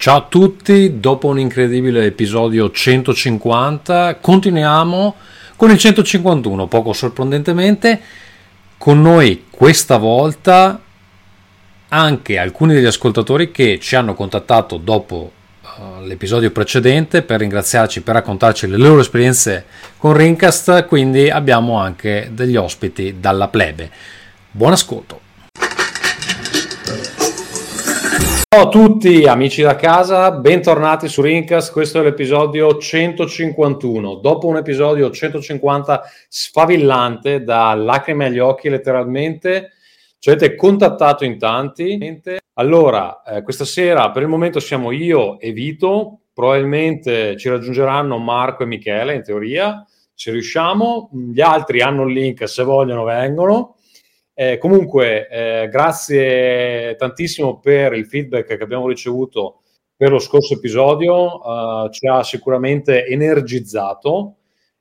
Ciao a tutti, dopo un incredibile episodio 150 continuiamo con il 151, poco sorprendentemente, con noi questa volta anche alcuni degli ascoltatori che ci hanno contattato dopo uh, l'episodio precedente per ringraziarci, per raccontarci le loro esperienze con Rincast, quindi abbiamo anche degli ospiti dalla plebe. Buon ascolto! Ciao a tutti amici da casa, bentornati su Rincast, questo è l'episodio 151, dopo un episodio 150 sfavillante da lacrime agli occhi letteralmente, ci avete contattato in tanti, allora eh, questa sera per il momento siamo io e Vito, probabilmente ci raggiungeranno Marco e Michele in teoria, se riusciamo, gli altri hanno il link se vogliono vengono, eh, comunque, eh, grazie tantissimo per il feedback che abbiamo ricevuto per lo scorso episodio, uh, ci ha sicuramente energizzato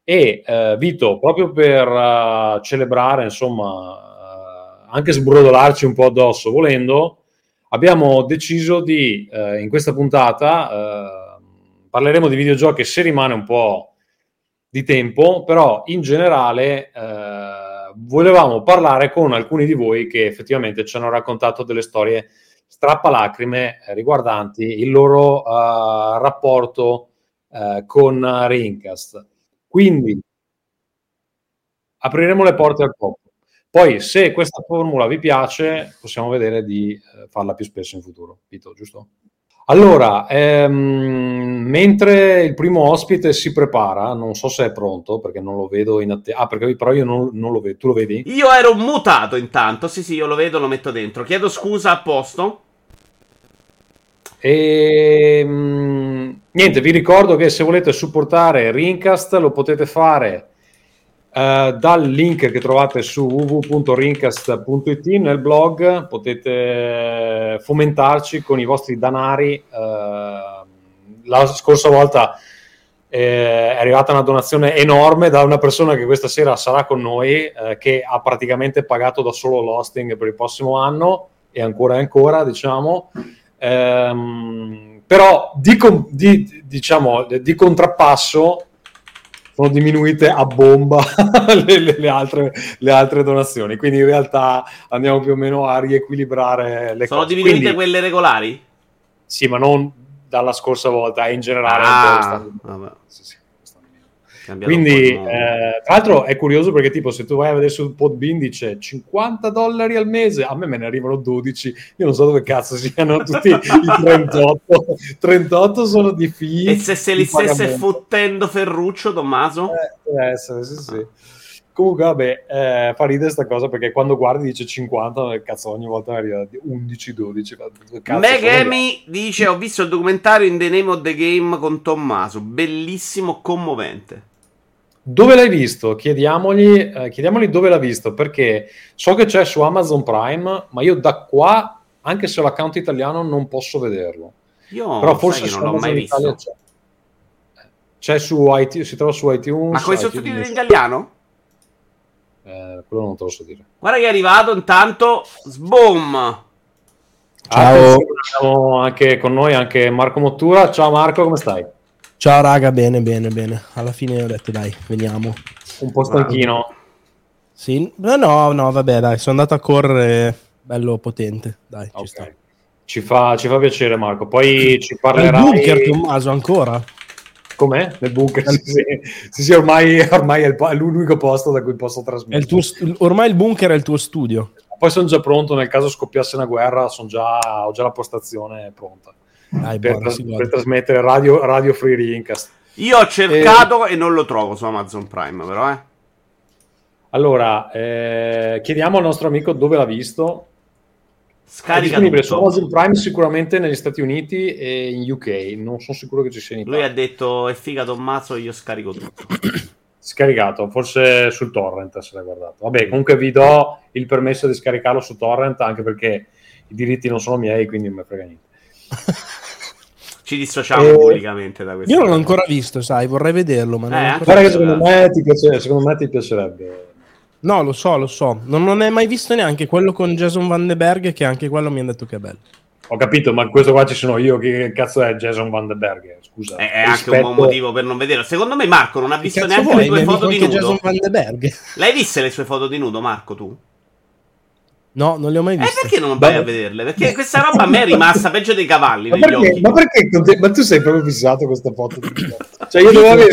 e uh, Vito, proprio per uh, celebrare, insomma, anche sbrodolarci un po' addosso volendo, abbiamo deciso di, in questa puntata, parleremo di videogiochi se rimane un po' di tempo, però in generale volevamo parlare con alcuni di voi che effettivamente ci hanno raccontato delle storie strappalacrime riguardanti il loro uh, rapporto uh, con Rincast. Quindi apriremo le porte al popolo. Poi, se questa formula vi piace, possiamo vedere di uh, farla più spesso in futuro. Vito, giusto? Allora, ehm, mentre il primo ospite si prepara, non so se è pronto perché non lo vedo in attesa. Ah, perché però io non, non, lo vedo. Tu lo vedi? Io ero mutato intanto. Sì, sì, io lo vedo, lo metto dentro. Chiedo scusa a posto. E ehm, niente, vi ricordo che se volete supportare Rincast lo potete fare Uh, dal link che trovate su www.rincast.it nel blog potete fomentarci con i vostri danari. Uh, la scorsa volta eh, è arrivata una donazione enorme da una persona che questa sera sarà con noi, eh, che ha praticamente pagato da solo l'hosting per il prossimo anno e ancora e ancora, diciamo. Um, però di, di, diciamo, di contrappasso sono diminuite a bomba le, le, le, altre, le, altre, donazioni. Quindi in realtà andiamo più o meno a riequilibrare le sono cose. Sono diminuite Quindi, quelle regolari? Sì, ma non dalla scorsa volta, in generale. Ah. Sì, sì. Quindi, eh, tra l'altro, è curioso perché, tipo, se tu vai a vedere su Podbean dice 50 dollari al mese, a me me ne arrivano 12. Io non so dove cazzo siano tutti i 38. 38 sono di fee. E se se li stesse fottendo Ferruccio, Tommaso? Eh, deve essere, sì, sì. Comunque, vabbè, eh, fa ridere sta cosa perché quando guardi dice 50, cazzo, ogni volta arriva 11, 12. Megami dice: Ho visto il documentario In the Name of the Game con Tommaso, bellissimo, commovente. Dove l'hai visto? Chiediamogli, eh, chiediamogli dove l'ha visto, perché so che c'è su Amazon Prime, ma io da qua, anche se ho l'account italiano, non posso vederlo. Io Però forse non l'ho mai visto. C'è. c'è. su iTunes, si trova su iTunes. Ma con i sottotitoli in italiano? Eh, quello non te lo so dire. Guarda che è arrivato intanto. Sboom! Ciao. Abbiamo anche con noi anche Marco Mottura. Ciao Marco, come stai? Ciao raga, bene, bene, bene. Alla fine ho detto dai, veniamo. Un po' stanchino. Sì, no, no, vabbè, dai, sono andato a correre bello potente, dai, okay. ci, ci, fa, ci fa piacere Marco, poi ci parlerai... Nel bunker Tommaso ancora? Com'è? Nel bunker, sì, sì, sì, sì ormai, ormai, è, il, è l'unico posto da cui posso trasmettere. Tuo, ormai il bunker è il tuo studio. Poi sono già pronto, nel caso scoppiasse una guerra, già, ho già la postazione pronta. Dai, per, buona, tras- per trasmettere radio, radio Free Rincast. Io ho cercato e... e... non lo trovo su Amazon Prime, però, eh. Allora, eh, chiediamo al nostro amico dove l'ha visto. Scarica è tutto. su Amazon Prime sicuramente negli Stati Uniti e in UK. Non sono sicuro che ci sia in Italia. Lui ha detto è figa Tommaso, io scarico tutto. Scaricato, forse sul torrent se l'hai guardato. Vabbè, comunque vi do il permesso di scaricarlo su torrent anche perché i diritti non sono miei, quindi non mi frega niente. Ci dissociamo eh, pubblicamente da questo. Io non l'ho ancora visto, sai, vorrei vederlo. Ma eh, guarda che secondo me, ti piace, secondo me ti piacerebbe. No, lo so, lo so. Non, non è mai visto neanche quello con Jason Van de Berg, che anche quello mi hanno detto che è bello. Ho capito, ma questo qua ci sono io. Che cazzo è Jason Van den Berg? Scusa. È, è rispetto... anche un buon motivo per non vederlo. Secondo me, Marco non ha visto neanche vuoi? le tue foto di nudo. Jason Van den Berg. L'hai viste le sue foto di nudo, Marco? Tu? No, non le ho mai viste. E perché non vai a vederle? Perché questa roba a me è rimasta peggio dei cavalli. Ma perché, ma perché, ma tu sei proprio fissato questa foto? cioè, io devo avere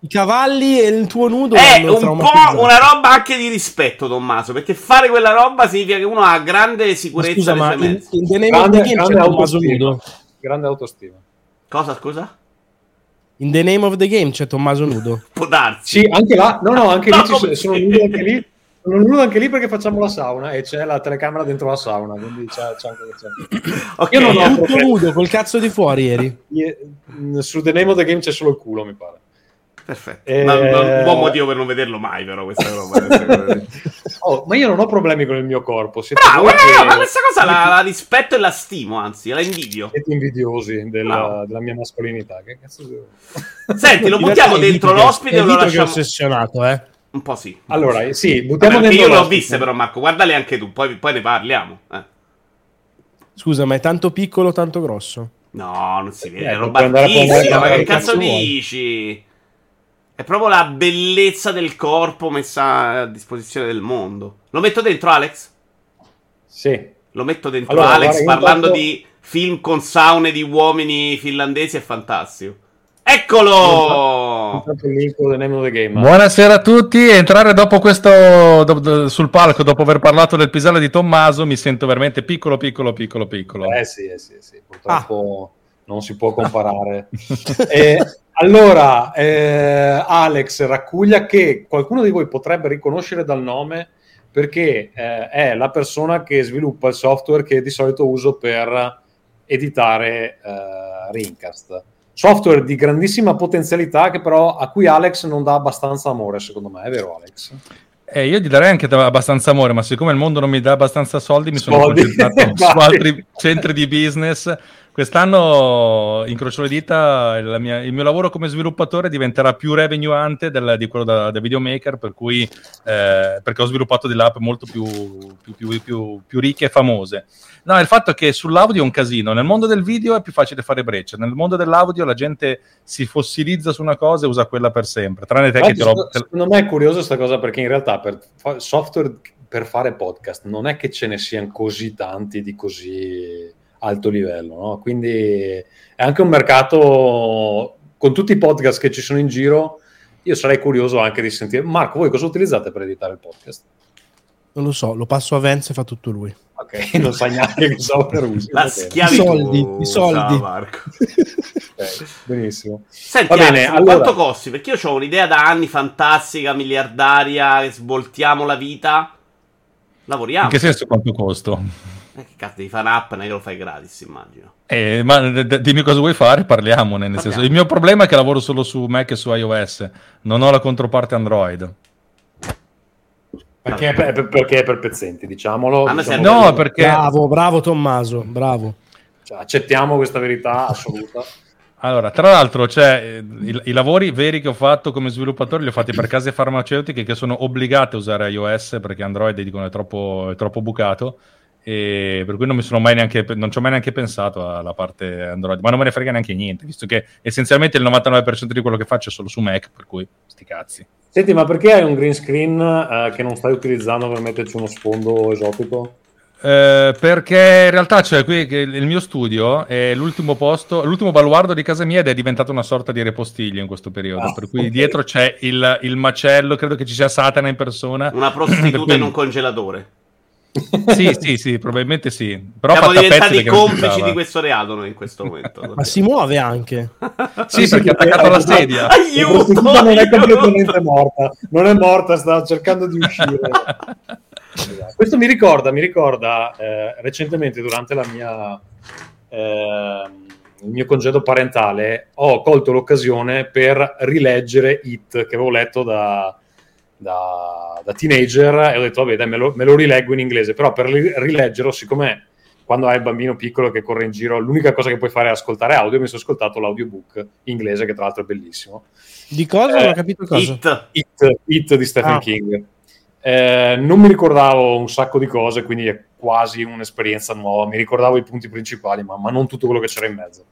i cavalli e il tuo nudo. È un po' una roba anche di rispetto, Tommaso. Perché fare quella roba significa che uno ha grande sicurezza. Ma scusa, ma in, in The Name grande, of the Game c'è Tommaso nudo. Grande autostima. Cosa, scusa? In The Name of the Game c'è Tommaso nudo. Può darsi. Sì, anche là. No, no, anche no, lì ci sono nudo anche lì non nudo anche lì perché facciamo la sauna e c'è la telecamera dentro la sauna, quindi c'è, c'è anche c'è. Okay, Io non ho tutto nudo col cazzo di fuori ieri. Su The Name of the Game c'è solo il culo, mi pare. Perfetto. E... Ma, un buon motivo per non vederlo mai, però, questa roba. oh, ma io non ho problemi con il mio corpo. Siete Bravo, che... ma questa cosa la, la, rispetto e la stimo, anzi, la invidio. Siete invidiosi della, della mia mascolinità. Che cazzo. Senti, lo buttiamo dentro l'ospite o lo lasciamo... ossessionato, eh. Un po' sì. Allora, sì, buttiamo Vabbè, Io le ho viste però, Marco, guardale anche tu, poi, poi ne parliamo. Eh. Scusa, ma è tanto piccolo o tanto grosso? No, non si vede, eh, è roba altissima, ma che cazzo dici? È proprio la bellezza del corpo messa a disposizione del mondo. Lo metto dentro, Alex? Sì. Lo metto dentro, allora, Alex, guarda, parlando intanto... di film con saune di uomini finlandesi, è fantastico. Eccolo! Buonasera a tutti. Entrare dopo questo do, sul palco, dopo aver parlato del pisale di Tommaso, mi sento veramente piccolo, piccolo, piccolo, piccolo. Eh sì, eh sì, eh sì. purtroppo ah. non si può comparare. eh, allora, eh, Alex Raccuglia, che qualcuno di voi potrebbe riconoscere dal nome perché eh, è la persona che sviluppa il software che di solito uso per editare eh, Rincast software di grandissima potenzialità che però a cui Alex non dà abbastanza amore, secondo me, è vero Alex? Eh, io gli darei anche abbastanza amore, ma siccome il mondo non mi dà abbastanza soldi, mi sono soldi. concentrato su altri centri di business Quest'anno incrocio le dita, mia, il mio lavoro come sviluppatore diventerà più revenue ante del, di quello da, da videomaker, per cui, eh, perché ho sviluppato delle app molto più, più, più, più, ricche e famose. No, il fatto è che sull'audio è un casino, nel mondo del video è più facile fare breccia, nel mondo dell'audio la gente si fossilizza su una cosa e usa quella per sempre, tranne te che ti lo... Secondo me è curioso questa cosa perché in realtà per software per fare podcast non è che ce ne siano così tanti di così alto livello. No? Quindi è anche un mercato con tutti i podcast che ci sono in giro. Io sarei curioso anche di sentire. Marco, voi cosa utilizzate per editare il podcast? Non lo so, lo passo a Vance e fa tutto lui. Ok, non sa neanche che software usi. La schiavitù. I soldi, i soldi. No, Marco. okay, benissimo. Senti, Va bene, Alex, allora... quanto costi? Perché io ho un'idea da anni fantastica, miliardaria, svoltiamo la vita. Lavoriamo. In che senso quanto costo? Eh, che cazzo devi fare un'app, non è che lo fai gratis, immagino. Eh, ma d- dimmi cosa vuoi fare, parliamone. Nel Parliamo. senso, il mio problema è che lavoro solo su Mac e su iOS, non ho la controparte Android. Perché, per, perché è per pezzenti, diciamolo. diciamo no, perché... Bravo, bravo Tommaso, bravo. Cioè, accettiamo questa verità assoluta. Allora, tra l'altro, cioè, i, i, lavori veri che ho fatto come sviluppatore li ho fatti per case farmaceutiche che sono obbligate a usare iOS perché Android dicono è troppo, è troppo bucato e per cui non mi sono mai neanche non ci ho mai neanche pensato alla parte Android ma non me ne frega neanche niente visto che essenzialmente il 99% di quello che faccio è solo su Mac per cui sti cazzi senti ma perché hai un green screen uh, che non stai utilizzando per metterci uno sfondo esotico? Eh, perché in realtà cioè, qui il mio studio è l'ultimo posto, l'ultimo baluardo di casa mia ed è diventato una sorta di repostiglio in questo periodo. Ah, per cui okay. dietro c'è il, il, macello, credo che ci sia Satana in persona. Una prostituta cui... in un congelatore sì, sì, sì, probabilmente sì. Però Siamo diventati complici di questo reato noi in questo momento. Ma si muove anche. sì, sì, perché è attaccato alla sedia. Aiuto, non è completamente morta. Non è morta, sta cercando di uscire. Questo mi ricorda, mi ricorda eh, recentemente durante la mia, eh, il mio congedo parentale ho colto l'occasione per rileggere It che avevo letto da, da, da, teenager e ho detto vabbè dai me lo, me lo rileggo in inglese. Però per rileggerlo siccome quando hai il bambino piccolo che corre in giro l'unica cosa che puoi fare è ascoltare audio mi sono ascoltato l'audiobook inglese che tra l'altro è bellissimo. Di cosa? Eh, non ho capito cosa. It, It, It di Stephen ah. King eh, non mi ricordavo un sacco di cose quindi quasi un'esperienza nuova, mi ricordavo i punti principali, ma, ma non tutto quello che c'era in mezzo.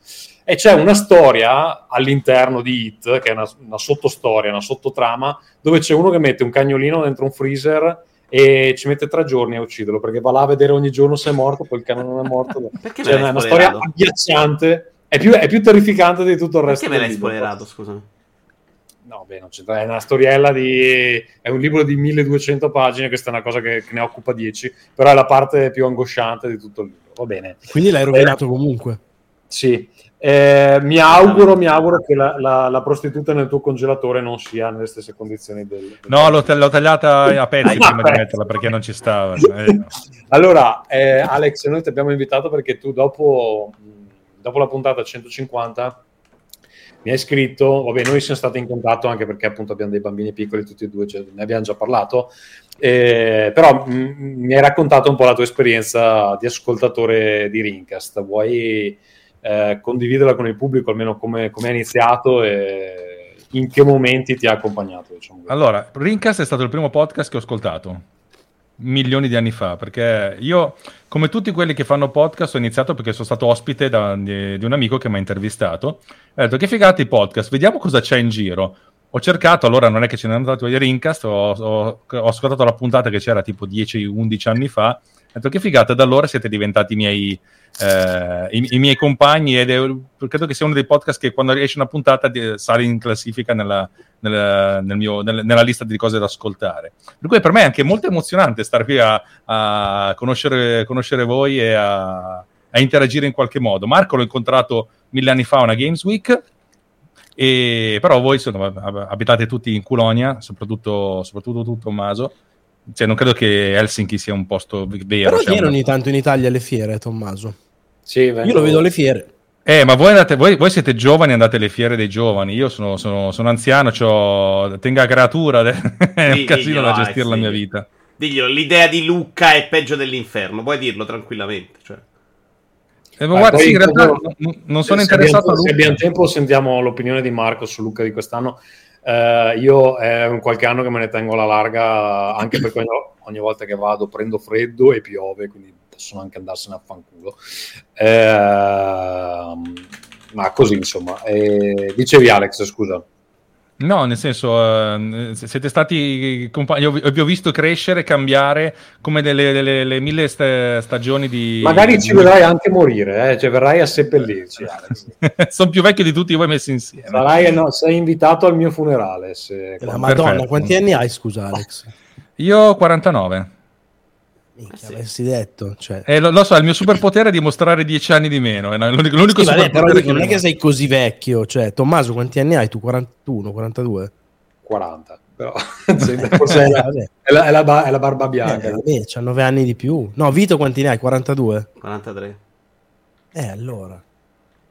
E c'è una storia all'interno di Hit, che è una, una sottostoria, una sottotrama, dove c'è uno che mette un cagnolino dentro un freezer e ci mette tre giorni a ucciderlo perché va là a vedere ogni giorno se è morto, poi il cane non è morto. Perché cioè, è una storia agghiacciante, è più, è più, terrificante di tutto il resto. Perché me l'hai spoilerato, scusami? No, beh, non c'entra. È una storiella di. È un libro di 1200 pagine. Questa è una cosa che, che, ne occupa 10. Però è la parte più angosciante di tutto il libro. Va bene. Quindi l'hai rovinato eh, comunque. Sì. Eh, mi auguro, mi auguro che la, la, la, prostituta nel tuo congelatore non sia nelle stesse condizioni del. del no, l'ho, l'ho, tagliata a pezzi prima di metterla perché non ci stava. Eh. allora, eh, Alex, noi ti abbiamo invitato perché tu dopo, dopo la puntata 150 mi hai scritto, vabbè, noi siamo stati in contatto anche perché appunto abbiamo dei bambini piccoli tutti e due, cioè, ne abbiamo già parlato, eh, però m- mi hai raccontato un po' la tua esperienza di ascoltatore di Rincast, vuoi eh, condividerla con il pubblico almeno come, come è iniziato e in che momenti ti ha accompagnato? Diciamo. Allora, Rincast è stato il primo podcast che ho ascoltato milioni di anni fa, perché io, come tutti quelli che fanno podcast, ho iniziato perché sono stato ospite da, di, di, un amico che mi ha intervistato. Ho detto che figata i podcast, vediamo cosa c'è in giro. Ho cercato, allora non è che ce ne hanno dato vedere Rincast, ho, ho, ho ascoltato la puntata che c'era tipo 10-11 anni fa, ho detto che figata, da allora siete diventati i miei eh, i, i, miei compagni ed è, credo che sia uno dei podcast che quando esce una puntata sale in classifica nella, nella, nel mio, nel, nella, lista di cose da ascoltare. Per cui per me è anche molto emozionante stare qui a, a conoscere, conoscere, voi e a, a, interagire in qualche modo. Marco l'ho incontrato mille anni fa a una Games Week. E, però voi insomma, abitate tutti in Culonia, soprattutto, soprattutto tu Tommaso, cioè, non credo che Helsinki sia un posto vero. Però viene ogni tanto in Italia alle fiere, Tommaso. Sì, vengo... Io lo vedo alle fiere. Eh, ma voi, andate, voi, voi, siete giovani, andate alle fiere dei giovani. Io sono, sono, sono anziano, ho, tengo a creatura, è un casino da gestire sì. la mia vita. Diglielo, l'idea di Lucca è peggio dell'inferno, puoi dirlo tranquillamente. Cioè. Eh, ma guarda, sì, in realtà non, non sono interessato abbiamo, a Se abbiamo tempo, sentiamo l'opinione di Marco su Lucca di quest'anno. Uh, io è un qualche anno che me ne tengo la larga, anche perché ogni, ogni volta che vado prendo freddo e piove, quindi possono anche andarsene a fanculo. Eh, ma così, insomma. Eh, dicevi Alex, scusa. No, nel senso, uh, siete stati compagni, vi ho visto crescere, cambiare come delle, delle, delle mille st- stagioni di... Magari ci vedrai anche morire, eh? cioè verrai a seppellirci, Sono più vecchio di tutti voi messi insieme. Sarai, no, sei invitato al mio funerale. Se... Madonna, Perfetto. quanti anni hai, scusa Alex? Io 49. Minchia, sì. avessi detto. Cioè... Eh, lo, lo, so, il mio superpotere è dimostrare dieci anni di meno. È l'unico, l'unico sì, vabbè, però non è che sei così vecchio. Cioè, Tommaso, quanti anni hai tu? 41, 42? 40. Però, forse è, la, è, la, è, la, è, la, barba bianca. Eh, vabbè, c'ha 9 anni di più. No, Vito, quanti ne hai? 42? 43. Eh, allora.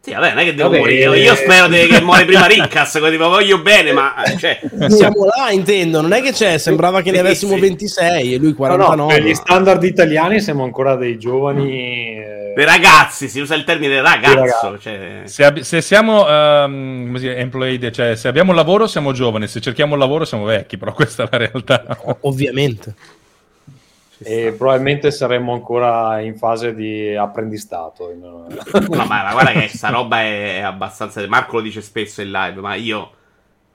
Sì, vabbè, non è che devo vabbè, morire. Io, eh... spero de- che muore prima Rincas, così voglio bene, ma cioè, siamo là, intendo. Non è che c'è, sembrava che ne avessimo sì. 26 e lui 49. No, no, per gli standard italiani siamo ancora dei giovani. Eh... Dei ragazzi, si usa il termine ragazzo. Cioè... Se, ab- se, siamo um, così, employed, cioè se abbiamo un lavoro siamo giovani, se cerchiamo un lavoro siamo vecchi, però questa è la realtà. Ovviamente e probabilmente saremmo ancora in fase di apprendistato. no, ma guarda che questa roba è abbastanza. Marco lo dice spesso in live, ma io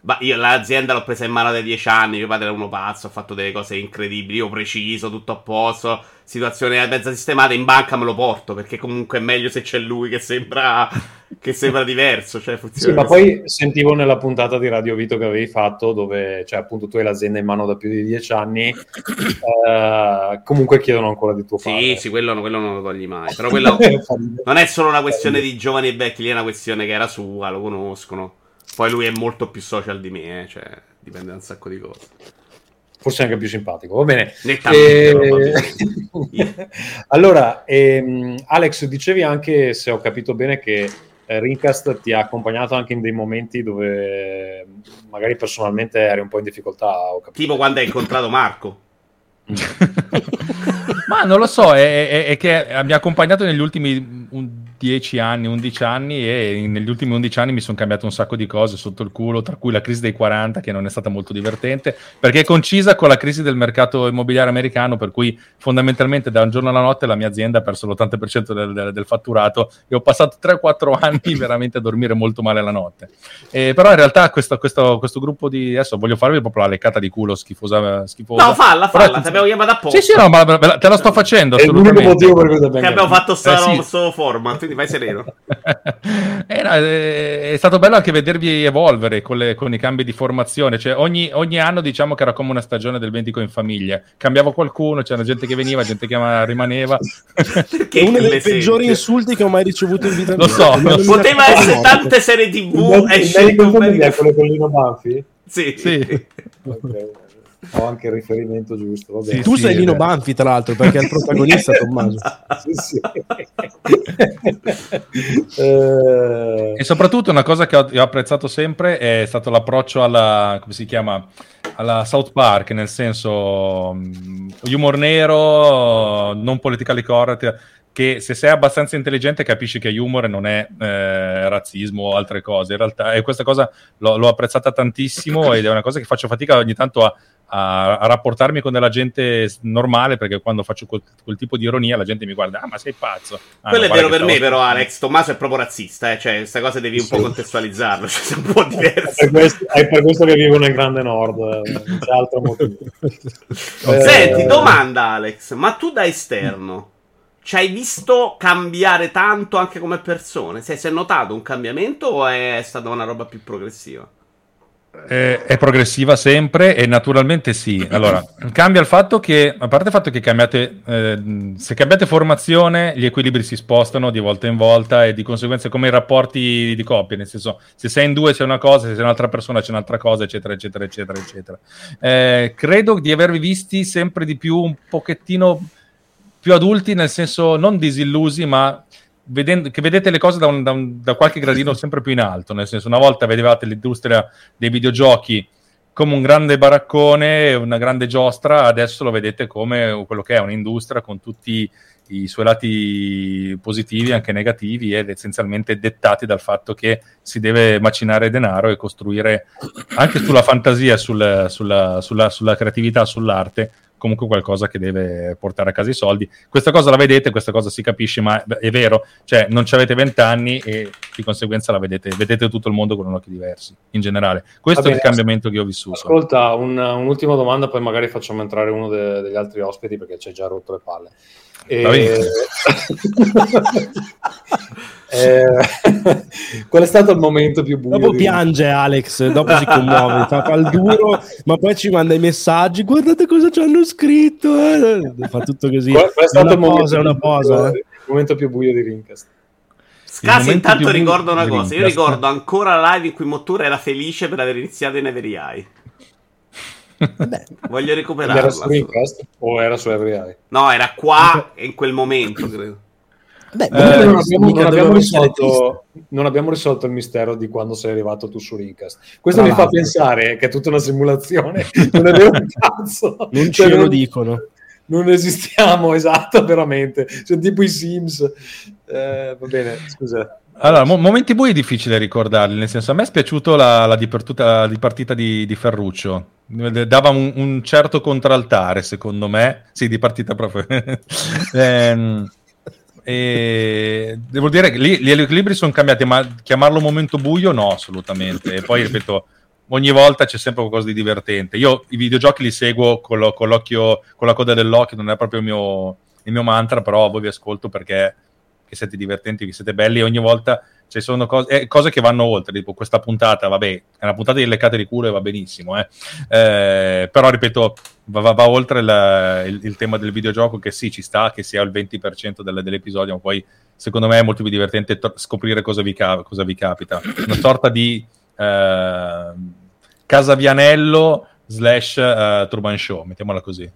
ma io l'azienda l'ho presa in mano da dieci anni, mio padre era uno pazzo, ho fatto delle cose incredibili, io preciso, tutto a posto, situazione mezza sistemata, in banca me lo porto, perché comunque è meglio se c'è lui che sembra, che sembra diverso. Cioè sì, ma poi sentivo nella puntata di Radio Vito che avevi fatto, dove cioè, appunto tu hai l'azienda in mano da più di dieci anni, eh, comunque chiedono ancora di tuo padre. Sì, sì, quello, quello non lo togli mai, però quello non è solo una questione di giovani e vecchi, lì è una questione che era sua, lo conoscono. Poi lui è molto più social di me, eh, cioè dipende da un sacco di cose. Forse anche più simpatico, va bene. E... Eh, allora, ehm, Alex, dicevi anche, se ho capito bene, che eh, Rincast ti ha accompagnato anche in dei momenti dove magari personalmente eri un po' in difficoltà. Tipo quando hai incontrato Marco. Ma non lo so, è, è, è, che mi ha accompagnato negli ultimi un, 10 anni, 11 anni e negli ultimi 11 anni mi sono cambiato un sacco di cose sotto il culo, tra cui la crisi dei 40 che non è stata molto divertente, perché è concisa con la crisi del mercato immobiliare americano, per cui fondamentalmente da un giorno alla notte la mia azienda ha perso l'80% del, del, del fatturato e ho passato 3-4 anni veramente a dormire molto male la notte. Eh, però in realtà questo, questo, questo, gruppo di... adesso voglio farvi proprio la leccata di culo schifosa. schifosa. No, falla, falla, però, ti abbiamo chiamato apposta. Sì, sì, no, ma te la sto facendo. È l'unico motivo per cui abbiamo fatto sto, eh, sì. format quindi vai sereno. Era, è stato bello anche vedervi evolvere con, le, con i cambi di formazione. Cioè, ogni, ogni, anno diciamo che era come una stagione del Vendico in famiglia. Cambiava qualcuno, c'era gente che veniva, gente che rimaneva. Perché uno dei peggiori insulti che ho mai ricevuto in vita mia. Lo so. Lo Poteva so. essere tante serie tv. È scelto quello con Lino Banfi? Sì. sì. okay ho anche il riferimento giusto. Sì, tu sì, sei Lino Banfi, tra l'altro, perché è il protagonista Tommaso. sì, sì. eh... E soprattutto una cosa che ho, ho, apprezzato sempre è stato l'approccio alla, come si chiama, alla South Park, nel senso mm, humor nero, non politically correct, che se sei abbastanza intelligente capisci che humor non è eh, razzismo o altre cose. In realtà, e questa cosa l'ho, l'ho, apprezzata tantissimo ed è una cosa che faccio fatica ogni tanto a, a, a rapportarmi con della gente normale perché quando faccio quel, quel, tipo di ironia la gente mi guarda, ah ma sei pazzo. Ah, Quello no, è vero per me però Alex, Tommaso è proprio razzista, eh? cioè questa cosa devi un sì. po' contestualizzarlo, cioè sei un po' diverso. È per questo, è per questo che vivo nel grande nord, eh, non c'è altro motivo. Senti, domanda Alex, ma tu da esterno ci hai visto cambiare tanto anche come persone? Si è notato un cambiamento o è stata una roba più progressiva? È, è, progressiva sempre e naturalmente sì. Allora, cambia il fatto che, a parte il fatto che cambiate, eh, se cambiate formazione, gli equilibri si spostano di volta in volta e di conseguenza come i rapporti di coppia, nel senso, se sei in due c'è una cosa, se sei un'altra persona c'è un'altra cosa, eccetera, eccetera, eccetera, eccetera. Eh, credo di avervi visti sempre di più un pochettino più adulti, nel senso non disillusi, ma vedendo, che vedete le cose da, un, da, un, da, qualche gradino sempre più in alto. Nel senso, una volta vedevate l'industria dei videogiochi come un grande baraccone, una grande giostra, adesso lo vedete come quello che è un'industria con tutti i suoi lati positivi, anche negativi, ed essenzialmente dettati dal fatto che si deve macinare denaro e costruire anche sulla fantasia, sul, sulla, sulla, sulla creatività, sull'arte, comunque qualcosa che deve portare a casa i soldi. Questa cosa la vedete, questa cosa si capisce, ma è vero, cioè non ci avete vent'anni e di conseguenza la vedete, vedete tutto il mondo con occhi diversi, in generale. Questo bene, è il cambiamento che ho vissuto. Ascolta, un, un'ultima domanda, poi magari facciamo entrare uno de, degli altri ospiti perché ci hai già rotto le palle. E... Eh, qual è stato il momento più buio? Dopo piange Alex, dopo si commuove, fa, fa il duro, ma poi ci manda i messaggi. Guardate cosa ci hanno scritto. Eh. Fa tutto così. Qual, qual è stato una posa, una posa. Eh. Il momento più buio di Rincast. Scasi intanto ricordo una cosa. Io ricordo ancora la live in cui Mottura era felice per aver iniziato in Every Eye. Voglio recuperarla. Era su Rincast o era su Every? No, era qua in quel momento, credo. Beh, eh, non, abbiamo, non, abbiamo risolto, non, abbiamo, risolto, il mistero di quando sei arrivato tu su Rincast. Questo Tra mi fa pensare che è tutta una simulazione. non è vero un cazzo. Non ce cioè, lo dicono. Non esistiamo, esatto, veramente. Cioè, tipo i Sims. Eh, va bene, scusa. Allora, mo- momenti bui è difficile ricordarli, nel senso a me è spiaciuto la, la, dipartuta, di partita di, di, Ferruccio, dava un, un, certo contraltare secondo me, sì di partita proprio, eh, e devo dire che lì gli equilibri sono cambiati, ma chiamarlo momento buio no, assolutamente. E poi ripeto, ogni volta c'è sempre qualcosa di divertente. Io i videogiochi li seguo con, lo, con l'occhio, con la coda dell'occhio, non è proprio il mio, il mio mantra, però voi vi ascolto perché siete divertenti, che siete belli e ogni volta ci sono cose, eh, cose, che vanno oltre, tipo questa puntata, vabbè, è una puntata di leccate di culo e va benissimo, eh. Eh, però ripeto, va, va, va oltre la, il, il, tema del videogioco che sì, ci sta, che sia il 20% del, dell'episodio, ma poi secondo me è molto più divertente to- scoprire cosa vi, ca- cosa vi, capita. Una sorta di eh, Casavianello slash uh, Truman Show, mettiamola così.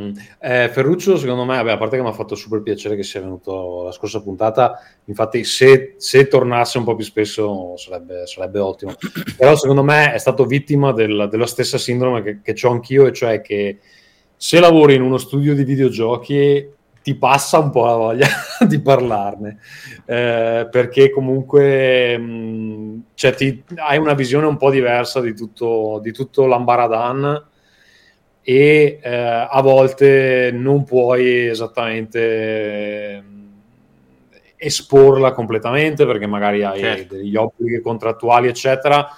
Mm. Eh, Ferruccio, secondo me, vabbè, a parte che mi ha fatto super piacere che sia venuto la scorsa puntata, infatti se, se tornasse un po' più spesso sarebbe, sarebbe, ottimo. Però secondo me è stato vittima del, della stessa sindrome che, che ho anch'io, e cioè che se lavori in uno studio di videogiochi ti passa un po' la voglia di parlarne, eh, perché comunque mh, cioè, ti, hai una visione un po' diversa di tutto, di tutto l'ambaradan e eh, a volte non puoi esattamente esporla completamente perché magari hai certo. degli obblighi contrattuali eccetera.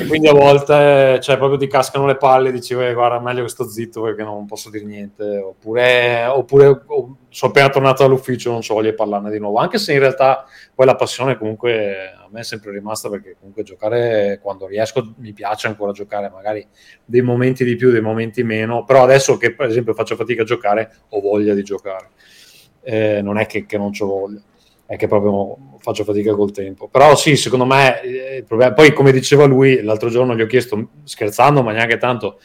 E quindi a volte cioè, proprio ti cascano le palle e dici guarda meglio che sto zitto perché non posso dire niente. Oppure, oppure oh, sono appena tornato dall'ufficio non so voglio parlarne di nuovo. Anche se in realtà poi la passione comunque a me è sempre rimasta perché comunque giocare quando riesco mi piace ancora giocare magari dei momenti di più dei momenti meno. Però adesso che per esempio faccio fatica a giocare ho voglia di giocare. Eh, non è che, che non ho voglia è che proprio faccio fatica col tempo. Però sì, secondo me, eh, poi come diceva lui, l'altro giorno gli ho chiesto, scherzando, ma neanche tanto,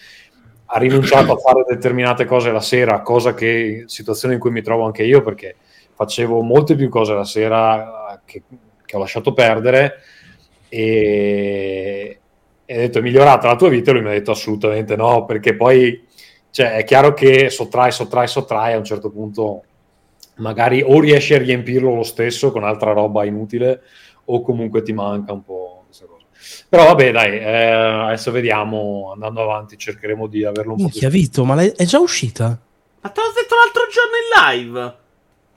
ha rinunciato a fare determinate cose la sera, cosa che, situazione in cui mi trovo anche io, perché facevo molte più cose la sera che, che ho lasciato perdere e, e ho detto è migliorata la tua vita e lui mi ha detto assolutamente no, perché poi cioè, è chiaro che sottrai, sottrai, sottrai a un certo punto magari o riesci a riempirlo lo stesso con altra roba inutile o comunque ti manca un po' questa cosa. Però vabbè, dai, eh, adesso vediamo, andando avanti cercheremo di averlo un Minchia, po' più. Vito, ma è già uscita? Ma te l'ho detto l'altro giorno in live.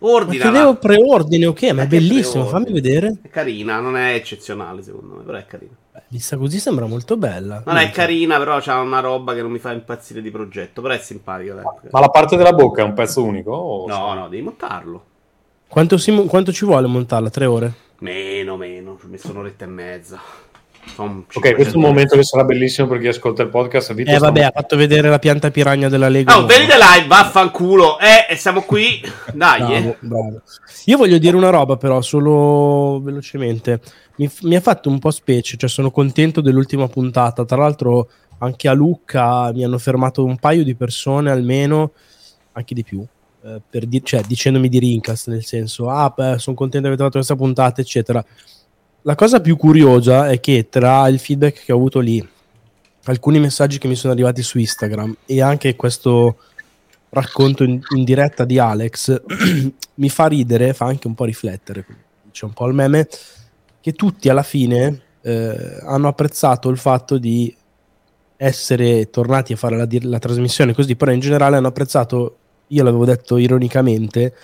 Ordina. Chiedevo preordine, ok, ma è bellissimo, fammi vedere. È carina, non è eccezionale secondo me, però è carina. Vista così sembra molto bella. Non è carina, però c'ha una roba che non mi fa impazzire di progetto, però è simpatica. Ma, ma la parte della bocca è un pezzo unico? O... No, no, devi montarlo. Quanto, si, quanto ci vuole montarla? Tre ore? Meno, meno, ci ho messo un'oretta e mezza. Ok, questo è un momento che sarà bellissimo per chi ascolta il podcast. Vito eh, vabbè, ha fatto vedere la pianta piragna della Lega. Oh, venite live, vaffanculo. Eh, e siamo qui. Dai, bravo, eh. bravo. Io voglio dire una roba, però, solo velocemente. Mi, mi, ha fatto un po' specie, cioè sono contento dell'ultima puntata. Tra l'altro, anche a Lucca mi hanno fermato un paio di persone almeno, anche di più. Eh, per di- cioè, dicendomi di rincast, nel senso, ah, beh, sono contento di aver trovato questa puntata, eccetera la cosa più curiosa è che tra il feedback che ho avuto lì, alcuni messaggi che mi sono arrivati su Instagram e anche questo racconto in, in diretta di Alex mi fa ridere, fa anche un po' riflettere, c'è un po' il meme, che tutti alla fine eh, hanno apprezzato il fatto di essere tornati a fare la, la trasmissione così, però in generale hanno apprezzato, io l'avevo detto ironicamente,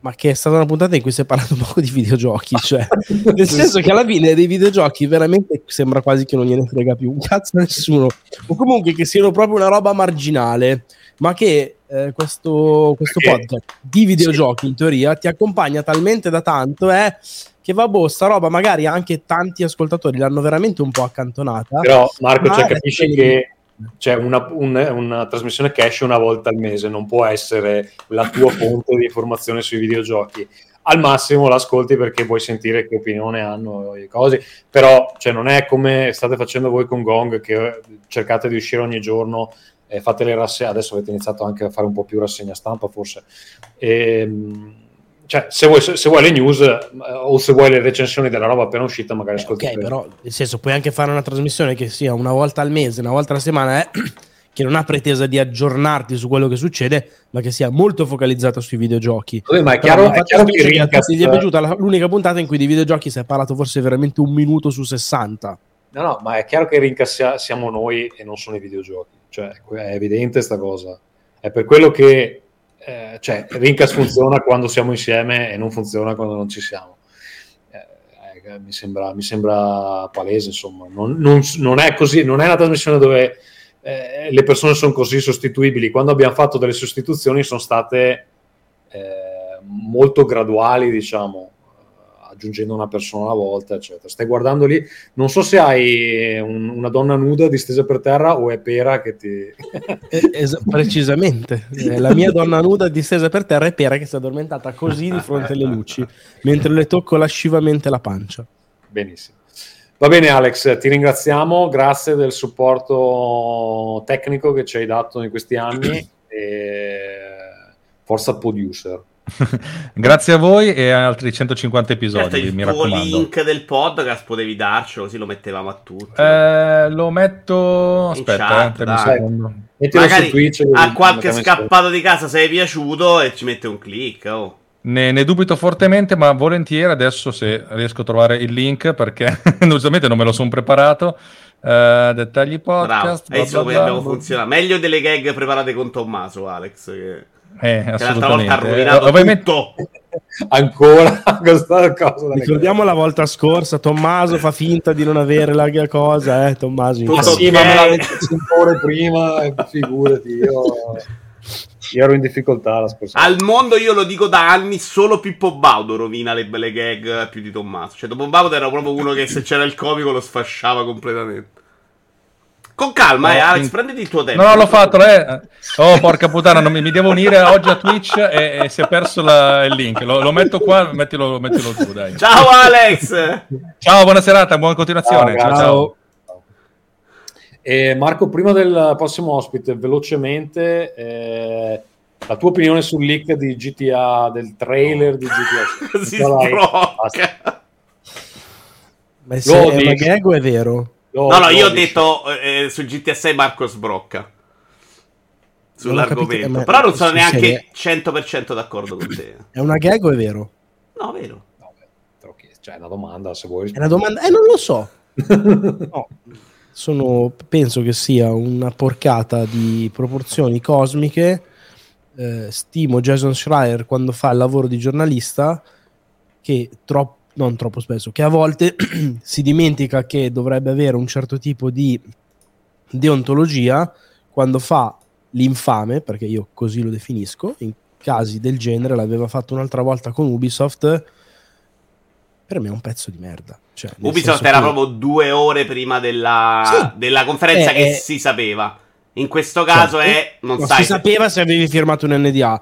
ma che è stata una puntata in cui si è parlato un po' di videogiochi, cioè, nel senso che alla fine dei videogiochi veramente sembra quasi che non gliene frega più un cazzo a nessuno, o comunque che siano proprio una roba marginale, ma che eh, questo, questo podcast di videogiochi in teoria ti accompagna talmente da tanto eh, che va boh, sta roba magari anche tanti ascoltatori l'hanno veramente un po' accantonata. Però Marco, cioè, capisci che cioè una, un, una, trasmissione che esce una volta al mese non può essere la tua fonte di informazione sui videogiochi. Al massimo l'ascolti perché vuoi sentire che opinione hanno le cose, però cioè, non è come state facendo voi con Gong che cercate di uscire ogni giorno e fate le rassegne, adesso avete iniziato anche a fare un po' più rassegna stampa forse. E, ehm, cioè, se vuoi, se vuoi, le news eh, o se vuoi le recensioni della roba appena uscita, magari eh, ascolti. Ok, però nel senso, puoi anche fare una trasmissione che sia una volta al mese, una volta alla settimana, eh, che non ha pretesa di aggiornarti su quello che succede, ma che sia molto focalizzata sui videogiochi. Vabbè, ma è chiaro, è chiaro che Rincast... gli è piaciuta l'unica puntata in cui di videogiochi si è parlato forse veramente un minuto su 60. No, no, ma è chiaro che Rincast siamo noi e non sono i videogiochi. Cioè, è evidente questa cosa. È per quello che eh, cioè Rincas funziona quando siamo insieme e non funziona quando non ci siamo. Eh, eh, mi, sembra, mi, sembra, palese, insomma, non, non, non, è così, non è una trasmissione dove eh, le persone sono così sostituibili. Quando abbiamo fatto delle sostituzioni sono state eh, molto graduali, diciamo aggiungendo una persona alla volta, eccetera. Stai guardando lì, non so se hai un, una donna nuda distesa per terra o è Pera che ti... es- precisamente, la mia donna nuda distesa per terra è Pera che si è addormentata così di fronte alle luci, mentre le tocco lascivamente la pancia. Benissimo. Va bene Alex, ti ringraziamo, grazie del supporto tecnico che ci hai dato in questi anni e forza producer. Grazie a voi e a altri 150 episodi. Certo, il mi tuo link del podcast potevi darcelo, così lo mettevamo a tutti. Eh, lo metto. Aspetta, chat, eh, un dai. secondo. Mettilo Magari su Twitch. a qualche scappato di casa sei piaciuto e ci mette un click. Oh. Ne, ne dubito fortemente, ma volentieri adesso se riesco a trovare il link perché giustamente non me lo sono preparato. Eh, dettagli Bravo, podcast. visto bla bla abbiamo bla. funzionato. Meglio delle gag preparate con Tommaso, Alex. Che, Eh, l'altra volta ha assolutamente. rovinato Eh, ovviamente. Ancora questa cosa. Ricordiamo la volta scorsa, Tommaso fa finta di non avere la cosa, eh, Tommaso. Tutto Ah sì, ma me l'ha detto 5 ore prima, figurati, io, io ero in difficoltà la scorsa Al mondo io lo dico da anni, solo Pippo Baudo rovina le belle gag più di Tommaso. Cioè, Pippo Baudo era proprio uno che se c'era il comico lo sfasciava completamente. Con calma, No, eh, Alex, quindi- prenditi il tuo tempo. No, l'ho fatto, eh. Oh, porca puttana, non mi, mi devo unire oggi a Twitch e, e si è perso la- il link. Lo, lo metto qua, mettilo, mettilo tu, dai. Ciao Alex! Ciao, buona serata, buona continuazione. Ciao, Ciao. E Marco, prima del prossimo ospite, velocemente, eh, la tua opinione sul leak di GTA, del trailer di GTA? si sbrocca. Ma se è una gag o è vero? No, no, lo io ho detto eh, su GTA 6 Marco sbrocca. Non ho Sull'argomento. capito, eh, Però non sono neanche sì, 100% d'accordo con te. È una gag o è vero? No, vero. No, beh. Cioè, è una domanda, se vuoi È una domanda... Eh, non lo so. No. Sono, penso che sia una porcata di proporzioni cosmiche. Eh, stimo Jason Schreier quando fa il lavoro di giornalista che troppo non troppo spesso, che a volte si dimentica che dovrebbe avere un certo tipo di deontologia quando fa l'infame, perché io così lo definisco, in casi del genere l'aveva fatto un'altra volta con Ubisoft, per me è un pezzo di merda. Cioè, Ubisoft era che- proprio due ore prima della, Sì. della conferenza Eh, che eh. si sapeva. In questo caso Certo. è. Non No, sai. si sapeva se avevi firmato un NDA.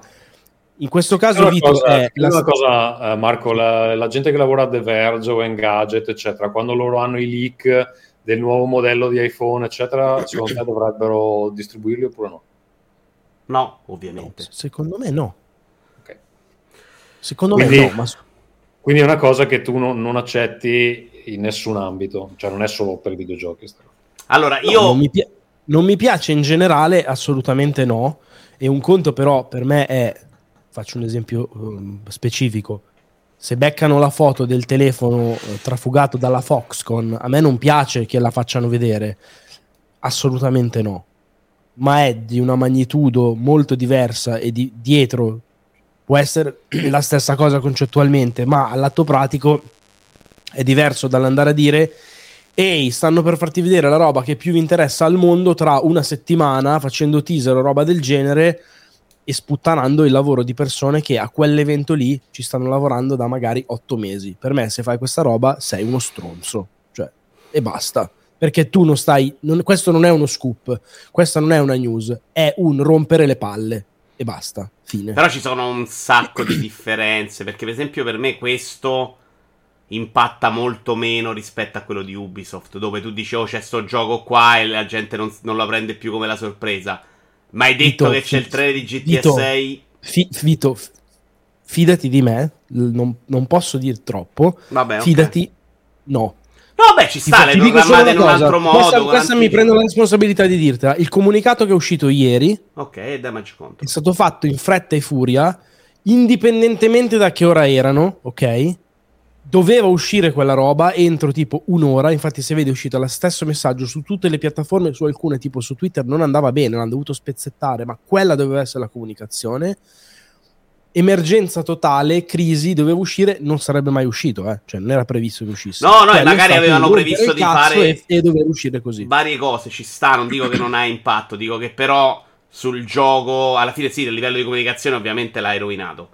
In questo caso, Una Vito, cosa, è la- una cosa, eh, Marco, la, la gente che lavora a The Verge o Engadget, eccetera, quando loro hanno i leak del nuovo modello di iPhone, eccetera, secondo te dovrebbero distribuirli oppure no? No, no, ovviamente. secondo me no. Ok. Secondo Quindi- me no, ma Quindi è una cosa che tu non, non accetti in nessun ambito, cioè non è solo per i videogiochi. Allora, No, io. non, mi pia- non mi piace in generale, assolutamente no. E un conto però per me è, faccio un esempio um, specifico, se beccano la foto del telefono eh, trafugato dalla Foxconn, a me non piace che la facciano vedere, assolutamente no. Ma è di una magnitudo molto diversa e di, dietro può essere la stessa cosa concettualmente, ma all'atto pratico è diverso dall'andare a dire ehi, stanno per farti vedere la roba che più vi interessa al mondo tra una settimana facendo teaser o roba del genere e sputtanando il lavoro di persone che a quell'evento lì ci stanno lavorando da magari otto mesi. Per me, se fai questa roba, sei uno stronzo. Cioè, e basta. Perché tu non stai. non- questo non è uno scoop, questa non è una news, è un rompere le palle. E basta. Fine. Però ci sono un sacco di differenze. Perché, per esempio, per me questo impatta molto meno rispetto a quello di Ubisoft. Dove tu dici, oh, c'è sto gioco qua e la gente non, non la prende più come la sorpresa. Ma hai detto Vito, che c'è il fi- trailer di GTA Vito, 6? Fi- Vito, f- fidati di me, non, non posso dire troppo. Vabbè. Fidati, no. No, beh, ci Ti sta, le ti dico solo in un cosa. altro modo. Questa, questa mi prendo la responsabilità di dirtela. Il comunicato che è uscito ieri Ok, è stato fatto in fretta e furia, indipendentemente da che ora erano, ok? Doveva uscire quella roba entro tipo un'ora. Infatti, se vedi, è uscito lo stesso messaggio su tutte le piattaforme, su alcune, tipo su Twitter, non andava bene, l'hanno dovuto spezzettare, ma quella doveva essere la comunicazione. Emergenza totale, crisi, doveva uscire, non sarebbe mai uscito, eh? cioè non era previsto che uscisse. No, no, Cioè, magari avevano previsto di fare- e, e doveva uscire così. Varie cose ci sta, non dico che non ha impatto, dico che però sul gioco, alla fine sì, a livello di comunicazione ovviamente l'hai rovinato.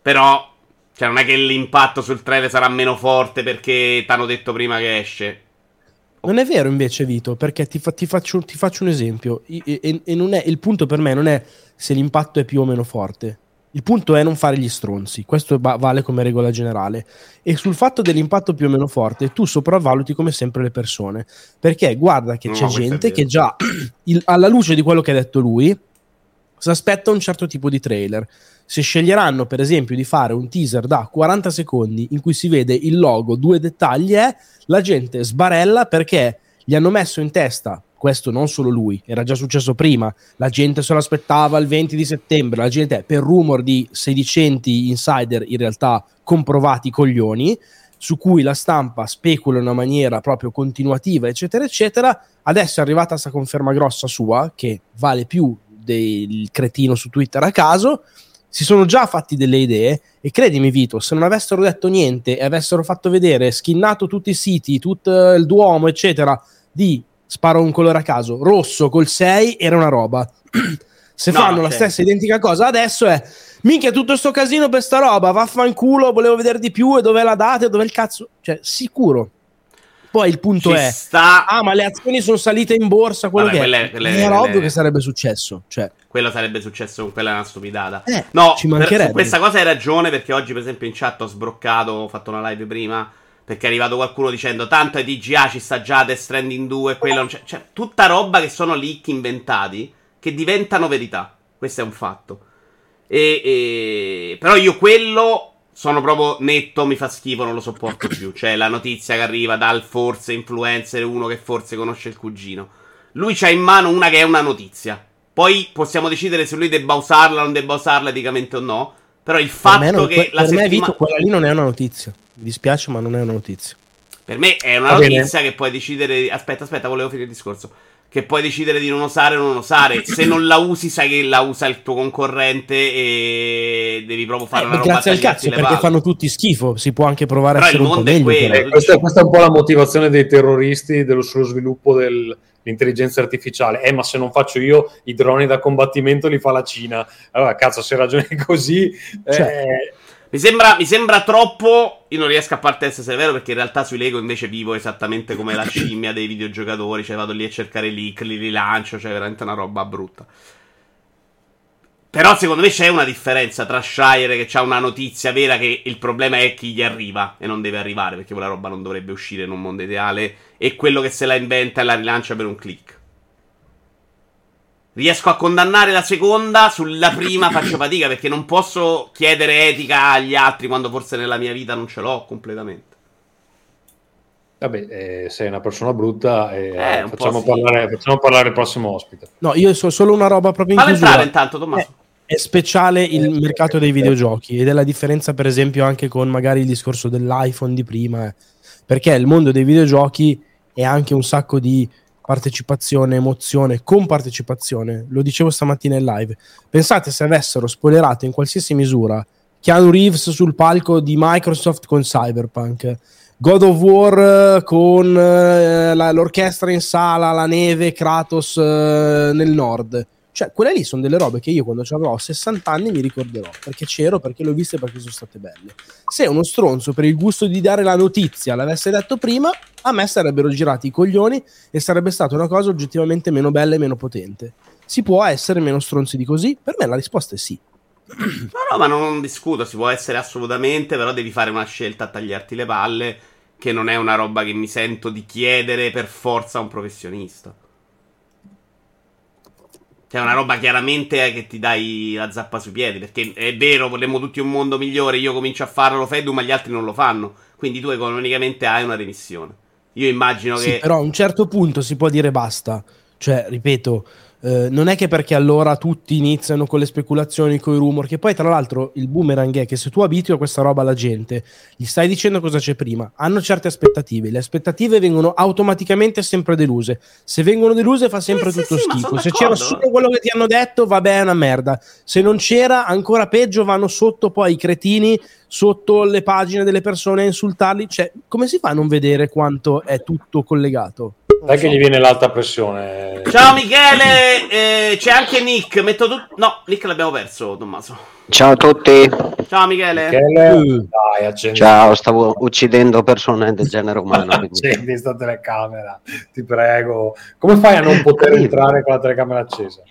Però, cioè non è che l'impatto sul trailer sarà meno forte perché ti hanno detto prima che esce. Non è vero invece, Vito, perché ti, fa- ti faccio, ti faccio un esempio. E, e- e non è, il punto per me non è se l'impatto è più o meno forte. Il punto è non fare gli stronzi. Questo va- vale come regola generale. E sul fatto dell'impatto più o meno forte, tu sopravvaluti come sempre le persone. Perché guarda che No, c'è gente che già, il- alla luce di quello che ha detto lui, si aspetta un certo tipo di trailer. Se sceglieranno, per esempio, di fare un teaser da 40 secondi in cui si vede il logo, due dettagli, è la gente sbarella perché gli hanno messo in testa questo non solo lui, era già successo prima, la gente se lo aspettava il 20 di settembre, la gente per rumor di sedicenti insider in realtà comprovati coglioni, su cui la stampa specula in una maniera proprio continuativa, eccetera, eccetera, adesso è arrivata questa conferma grossa sua, che vale più del cretino su Twitter a caso, si sono già fatti delle idee e credimi Vito, se non avessero detto niente e avessero fatto vedere, skinnato tutti i siti, tutto il Duomo, eccetera, di sparo un colore a caso, rosso col 6 era una roba. Se no, fanno la certo. stessa identica cosa adesso è minchia tutto sto casino per sta roba, vaffanculo, volevo vedere di più e dov'è la data e dov'è il cazzo. Cioè, sicuro. Poi il punto Ci è, sta... ah, ma le azioni sono salite in borsa, quello Vabbè, che quelle, è. Quelle, era ovvio che sarebbe successo. Cioè. Quello sarebbe successo con quella è una stupidata. Eh, no, ci mancherebbe. Per, questa cosa hai ragione, perché oggi, per esempio, in chat ho sbroccato, ho fatto una live prima perché è arrivato qualcuno dicendo tanto è DGA ci sta già Death Stranding 2 quello non c'è. Cioè, tutta roba che sono leak inventati che diventano verità. Questo è un fatto. E, e... Però io quello sono proprio netto, mi fa schifo, non lo sopporto più. Cioè, la notizia che arriva dal forse influencer, uno che forse conosce il cugino. Lui c'ha in mano una che è una notizia. Poi possiamo decidere se lui debba usarla o non debba usarla eticamente o no. Però il fatto non, che per la per settima... me, Vito, quella lì non è una notizia. Mi dispiace, ma non è una notizia. Per me è una Va notizia bene. che puoi decidere. Aspetta, aspetta, volevo finire il discorso. Che puoi decidere di non usare o non usare. Se non la usi, sai che la usa il tuo concorrente e devi proprio fare eh, una roba Grazie al cazzo, perché palle. fanno tutti schifo. Si può anche provare Però a essere un po' meglio. Quello, eh, questa, questa, è un po' la motivazione dei terroristi dello, sullo sviluppo dell'intelligenza artificiale. Eh, ma se non faccio io i droni da combattimento li fa la Cina. Allora, cazzo, se ragioni così... Cioè, eh, mi sembra, mi sembra, troppo. Io non riesco a parte essere severo perché in realtà sui Lego invece vivo esattamente come la scimmia dei videogiocatori. Cioè vado lì a cercare leak, li rilancio, cioè veramente una roba brutta. Però secondo me c'è una differenza tra Shire che ha una notizia vera che il problema è chi gli arriva e non deve arrivare perché quella roba non dovrebbe uscire in un mondo ideale e quello che se la inventa e la rilancia per un click. Riesco a condannare la seconda, sulla prima faccio fatica perché non posso chiedere etica agli altri quando forse nella mia vita non ce l'ho completamente. Vabbè, eh, sei una persona brutta e eh, eh facciamo, parlare, facciamo, parlare, il prossimo ospite. No, io so solo una roba proprio in Falla entrare intanto, Tommaso. È, è speciale il mercato dei videogiochi ed è la differenza per esempio anche con magari il discorso dell'iPhone di prima, eh. perché il mondo dei videogiochi è anche un sacco di partecipazione, emozione, con partecipazione. Lo dicevo stamattina in live. Pensate se avessero spoilerato in qualsiasi misura Keanu Reeves sul palco di Microsoft con Cyberpunk, God of War con eh, la, l'orchestra in sala, la neve, Kratos eh, nel nord. Cioè, quelle lì sono delle robe che io quando avrò 60 anni mi ricorderò, perché c'ero, perché le ho viste, perché sono state belle. Se uno stronzo per il gusto di dare la notizia l'avesse detto prima, a me sarebbero girati i coglioni e sarebbe stata una cosa oggettivamente meno bella e meno potente. Si può essere meno stronzi di così? Per me la risposta è sì. No, no, ma non discuto, si può essere assolutamente, però devi fare una scelta a tagliarti le palle, che non è una roba che mi sento di chiedere per forza a un professionista. Cioè, è una roba chiaramente che ti dai la zappa sui piedi. Perché è vero, vorremmo tutti un mondo migliore. Io comincio a farlo, Fedu, ma gli altri non lo fanno. Quindi tu economicamente hai una remissione. Io immagino sì, che. Però a un certo punto si può dire basta. Cioè, ripeto, eh, non è che perché allora tutti iniziano con le speculazioni, con i rumor, che poi tra l'altro il boomerang è che se tu abitui a questa roba alla gente, gli stai dicendo cosa c'è prima, hanno certe aspettative, le aspettative vengono automaticamente sempre deluse, se vengono deluse fa sempre sì, tutto sì, schifo, se c'era solo quello che ti hanno detto vabbè è una merda, se non c'era ancora peggio vanno sotto poi i cretini sotto le pagine delle persone a insultarli, cioè come si fa a non vedere quanto è tutto collegato? Dai che gli viene l'alta pressione. Ciao Michele, eh, c'è anche Nick. Metto tu... No, Nick l'abbiamo perso, Tommaso. Ciao a tutti. Ciao Michele. Michele uh. Dai, Ciao, stavo uccidendo persone del genere umano. Accendi questa telecamera, ti prego. Come fai a non poter entrare con la telecamera accesa?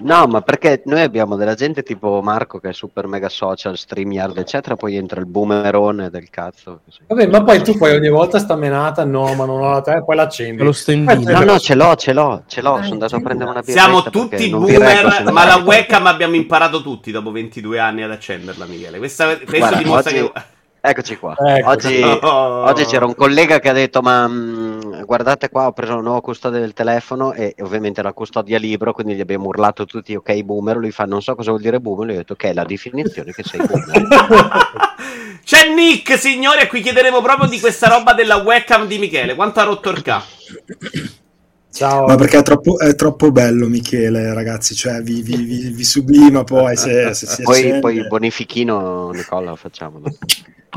No, ma perché noi abbiamo della gente tipo Marco che è super mega social, StreamYard, eccetera, poi entra il boomerone del cazzo. Vabbè, ma poi tu poi ogni volta sta menata, no, ma non ho la te, poi l'accendi. Lo stendino. No, no, ce l'ho, ce l'ho, ce l'ho, sono andato a prendere una birra. Siamo tutti boomer, ma la webcam abbiamo imparato tutti dopo 22 anni ad accenderla, Michele. Questa, questo Guarda, dimostra oggi- che... Eccoci qua. Ecco. Oggi, Oh. oggi c'era un collega che ha detto: Ma mh, guardate qua, ho preso una nuova custodia del telefono e ovviamente la custodia libero. Quindi gli abbiamo urlato tutti: Ok, boomer. Lui fa: Non so cosa vuol dire boomer. Lui ha detto: Ok, è la definizione che sei boomer. C'è Nick, signori, a cui chiederemo proprio di questa roba della webcam di Michele. Quanto ha rotto il ca? Ciao. Ma perché è troppo, è troppo bello Michele, ragazzi, cioè vi, vi- vi- vi sublima poi se, se si poi, accende. poi il bonifichino, Nicola, lo facciamo.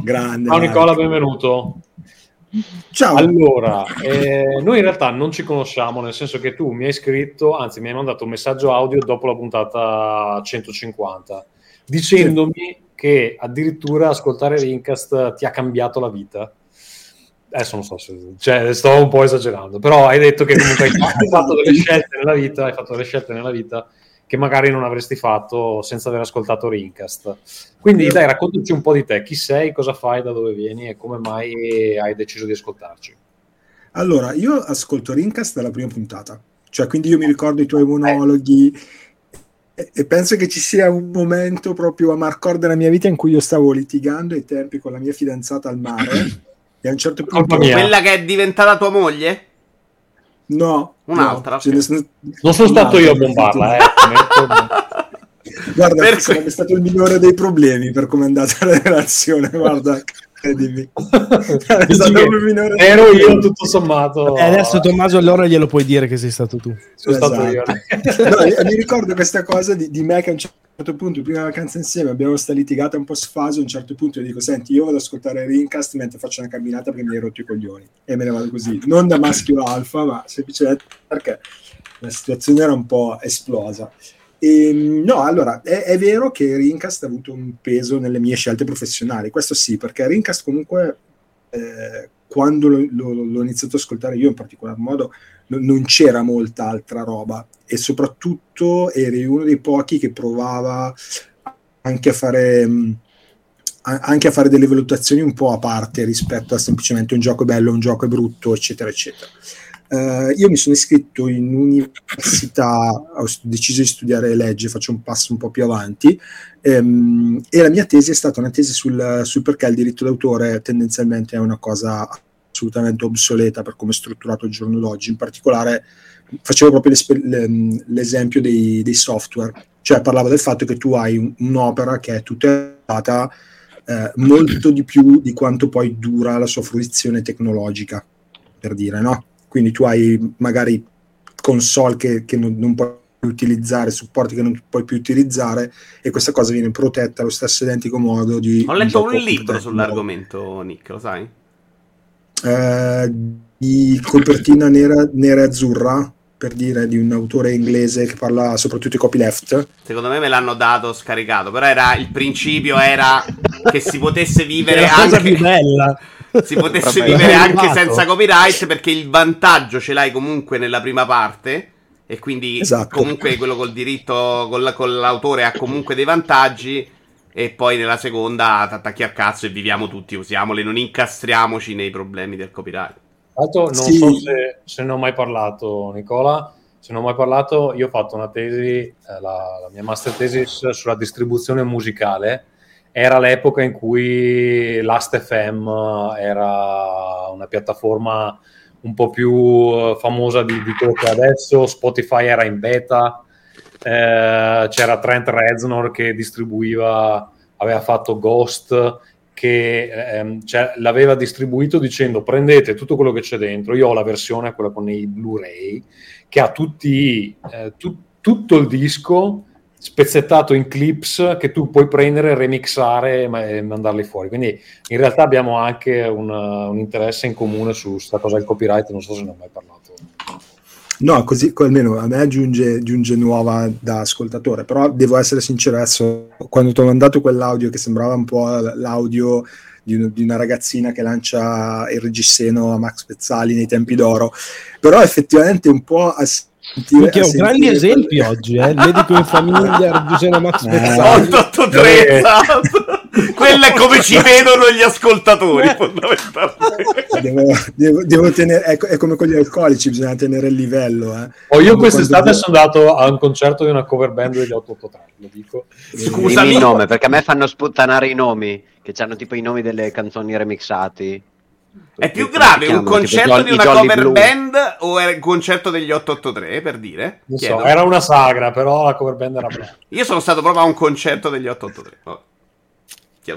Grande. Ciao. Nicola, benvenuto. Ciao. Allora, eh, noi in realtà non ci conosciamo, nel senso che tu mi hai scritto, anzi mi hai mandato un messaggio audio dopo la puntata 150, dicendomi che addirittura ascoltare Rincast ti ha cambiato la vita. Adesso non so se cioè, sto un po' esagerando, però hai detto che comunque hai fatto- delle scelte nella vita, hai fatto delle scelte nella vita che magari non avresti fatto senza aver ascoltato Rincast. Quindi dai, raccontaci un po' di te, chi sei, cosa fai, da dove vieni e come mai hai deciso di ascoltarci. Allora, io ascolto Rincast dalla prima puntata, cioè quindi io mi ricordo i tuoi monologhi e, e penso che ci sia un momento proprio a marcor della mia vita in cui io stavo litigando ai tempi con la mia fidanzata al mare e a un certo punto... Quella che è diventata tua moglie? No, Un'altra, no, ne Non sono stato io a bombarla, eh. Guarda, Per sarebbe stato il minore dei problemi per come è andata la relazione, guarda, credimi. È Dici stato che il minore dei Ero io tutto sommato. E adesso Tommaso allora glielo puoi dire che sei stato tu. sono stato io. Esatto. No, mi ricordo questa cosa di, di me che a un certo punto, prima vacanza insieme, abbiamo sta litigata un po' sfaso. A un certo punto io dico: Senti, io vado ad ascoltare Rincast mentre faccio una camminata perché mi hai rotto i coglioni. E me ne vado così, non da maschio alfa, ma semplicemente perché la situazione era un po' esplosa. E, no, allora è, è vero che Rincast ha avuto un peso nelle mie scelte professionali, questo sì, perché Rincast comunque eh, quando lo- lo- l'ho iniziato ad ascoltare io in particolar modo non c'era molta altra roba e soprattutto eri uno dei pochi che provava anche a fare a- anche a fare delle valutazioni un po' a parte rispetto a semplicemente un gioco è bello, un gioco è brutto, eccetera, eccetera. Eh, io mi sono iscritto in università, ho deciso di studiare legge, faccio un passo un po' più avanti, ehm, e la mia tesi è stata una tesi sul, sul perché il diritto d'autore tendenzialmente è una cosa assolutamente obsoleta per come è strutturato il giorno d'oggi. In particolare facevo proprio l'em- l'esempio dei, dei software, cioè parlavo del fatto che tu hai un- un'opera che è tutelata eh, molto di più di quanto poi dura la sua fruizione tecnologica, per dire, no? Quindi tu hai magari console che, che non, non puoi utilizzare, supporti che non puoi più utilizzare e questa cosa viene protetta allo stesso identico modo di... Ho letto un libro sull'argomento, Nick, lo sai? Eh, di copertina nera, nera e azzurra, per dire, di un autore inglese che parla soprattutto di copyleft. Secondo me me l'hanno dato scaricato, però era il principio era che si potesse vivere la cosa anche più bella. si potesse Vabbè. vivere anche senza copyright perché il vantaggio ce l'hai comunque nella prima parte e quindi Esatto. comunque quello col diritto con, la- con l'autore ha comunque dei vantaggi e poi nella seconda ti attacchi al cazzo e viviamo tutti, usiamole, non incastriamoci nei problemi del copyright. Tra l'altro, non Sì. so se, se ne ho mai parlato, Nicola. Se non ho mai parlato, io ho fatto una tesi, eh, la, la mia master thesis sulla distribuzione musicale. Era l'epoca in cui Last.fm era una piattaforma un po' più eh, famosa di, di quello che è adesso. Spotify era in beta, eh, c'era Trent Reznor che distribuiva, aveva fatto Ghost che ehm, cioè, l'aveva distribuito dicendo prendete tutto quello che c'è dentro, io ho la versione, quella con i Blu-ray, che ha tutti, eh, tu- tutto il disco spezzettato in clips che tu puoi prendere, remixare e ma- mandarli fuori. Quindi in realtà abbiamo anche un, un interesse in comune su questa cosa del copyright, non so se ne ho mai parlato. No, così almeno a me giunge, giunge nuova da ascoltatore, però devo essere sincero adesso, quando ti ho mandato quell'audio che sembrava un po' l'audio di, un- di una ragazzina che lancia il reggiseno a Max Pezzali nei tempi d'oro, però effettivamente un po' a Perché ho grandi esempi quel... oggi, eh? il medico in famiglia, Giuseppe Max Pezzali. 883, esatto. Quello è come ci vedono gli ascoltatori, fondamentalmente. Devo, devo, devo tenere, è, è, come con gli alcolici, bisogna tenere il livello. Eh. Oh, io quest'estate quando... sono andato a un concerto di una cover band degli 883, lo dico. Scusami il nome, perché a me fanno sputtanare i nomi, che hanno tipo i nomi delle canzoni remixati. È più grave un concerto di una cover Blue. band o è il concerto degli 883 per dire? So, era una sagra, però la cover band era brava. Io sono stato proprio a un concerto degli 883. Oh.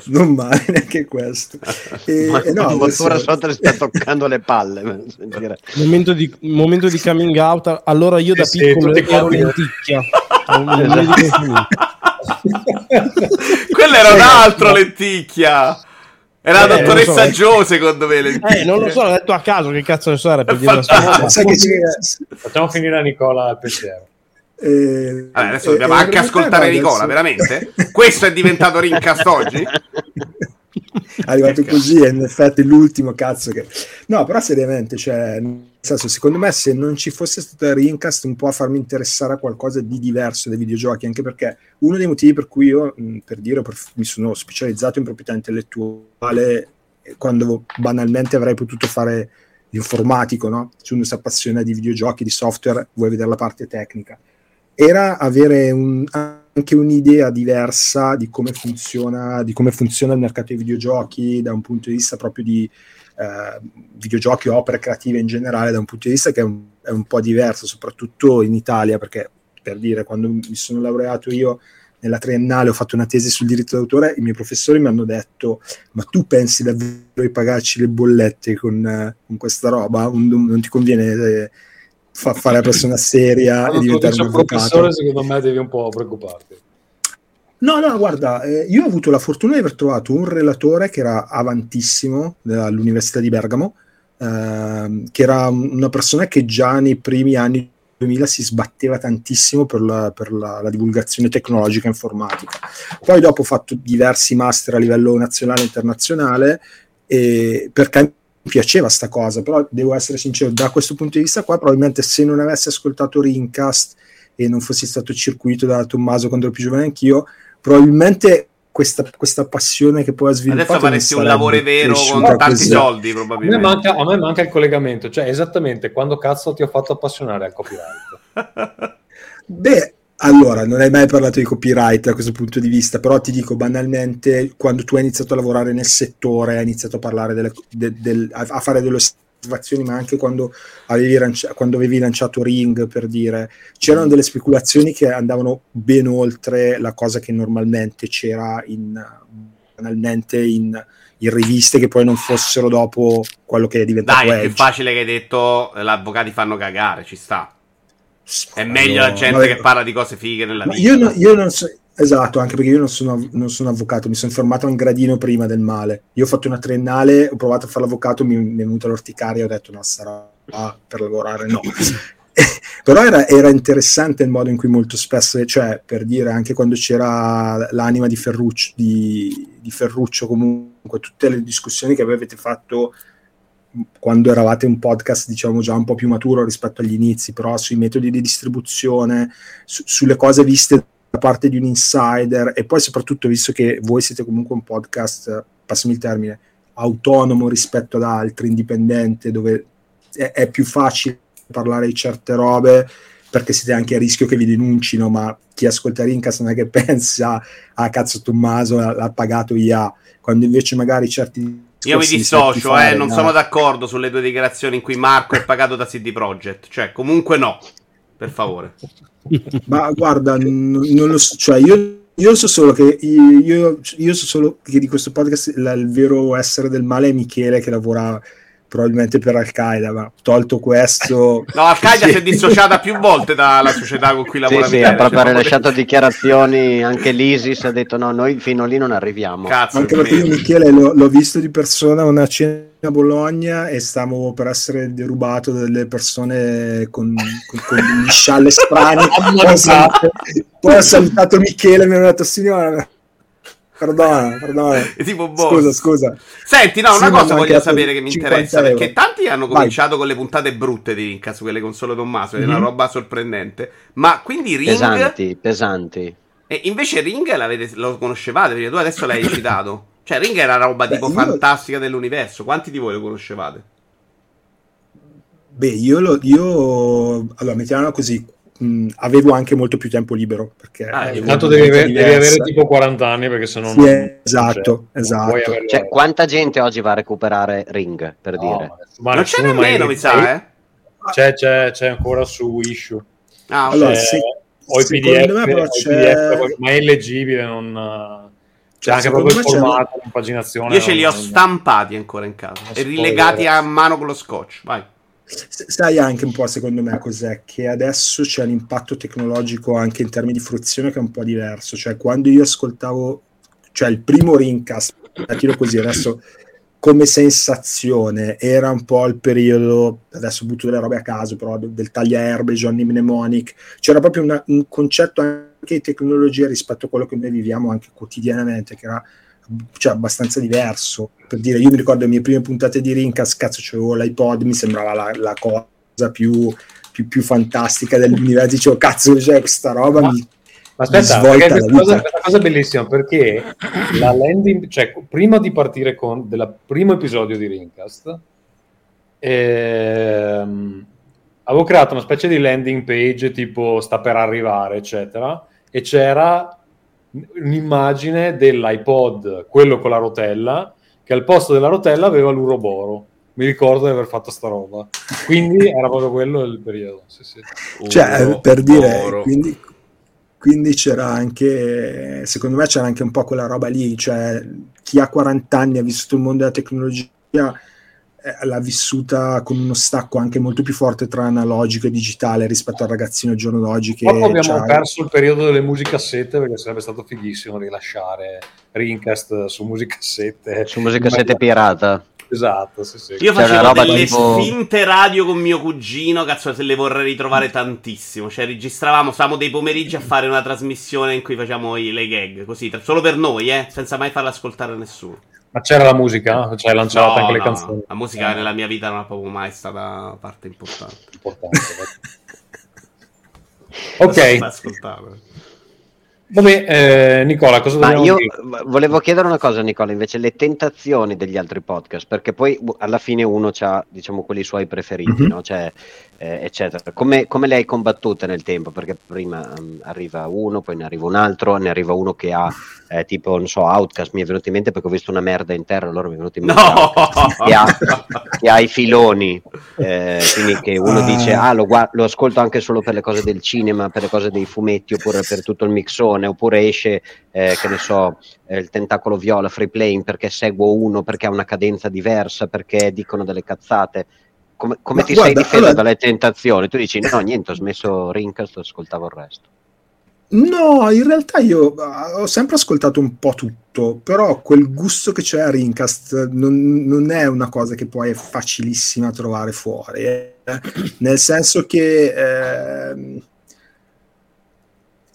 Non male neanche questo. E, Ma e no, ancora sotto le sta toccando le palle. momento, di, momento di coming out. Allora io da piccolo ero lenticchia. Quello era un altro lenticchia. Era la eh, dottoressa so. Joe, secondo me. Eh, non lo so, l'ho detto a caso. Che cazzo ne so era per dire la sua Facciamo finire a Nicola il pensiero. Eh, allora, adesso eh, dobbiamo anche ascoltare Nicola, adesso... veramente? Questo è diventato Rincast oggi? è arrivato così, è in effetti l'ultimo cazzo che... No, però seriamente, cioè, nel senso, secondo me se non ci fosse stato Rincast un po' a farmi interessare a qualcosa di diverso dai videogiochi, anche perché uno dei motivi per cui io, per dire, mi sono specializzato in proprietà intellettuale quando banalmente avrei potuto fare l'informatico, no? Se uno si appassiona di videogiochi, di software, vuoi vedere la parte tecnica era avere un, anche un'idea diversa di come, funziona, di come funziona il mercato dei videogiochi da un punto di vista proprio di eh, videogiochi o opere creative in generale, da un punto di vista che è un, è un po' diverso, soprattutto in Italia, perché per dire, quando mi sono laureato io nella triennale ho fatto una tesi sul diritto d'autore, i miei professori mi hanno detto ma tu pensi davvero di pagarci le bollette con, con questa roba? Non, non ti conviene... Fa fare la persona seria e diventare un professore secondo me devi un po' preoccuparti no no guarda eh, io ho avuto la fortuna di aver trovato un relatore che era avantissimo all'università di Bergamo eh, che era una persona che già nei primi anni 2000 si sbatteva tantissimo per, la, per la, la, divulgazione tecnologica informatica. Poi dopo ho fatto diversi master a livello nazionale e internazionale e perché piaceva sta cosa, però devo essere sincero, da questo punto di vista qua, probabilmente se non avessi ascoltato Rincast e non fossi stato circuito da Tommaso quando ero più giovane anch'io, probabilmente questa, questa passione che poi ha sviluppato adesso faresti un lavoro vero con tanti così. soldi probabilmente a me, manca, a me manca il collegamento cioè esattamente quando cazzo ti ho fatto appassionare al copyright beh allora, non hai mai parlato di copyright da questo punto di vista, però ti dico banalmente, quando tu hai iniziato a lavorare nel settore, hai iniziato a parlare delle, de, del, a fare delle osservazioni, ma anche quando avevi, lancia, quando avevi, lanciato Ring, per dire, c'erano delle speculazioni che andavano ben oltre la cosa che normalmente c'era in, banalmente in, in riviste che poi non fossero dopo quello che è diventato Dai, è più facile che hai detto, gli avvocati fanno cagare, ci sta. È meglio la gente no, che parla di cose fighe nella vita. Io, no, io non so, esatto, anche perché io non sono, non sono, avvocato, mi sono informato un gradino prima del male. Io ho fatto una triennale, ho provato a fare l'avvocato, mi, mi è venuta l'orticaria, ho detto no, sarà per lavorare, no. Però era, era, interessante il modo in cui molto spesso, cioè per dire anche quando c'era l'anima di Ferruccio, di, di Ferruccio comunque, tutte le discussioni che avete fatto quando eravate un podcast diciamo già un po' più maturo rispetto agli inizi, però sui metodi di distribuzione, su, sulle cose viste da parte di un insider e poi soprattutto visto che voi siete comunque un podcast, passami il termine, autonomo rispetto ad altri, indipendente, dove è, è più facile parlare di certe robe perché siete anche a rischio che vi denuncino, ma chi ascolta Rincast non è che pensa, ah cazzo Tommaso l'ha pagato IA, quando invece magari certi io mi dissocio, eh, non no. sono d'accordo sulle due dichiarazioni in cui Marco è pagato da CD Projekt. Cioè, comunque no, per favore. Ma guarda, non lo so, cioè io, io so solo che io, io so solo che di questo podcast la, il vero essere del male è Michele che lavora probabilmente per Al-Qaeda, ma tolto questo... No, Al-Qaeda si è dissociata più volte dalla società con cui lavora. Sì, sì, ha proprio rilasciato dichiarazioni, anche l'ISIS ha detto no, noi fino lì non arriviamo. Cazzo, anche perché io Michele l'ho, l'ho, visto di persona a una cena a Bologna e stavo per essere derubato dalle persone con, con, con gli scialle strani. poi, ho salutato, poi ho salutato Michele e mi hanno detto signora perdona, perdona. È tipo boss. Scusa, scusa. Senti, no, Sì, una ma cosa voglio sapere che mi 50 interessa. euro. Perché tanti hanno Vai. cominciato con le puntate brutte di Rincas, quelle con solo Tommaso, è una Mhm. roba sorprendente. Ma quindi Ring. Pesanti, pesanti. E invece Ring l'avete- lo conoscevate? Perché tu adesso l'hai citato. Cioè, Ring era una roba Beh, tipo io- fantastica dell'universo. Quanti di voi lo conoscevate? Beh, io, lo, io allora mettiamola così, mh, avevo anche molto più tempo libero perché Ah, Intanto devi, avere- devi avere tipo 40 anni perché sennò Sì, non... esatto, cioè, non esatto. averlo- Cioè, quanta gente oggi va a recuperare Ring, per No, dire? ma non c'è nemmeno, mi sa, eh? C'è, c'è, c'è ancora su issue. Ah. Allora, C'è- se- o i secondo PDF, me però PDF, ma è illeggibile, non... C'è Cioè, anche proprio il formato, l'impaginazione. Io ce li ho non- stampati ancora in casa Non e rilegati a mano con lo scotch. Vai. Sai anche un po', secondo me, cos'è? Che adesso c'è un impatto tecnologico anche in termini di fruizione che è un po' diverso. Cioè, quando io ascoltavo, cioè il primo Rincast, la tiro così, adesso come sensazione, era un po' il periodo, adesso butto delle robe a caso, però del tagliaerbe, Johnny Mnemonic, c'era proprio una- un concetto anche di tecnologia rispetto a quello che noi viviamo anche quotidianamente, che era cioè, abbastanza diverso. Per dire, io mi ricordo le mie prime puntate di Rincas, cazzo, c'avevo l'iPod, mi sembrava la, la cosa più, più, più fantastica dell'universo. Dicevo, cazzo, c'è questa roba. Ma- mi- Ma aspetta, perché la questa cosa, vita. questa cosa è bellissima perché la landing, cioè prima di partire con del primo episodio di Ringcast, ehm, avevo creato una specie di landing page tipo sta per arrivare, eccetera, e c'era un'immagine dell'iPod, quello con la rotella, che al posto della rotella aveva l'uroboro. Mi ricordo di aver fatto sta roba. Quindi era proprio quello il periodo. Sì, sì. Cioè, Oro, per dire, oro. quindi, quindi c'era anche, secondo me c'era anche un po' quella roba lì, cioè chi ha 40 anni ha vissuto il mondo della tecnologia eh, l'ha vissuta con uno stacco anche molto più forte tra analogico e digitale rispetto al ragazzino al giorno d'oggi che abbiamo c'ha- perso il periodo delle musicassette perché sarebbe stato fighissimo rilasciare Rincast su musicassette. Su musica 7 pirata. Esatto, sì, sì. Io C'è facevo roba delle tipo- finte radio con mio cugino, cazzo, se le vorrei ritrovare tantissimo. Cioè, registravamo, stavamo dei pomeriggi a fare una trasmissione in cui facciamo i- le gag, così, tra- solo per noi, eh, senza mai farla ascoltare a nessuno. Ma c'era la musica? Cioè lanciata No, anche le no, canzoni? La musica Eh, nella mia vita non è proprio mai stata parte importante. importante. ok, vabbè, eh, Nicola, cosa Ma dobbiamo io dire? volevo chiedere una cosa, Nicola, invece le tentazioni degli altri podcast, perché poi alla fine uno ha, diciamo, quelli suoi preferiti, Mhm. no? Cioè, eh, eccetera. Come, come le hai combattute nel tempo? Perché prima mm, arriva uno, poi ne arriva un altro, ne arriva uno che ha, eh, tipo, non so, Outcast, mi è venuto in mente perché ho visto una merda interna, allora mi è venuto in mente No! Outcast, che ha, che ha i filoni, eh, quindi che uno Ah. dice, ah, lo, gua- lo ascolto anche solo per le cose del cinema, per le cose dei fumetti, oppure per tutto il mixone, oppure esce, eh, che ne so, eh, il tentacolo viola, free playing, perché seguo uno, perché ha una cadenza diversa, perché dicono delle cazzate. Come, come ti guarda, sei difeso allora- dalle tentazioni? Tu dici, no, niente, ho smesso Rincast, ascoltavo il resto. No, in realtà io ah, ho sempre ascoltato un po' tutto, però quel gusto che c'è a Rincast non, non è una cosa che poi è facilissima trovare fuori, eh. nel senso che ehm,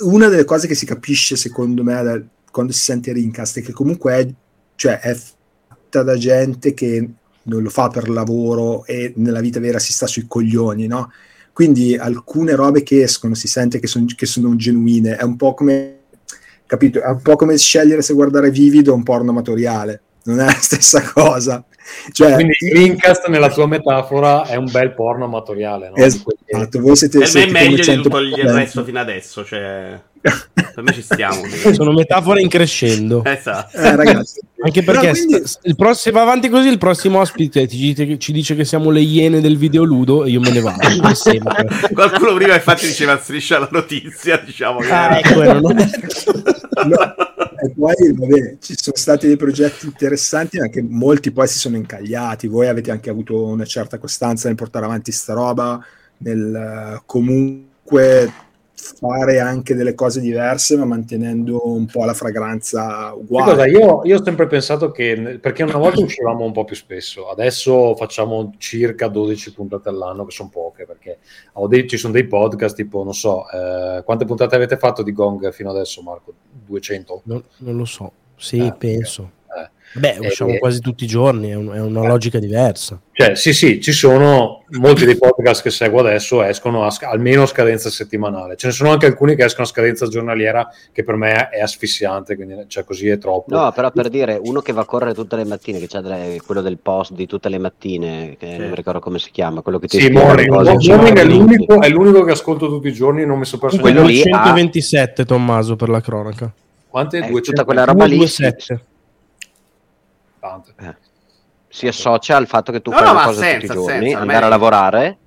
una delle cose che si capisce secondo me da- quando si sente Rincast è che comunque è, cioè, è fatta da gente che non lo fa per lavoro e nella vita vera si sta sui coglioni, no? Quindi alcune robe che escono si sente che, son- che sono genuine, è un po' come capito? È un po' come scegliere se guardare Vivido o un porno amatoriale, non è la stessa cosa. Cioè, Quindi Rincast nella tua metafora è un bel porno amatoriale, no? Esatto, voi siete, Per me è meglio di tutto il 100%. resto fino adesso, cioè... Per me ci stiamo. Sono metafore in crescendo. esatto. Eh, ragazzi, Anche perché quindi- il pro- se va avanti così, il prossimo ospite ci dice, che, ci dice che siamo le iene del videoludo e io me ne vado. Qualcuno prima infatti diceva striscia la notizia, diciamo che... Ah, ecco, ho- No, e poi vabbè, ci sono stati dei progetti interessanti, anche molti poi si sono incagliati. Voi avete anche avuto una certa costanza nel portare avanti sta roba, nel eh, comunque fare anche delle cose diverse, ma mantenendo un po' la fragranza uguale. cosa? Io, io ho sempre pensato che perché una volta uscivamo un po' più spesso, adesso facciamo circa 12 puntate all'anno, che sono poche perché ho dei- ci sono dei podcast tipo, non so, eh, quante puntate avete fatto di Gong fino adesso, Marco? 200? non, non lo so. Sì, Eh, penso. eh. Beh, Eh, usciamo eh. quasi tutti i giorni, è, un- è una Eh. logica diversa. Cioè, sì, sì, ci sono molti dei podcast che seguo adesso escono a almeno a scadenza settimanale. Ce ne sono anche alcuni che escono a scadenza giornaliera, che per me è asfissiante, quindi cioè, così è troppo. No, però per dire, uno che va a correre tutte le mattine, che c'ha delle- quello del post di tutte le mattine, che non mi ricordo come si chiama, quello che ti Sì, Morning, cose in Morning è, l'unico, è l'unico che ascolto tutti i giorni, non mi so perso Quello lì ha- 127 Tommaso per la cronaca. Quante? Eh, 200? tutta quella roba lì 227. Tante. si associa al fatto che tu No, fai no, una cosa senso, tutti i giorni, senso, andare a lavorare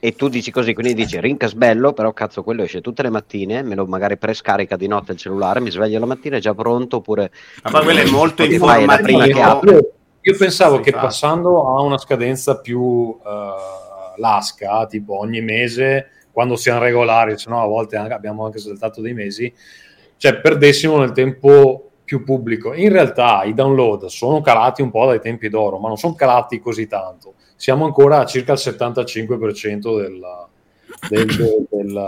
e tu dici così, quindi dici Rincas bello, però cazzo quello esce tutte le mattine, me lo magari prescarica di notte il cellulare, mi sveglio la mattina è già pronto oppure Ma poi quello è molto è informativo. Io, io pensavo Sì, che infatti. passando a una scadenza più eh, lasca, tipo ogni mese, quando siamo regolari, se no a volte anche- abbiamo anche saltato dei mesi, cioè perdessimo nel tempo più pubblico. In realtà i download sono calati un po' dai tempi d'oro, ma non sono calati così tanto. Siamo ancora a circa il 75% del, del, del- del-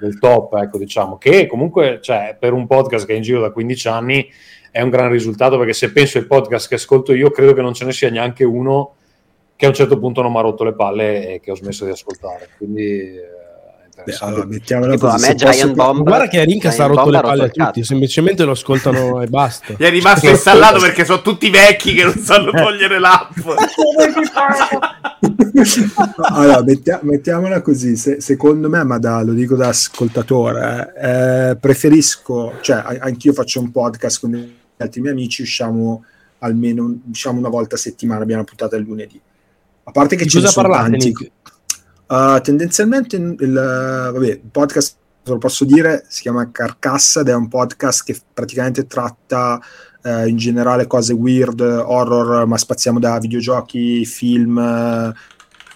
del top, ecco, diciamo, che comunque cioè, per un podcast che è in giro da 15 anni è un gran risultato perché se penso ai podcast che ascolto io, credo che non ce ne sia neanche uno che a un certo punto non mi ha rotto le palle e che ho smesso di ascoltare. Quindi eh, Beh, allora, mettiamola Tipo, così, a me se posso- Giant Bomb Guarda che Rinka sta Giant rotto le palle a tutti, semplicemente lo ascoltano e basta. Gli è rimasto installato perché sono tutti vecchi che non sanno togliere l'app. allora, mettia- mettiamola così, se- secondo me, ma da- lo dico da ascoltatore, eh, preferisco, cioè a- anch'io faccio un podcast con gli altri miei amici, usciamo almeno usciamo una volta a settimana, abbiamo puntata il lunedì. A parte che cosa sono parlate, tanti. Nick? Uh, tendenzialmente il, vabbè, il podcast, lo posso dire, si chiama Carcassa ed è un podcast che praticamente tratta eh, in generale cose weird, horror, ma spaziamo da videogiochi, film, eh,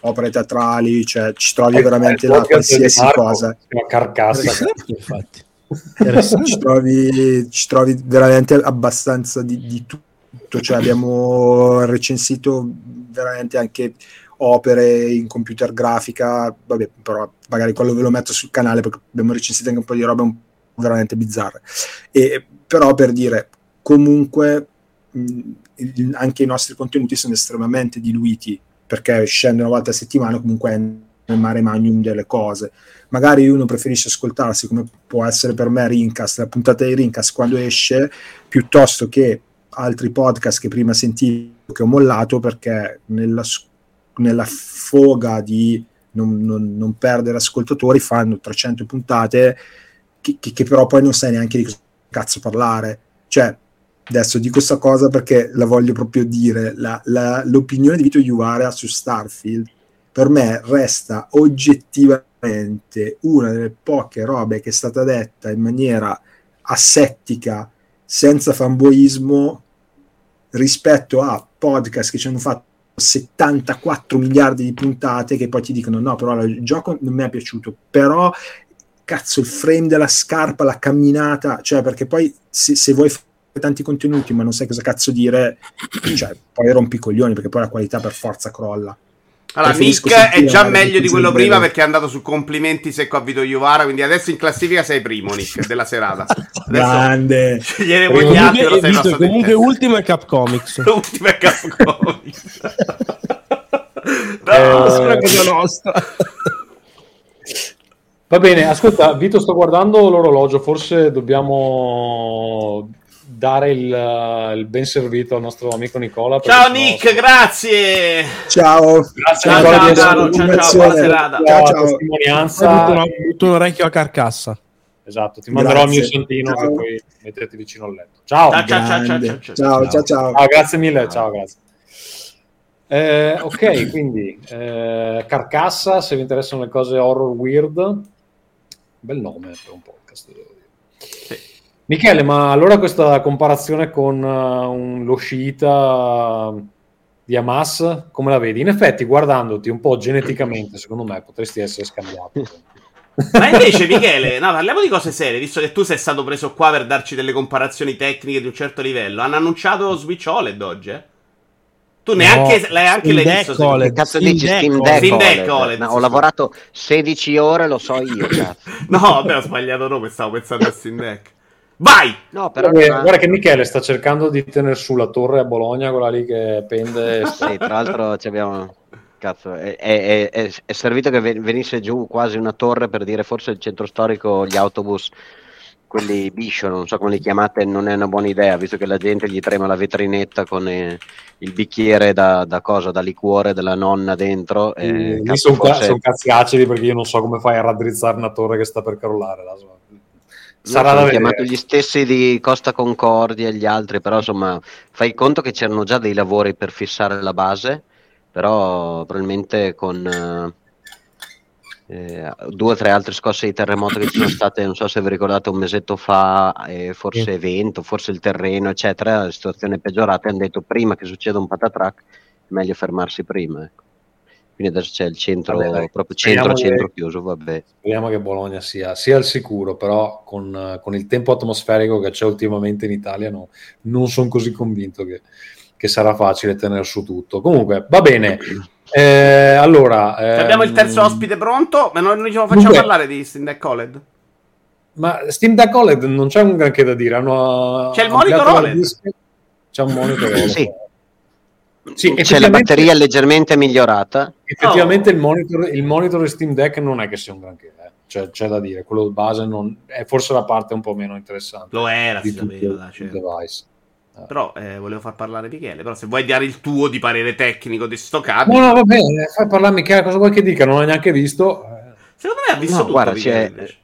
opere teatrali, cioè ci trovi veramente Eh, podcast di qualsiasi Marco, cosa. chiama Carcassa. Interessante, infatti. Ci trovi, ci trovi veramente abbastanza di, di tutto, cioè abbiamo recensito veramente anche opere in computer grafica, vabbè, però magari quello ve lo metto sul canale perché abbiamo recensito anche un po' di robe un- veramente bizzarre. E, però per dire, comunque mh, il- anche i nostri contenuti sono estremamente diluiti perché scende una volta a settimana comunque è nel mare magnum delle cose. Magari uno preferisce ascoltarsi come può essere per me Rincast, la puntata di Rincast quando esce, piuttosto che altri podcast che prima sentivo che ho mollato perché nella, s- nella foga di non, non- non perdere ascoltatori fanno 300 puntate che, che- che però poi non sai neanche di cosa cazzo parlare. Cioè, adesso dico questa cosa perché la voglio proprio dire, la- la- l'opinione di Vito Iuvara su Starfield per me resta oggettivamente una delle poche robe che è stata detta in maniera asettica, senza fanboismo, rispetto a podcast che ci hanno fatto 74 miliardi di puntate che poi ti dicono no, però il gioco non mi è piaciuto, però cazzo il frame della scarpa, la camminata, cioè perché poi se, se vuoi fare tanti contenuti ma non sai cosa cazzo dire, cioè poi rompi i coglioni perché poi la qualità per forza crolla. Allora, Nick è già meglio di quello prima perché è andato su complimenti secco a Vito Iuvara, quindi adesso in classifica sei primo, Nick, della serata. Grande. sceglieremo gli altri, Comunque, sei in comunque ultimo è Capcomics. L'ultima è Capcomics. Eh, no, una cosa nostra. Va bene, ascolta, Vito, sto guardando l'orologio, forse dobbiamo dare il, il ben servito al nostro amico Nicola. Ciao Nick, grazie. Ciao. Grazie Ciao, ciao, ciao, in ciao, buona serata. Ciao, ciao. testimonianza. Ho un orecchio a carcassa. Esatto, ti manderò il mio Grazie. santino Ciao. che poi mettete vicino al letto. Ciao. Ciao, ciao, ciao, ciao, ciao, ciao. ciao, ciao, ciao. Ciao, grazie mille, ciao, grazie. Eh, ok, quindi eh, Carcassa, se vi interessano le cose horror weird, bel nome per un podcast, devo dire. Michele, ma allora questa comparazione con uh, un- lo sciita di Hamas, come la vedi? In effetti, guardandoti un po' geneticamente, secondo me potresti essere scambiato. Ma invece, Michele, no, parliamo di cose serie, visto che tu sei stato preso qua per darci delle comparazioni tecniche di un certo livello. Hanno annunciato Switch OLED oggi, eh? Tu neanche l'hai anche Steam l'hai Deck visto. OLED. Che cazzo Steam dici Deck Steam OLED. Deck, Steam Deck OLED? No, ho lavorato 16 ore, lo so io, cazzo. No, vabbè, ho sbagliato nome, stavo pensando a Steam Deck. Vai! No, però Guarda, non guarda che Michele sta cercando di tenere su la torre a Bologna, quella lì che pende. Sì, tra l'altro ci abbiamo... Cazzo, è, è- è- è servito che ven- venisse giù quasi una torre per dire forse il centro storico, gli autobus, quelli biscio, non so come li chiamate, non è una buona idea, visto che la gente gli trema la vetrinetta con eh, il bicchiere da, da cosa, da liquore della nonna dentro. E, Lì cazzo, sono, forse- cazzi acidi perché io non so come fai a raddrizzare una torre che sta per crollare. la so. No, Sarà sono da chiamato gli stessi di Costa Concordia e gli altri, però insomma fai conto che c'erano già dei lavori per fissare la base, però probabilmente con eh, due o tre altre scosse di terremoto che ci sono state, non so se vi ricordate, un mesetto fa, eh, forse vento, forse il terreno, eccetera, la situazione è peggiorata e hanno detto prima che succeda un patatrack è meglio fermarsi prima. ecco. Quindi adesso c'è il centro, Vabbè, dai. proprio Speriamo centro, che- centro chiuso, vabbè. Speriamo che Bologna sia, sia al sicuro, però con, eh, con il tempo atmosferico che c'è ultimamente in Italia no, non sono così convinto che, che sarà facile tenere su tutto. Comunque, va bene. Eh, allora, Abbiamo il terzo ospite pronto, ma noi non ci facciamo Dunque- parlare di Steam Deck OLED. Ma Steam Deck OLED non c'è un granché da dire. Hanno C'è il monitor OLED. C'è un monitor OLED. Sì. Sì, C'è la effettivamente- batteria leggermente migliorata. Effettivamente Oh. il, monitor, il monitor Steam Deck non è che sia un granché, eh. Cioè, c'è da dire, quello base non, è forse la parte un po' meno interessante Lo era, di tutto dai, certo. device. Però eh, volevo far parlare Michele. Però se vuoi dare il tuo di parere tecnico di sto cambio, No, no, va bene, fai parlare Michele, cosa vuoi che dica? Non ho neanche visto. Eh, secondo me ha visto No, tutto. guarda, Michele, c'è-.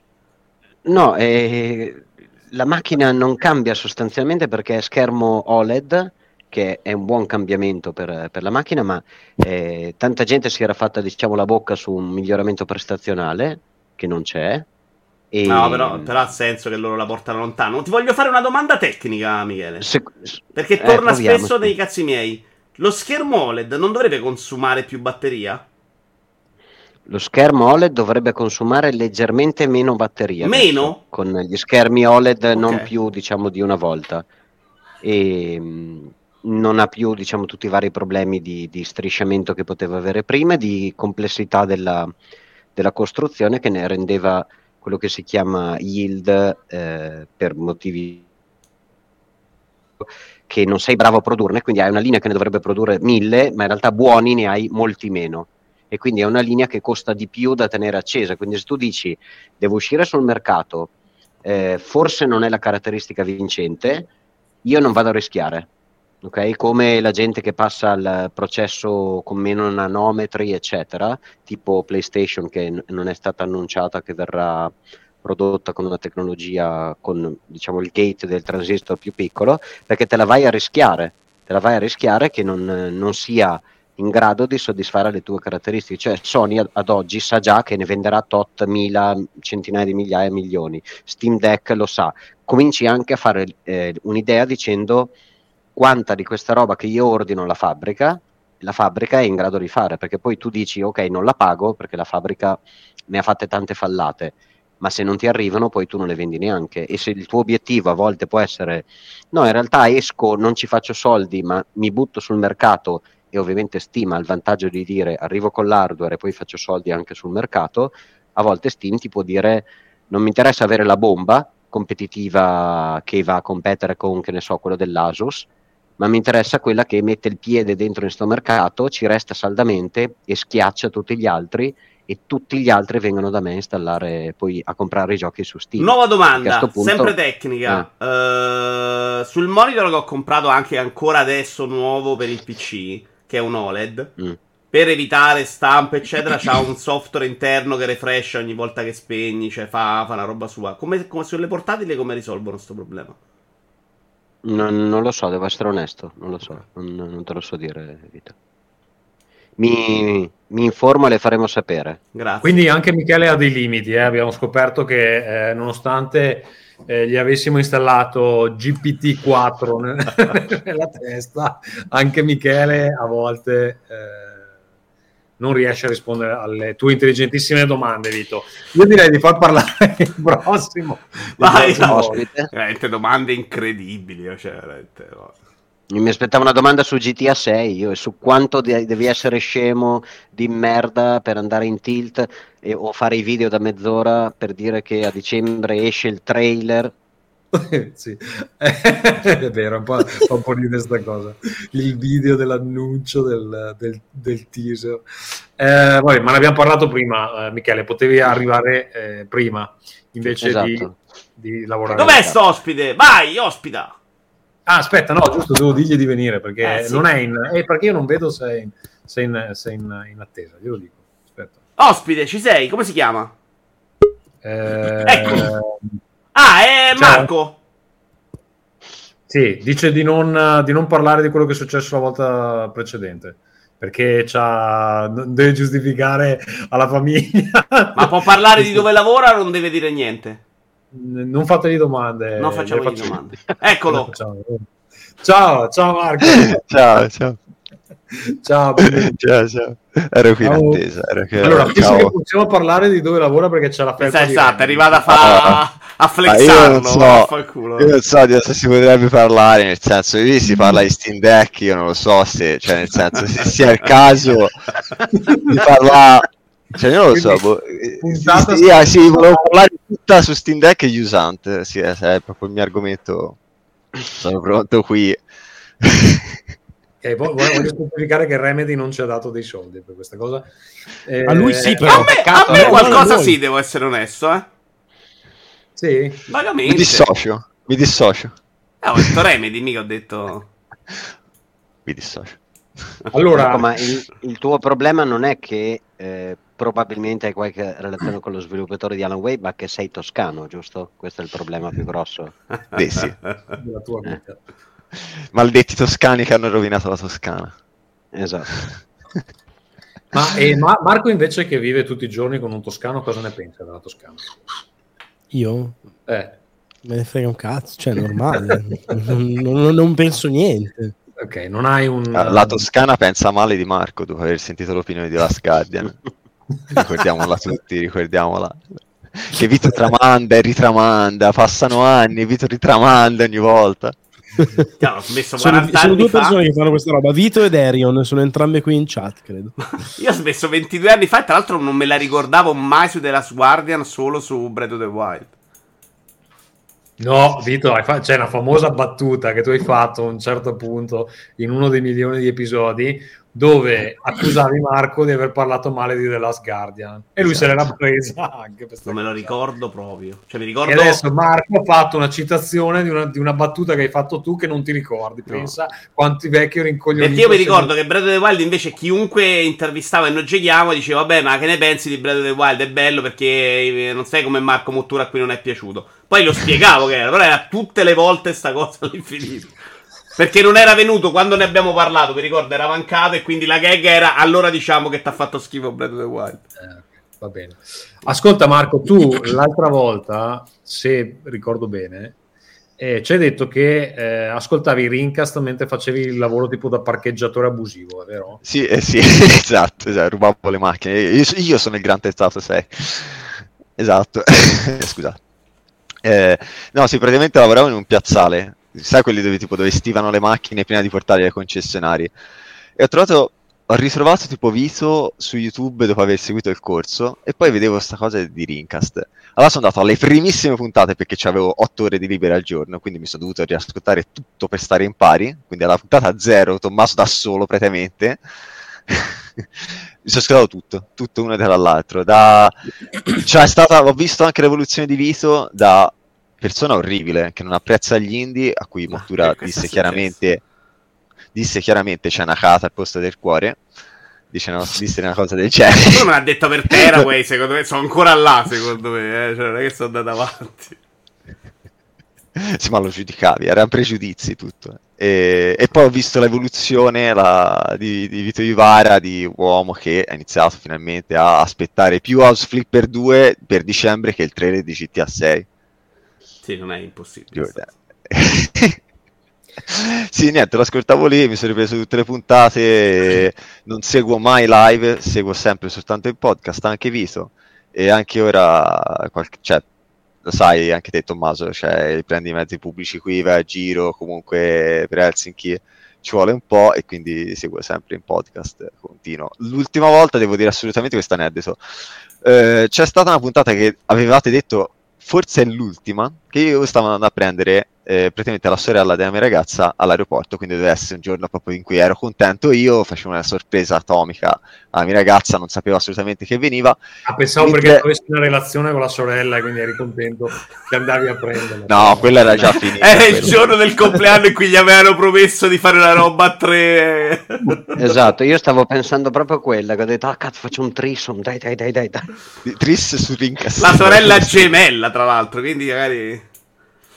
No, eh, la macchina non cambia sostanzialmente perché è schermo OLED, che è un buon cambiamento per, per la macchina, ma eh, tanta gente si era fatta diciamo, la bocca su un miglioramento prestazionale, che non c'è. E, No, però, però ha senso che loro la portano lontano. Ti voglio fare una domanda tecnica, Michele. se- Perché eh, torna proviamo. spesso nei cazzi miei. Lo schermo OLED non dovrebbe consumare più batteria? lo schermo OLED dovrebbe consumare leggermente meno batteria. Meno? con gli schermi OLED non Ok. più diciamo di una volta. E mh, non ha più diciamo tutti i vari problemi di, di strisciamento che poteva avere prima, di complessità della, della costruzione che ne rendeva quello che si chiama yield eh, per motivi che non sei bravo a produrne, quindi hai una linea che ne dovrebbe produrre mille, ma in realtà buoni ne hai molti meno. E quindi è una linea che costa di più da tenere accesa. Quindi se tu dici devo uscire sul mercato, eh, forse non è la caratteristica vincente, io non vado a rischiare. Ok? Come la gente che passa al processo con meno nanometri, eccetera, tipo PlayStation che n- non è stata annunciata che verrà prodotta con una tecnologia con diciamo il gate del transistor più piccolo, perché te la vai a rischiare, te la vai a rischiare che non, non sia in grado di soddisfare le tue caratteristiche. Cioè Sony ad, ad oggi sa già che ne venderà tot mila, centinaia di migliaia, milioni. Steam Deck lo sa. Cominci anche a fare eh, un'idea dicendo quanta di questa roba che io ordino alla fabbrica, la fabbrica è in grado di fare, perché poi tu dici ok non la pago perché la fabbrica ne ha fatte tante fallate, ma se non ti arrivano poi tu non le vendi neanche. E se il tuo obiettivo a volte può essere no in realtà esco, non ci faccio soldi, ma mi butto sul mercato e ovviamente Steam ha il vantaggio di dire arrivo con l'hardware e poi faccio soldi anche sul mercato, a volte Steam ti può dire non mi interessa avere la bomba competitiva che va a competere con, che ne so, quello dell'Asus, ma mi interessa quella che mette il piede dentro in questo mercato, ci resta saldamente e schiaccia tutti gli altri e tutti gli altri vengono da me a installare poi a comprare i giochi su Steam. Nuova domanda, sto punto- sempre tecnica. Eh, sul monitor che ho comprato anche ancora adesso nuovo per il PC, che è un OLED, Mm. per evitare stampe, eccetera, c'ha un software interno che refresh ogni volta che spegni, cioè fa, fa una roba sua. Come, come sulle portatili, come risolvono questo problema? Non, non lo so, devo essere onesto, non lo so, non, non te lo so dire, Vito. Mi, mi informo e le faremo sapere. Grazie. Quindi anche Michele ha dei limiti. eh. Abbiamo scoperto che eh, nonostante eh, gli avessimo installato GPT-4 ne- nella testa, anche Michele a volte eh, non riesce a rispondere alle tue intelligentissime domande, Vito. Io direi di far parlare il prossimo. Vai. Ospite. Veramente domande incredibili. Cioè, veramente, no. Mi aspettavo una domanda su GTA 6 io, e su quanto de- devi essere scemo di merda per andare in tilt e- o fare i video da mezz'ora per dire che a dicembre esce il trailer sì. è vero, un po', fa un po' di questa cosa. Il video dell'annuncio del, del, del teaser. Eh, vabbè, ma ne abbiamo parlato prima, eh, Michele, potevi arrivare eh, prima invece Esatto. di, di lavorare. Dov'è sto ospite? Vai, ospita! Ah, aspetta, no, giusto, devo dirgli di venire perché Eh, sì. non è in... eh, perché io non vedo se è in, se è in, se è in- in attesa, glielo dico. Aspetta. Ospite, ci sei? Come si chiama? Eh, Ecco. Ah, è Ciao. Marco. Sì, dice di non, di non parlare di quello che è successo la volta precedente, perché c'ha, non deve giustificare alla famiglia. Ma può parlare di dove lavora o non deve dire niente? Non fategli domande. Non facciamo faccio- domande. Eccolo. Ciao, ciao Marco. Ciao, ciao. ciao, ciao, ciao. Ero qui in attesa. Ero che... Allora, penso che possiamo parlare di dove lavora perché c'è la felpa Esatto, è arrivata a, fa... Ah. a Ah, io flexarlo. non so, io non so di cosa si potrebbe parlare, nel senso, lì si parla di Steam Deck, io non lo so se, cioè, nel senso, se sia il caso di parlare, cioè, io non lo so, boh, eh, puntata sì, ah, sì, volevo parlare tutta su Steam Deck e usante, sì, è, è proprio il mio argomento, sono pronto qui. Ok, vo- voglio, voglio specificare che Remedy non ci ha dato dei soldi per questa cosa. Eh, A lui sì, A però. me, Peccato, a me eh, qualcosa a sì, devo essere onesto, eh. Sì? Vagamente. Mi dissocio, mi dissocio, Eh, ho detto Remedy, mica ho detto... mi dissocio. Allora, Ecco, ma il, il tuo problema non è che eh, probabilmente hai qualche relazione con lo sviluppatore di Alan Wake, ma che sei toscano, giusto? Questo è il problema più grosso. Beh, sì. della tua vita. Maledetti toscani che hanno rovinato la Toscana. Esatto. Ma, e Ma- Marco invece che vive tutti i giorni con un toscano, cosa ne pensa della Toscana? Io Eh, me ne frega un cazzo, cioè è normale. non, non- non penso niente. ok, non hai un... La Toscana pensa male di Marco dopo aver sentito l'opinione di Last Guardian. ricordiamola tutti, ricordiamola. Che Vito tramanda e ritramanda, passano anni, Vito ritramanda ogni volta. Chiaro, ho smesso Sono, 40 sono due fa. persone che fanno questa roba, Vito ed Erion, sono entrambe qui in chat, credo. Io ho smesso 22 anni fa e tra l'altro non me la ricordavo mai su The Last Guardian, solo su Breath of the Wild. No, Vito, hai fa- c'è una famosa battuta che tu hai fatto a un certo punto in uno dei milioni di episodi dove accusavi Marco di aver parlato male di The Last Guardian e lui se l'era presa anche per Non me lo ricordo proprio. Cioè, mi E ricordo... adesso Marco ha fatto una citazione di una, di una battuta che hai fatto tu che non ti ricordi. No. Pensa quanti vecchi rincoglioniti. Perché io mi ricordo che Breath of the Wild invece chiunque intervistava e noi giochiamo diceva vabbè ma che ne pensi di Breath of the Wild? È bello perché eh, non sei come Marco Mottura a cui non è piaciuto. Poi lo spiegavo che era, però era tutte le volte sta cosa all'infinito. Perché non era venuto quando ne abbiamo parlato, mi ricordo, era mancato e quindi la gag era allora diciamo che ti ha fatto schifo Breath of the Wild. Eh, va bene. Ascolta Marco, tu l'altra volta, se ricordo bene, eh, ci hai detto che eh, ascoltavi i Rincast mentre facevi il lavoro tipo da parcheggiatore abusivo, è vero? Sì, eh sì, esatto, esatto, rubavo le macchine. Io, io sono il Grand Theft Auto 6. Esatto, scusate. Eh, no, sì, praticamente lavoravo in un piazzale, sai quelli dove tipo dove stivano le macchine prima di portarle ai concessionari. E ho trovato, ho ritrovato tipo Vito su YouTube dopo aver seguito il corso e poi vedevo sta cosa di Rincast. Allora sono andato alle primissime puntate perché avevo 8 ore di libera al giorno, quindi mi sono dovuto riascoltare tutto per stare in pari, quindi alla puntata 0 Tommaso da solo praticamente. mi sono ascoltato tutto, tutto uno dall'altro. Da... Cioè, è stata, ho visto anche l'evoluzione di Vito da persona orribile che non apprezza gli indie, a cui Ma Mottura è disse chiaramente, disse chiaramente c'è una cata al posto del cuore. Dice una, disse una cosa del genere. Quello me l'ha detto per Teraway, secondo me, sono ancora là, secondo me, eh. cioè non è che sono andato avanti. sì, ma lo giudicavi, erano pregiudizi tutto. E, e poi ho visto l'evoluzione la- di, di Vito Ivara, di uomo che ha iniziato finalmente a aspettare più House Flipper 2 per dicembre che il trailer di GTA 6. Sì, non è impossibile. Sì, niente, lo ascoltavo lì, mi sono ripreso tutte le puntate, non seguo mai live, seguo sempre soltanto il podcast, anche Vito, e anche ora, qualche, cioè, lo sai anche te Tommaso, cioè, prendi i mezzi pubblici qui, vai a giro, comunque per Helsinki ci vuole un po' e quindi seguo sempre in podcast continuo. L'ultima volta devo dire assolutamente questo aneddoto. Eh, c'è stata una puntata che avevate detto forse è l'ultima, che io stavo andando a prendere eh, praticamente la sorella della mia ragazza all'aeroporto, quindi deve essere un giorno proprio in cui ero contento io, facevo una sorpresa atomica alla mia ragazza, non sapevo assolutamente che veniva. Ah, pensavo Mentre- perché avessi una relazione con la sorella e quindi eri contento che andavi a prenderla. No, quella era già finita. Era il quello. giorno del compleanno in cui gli avevano promesso di fare una roba a tre. Esatto, io stavo pensando proprio a quella, che ho detto, ah cazzo, faccio un trissom, dai, dai, dai, dai, dai. Tris su Rincas. La sorella gemella, tra l'altro, quindi magari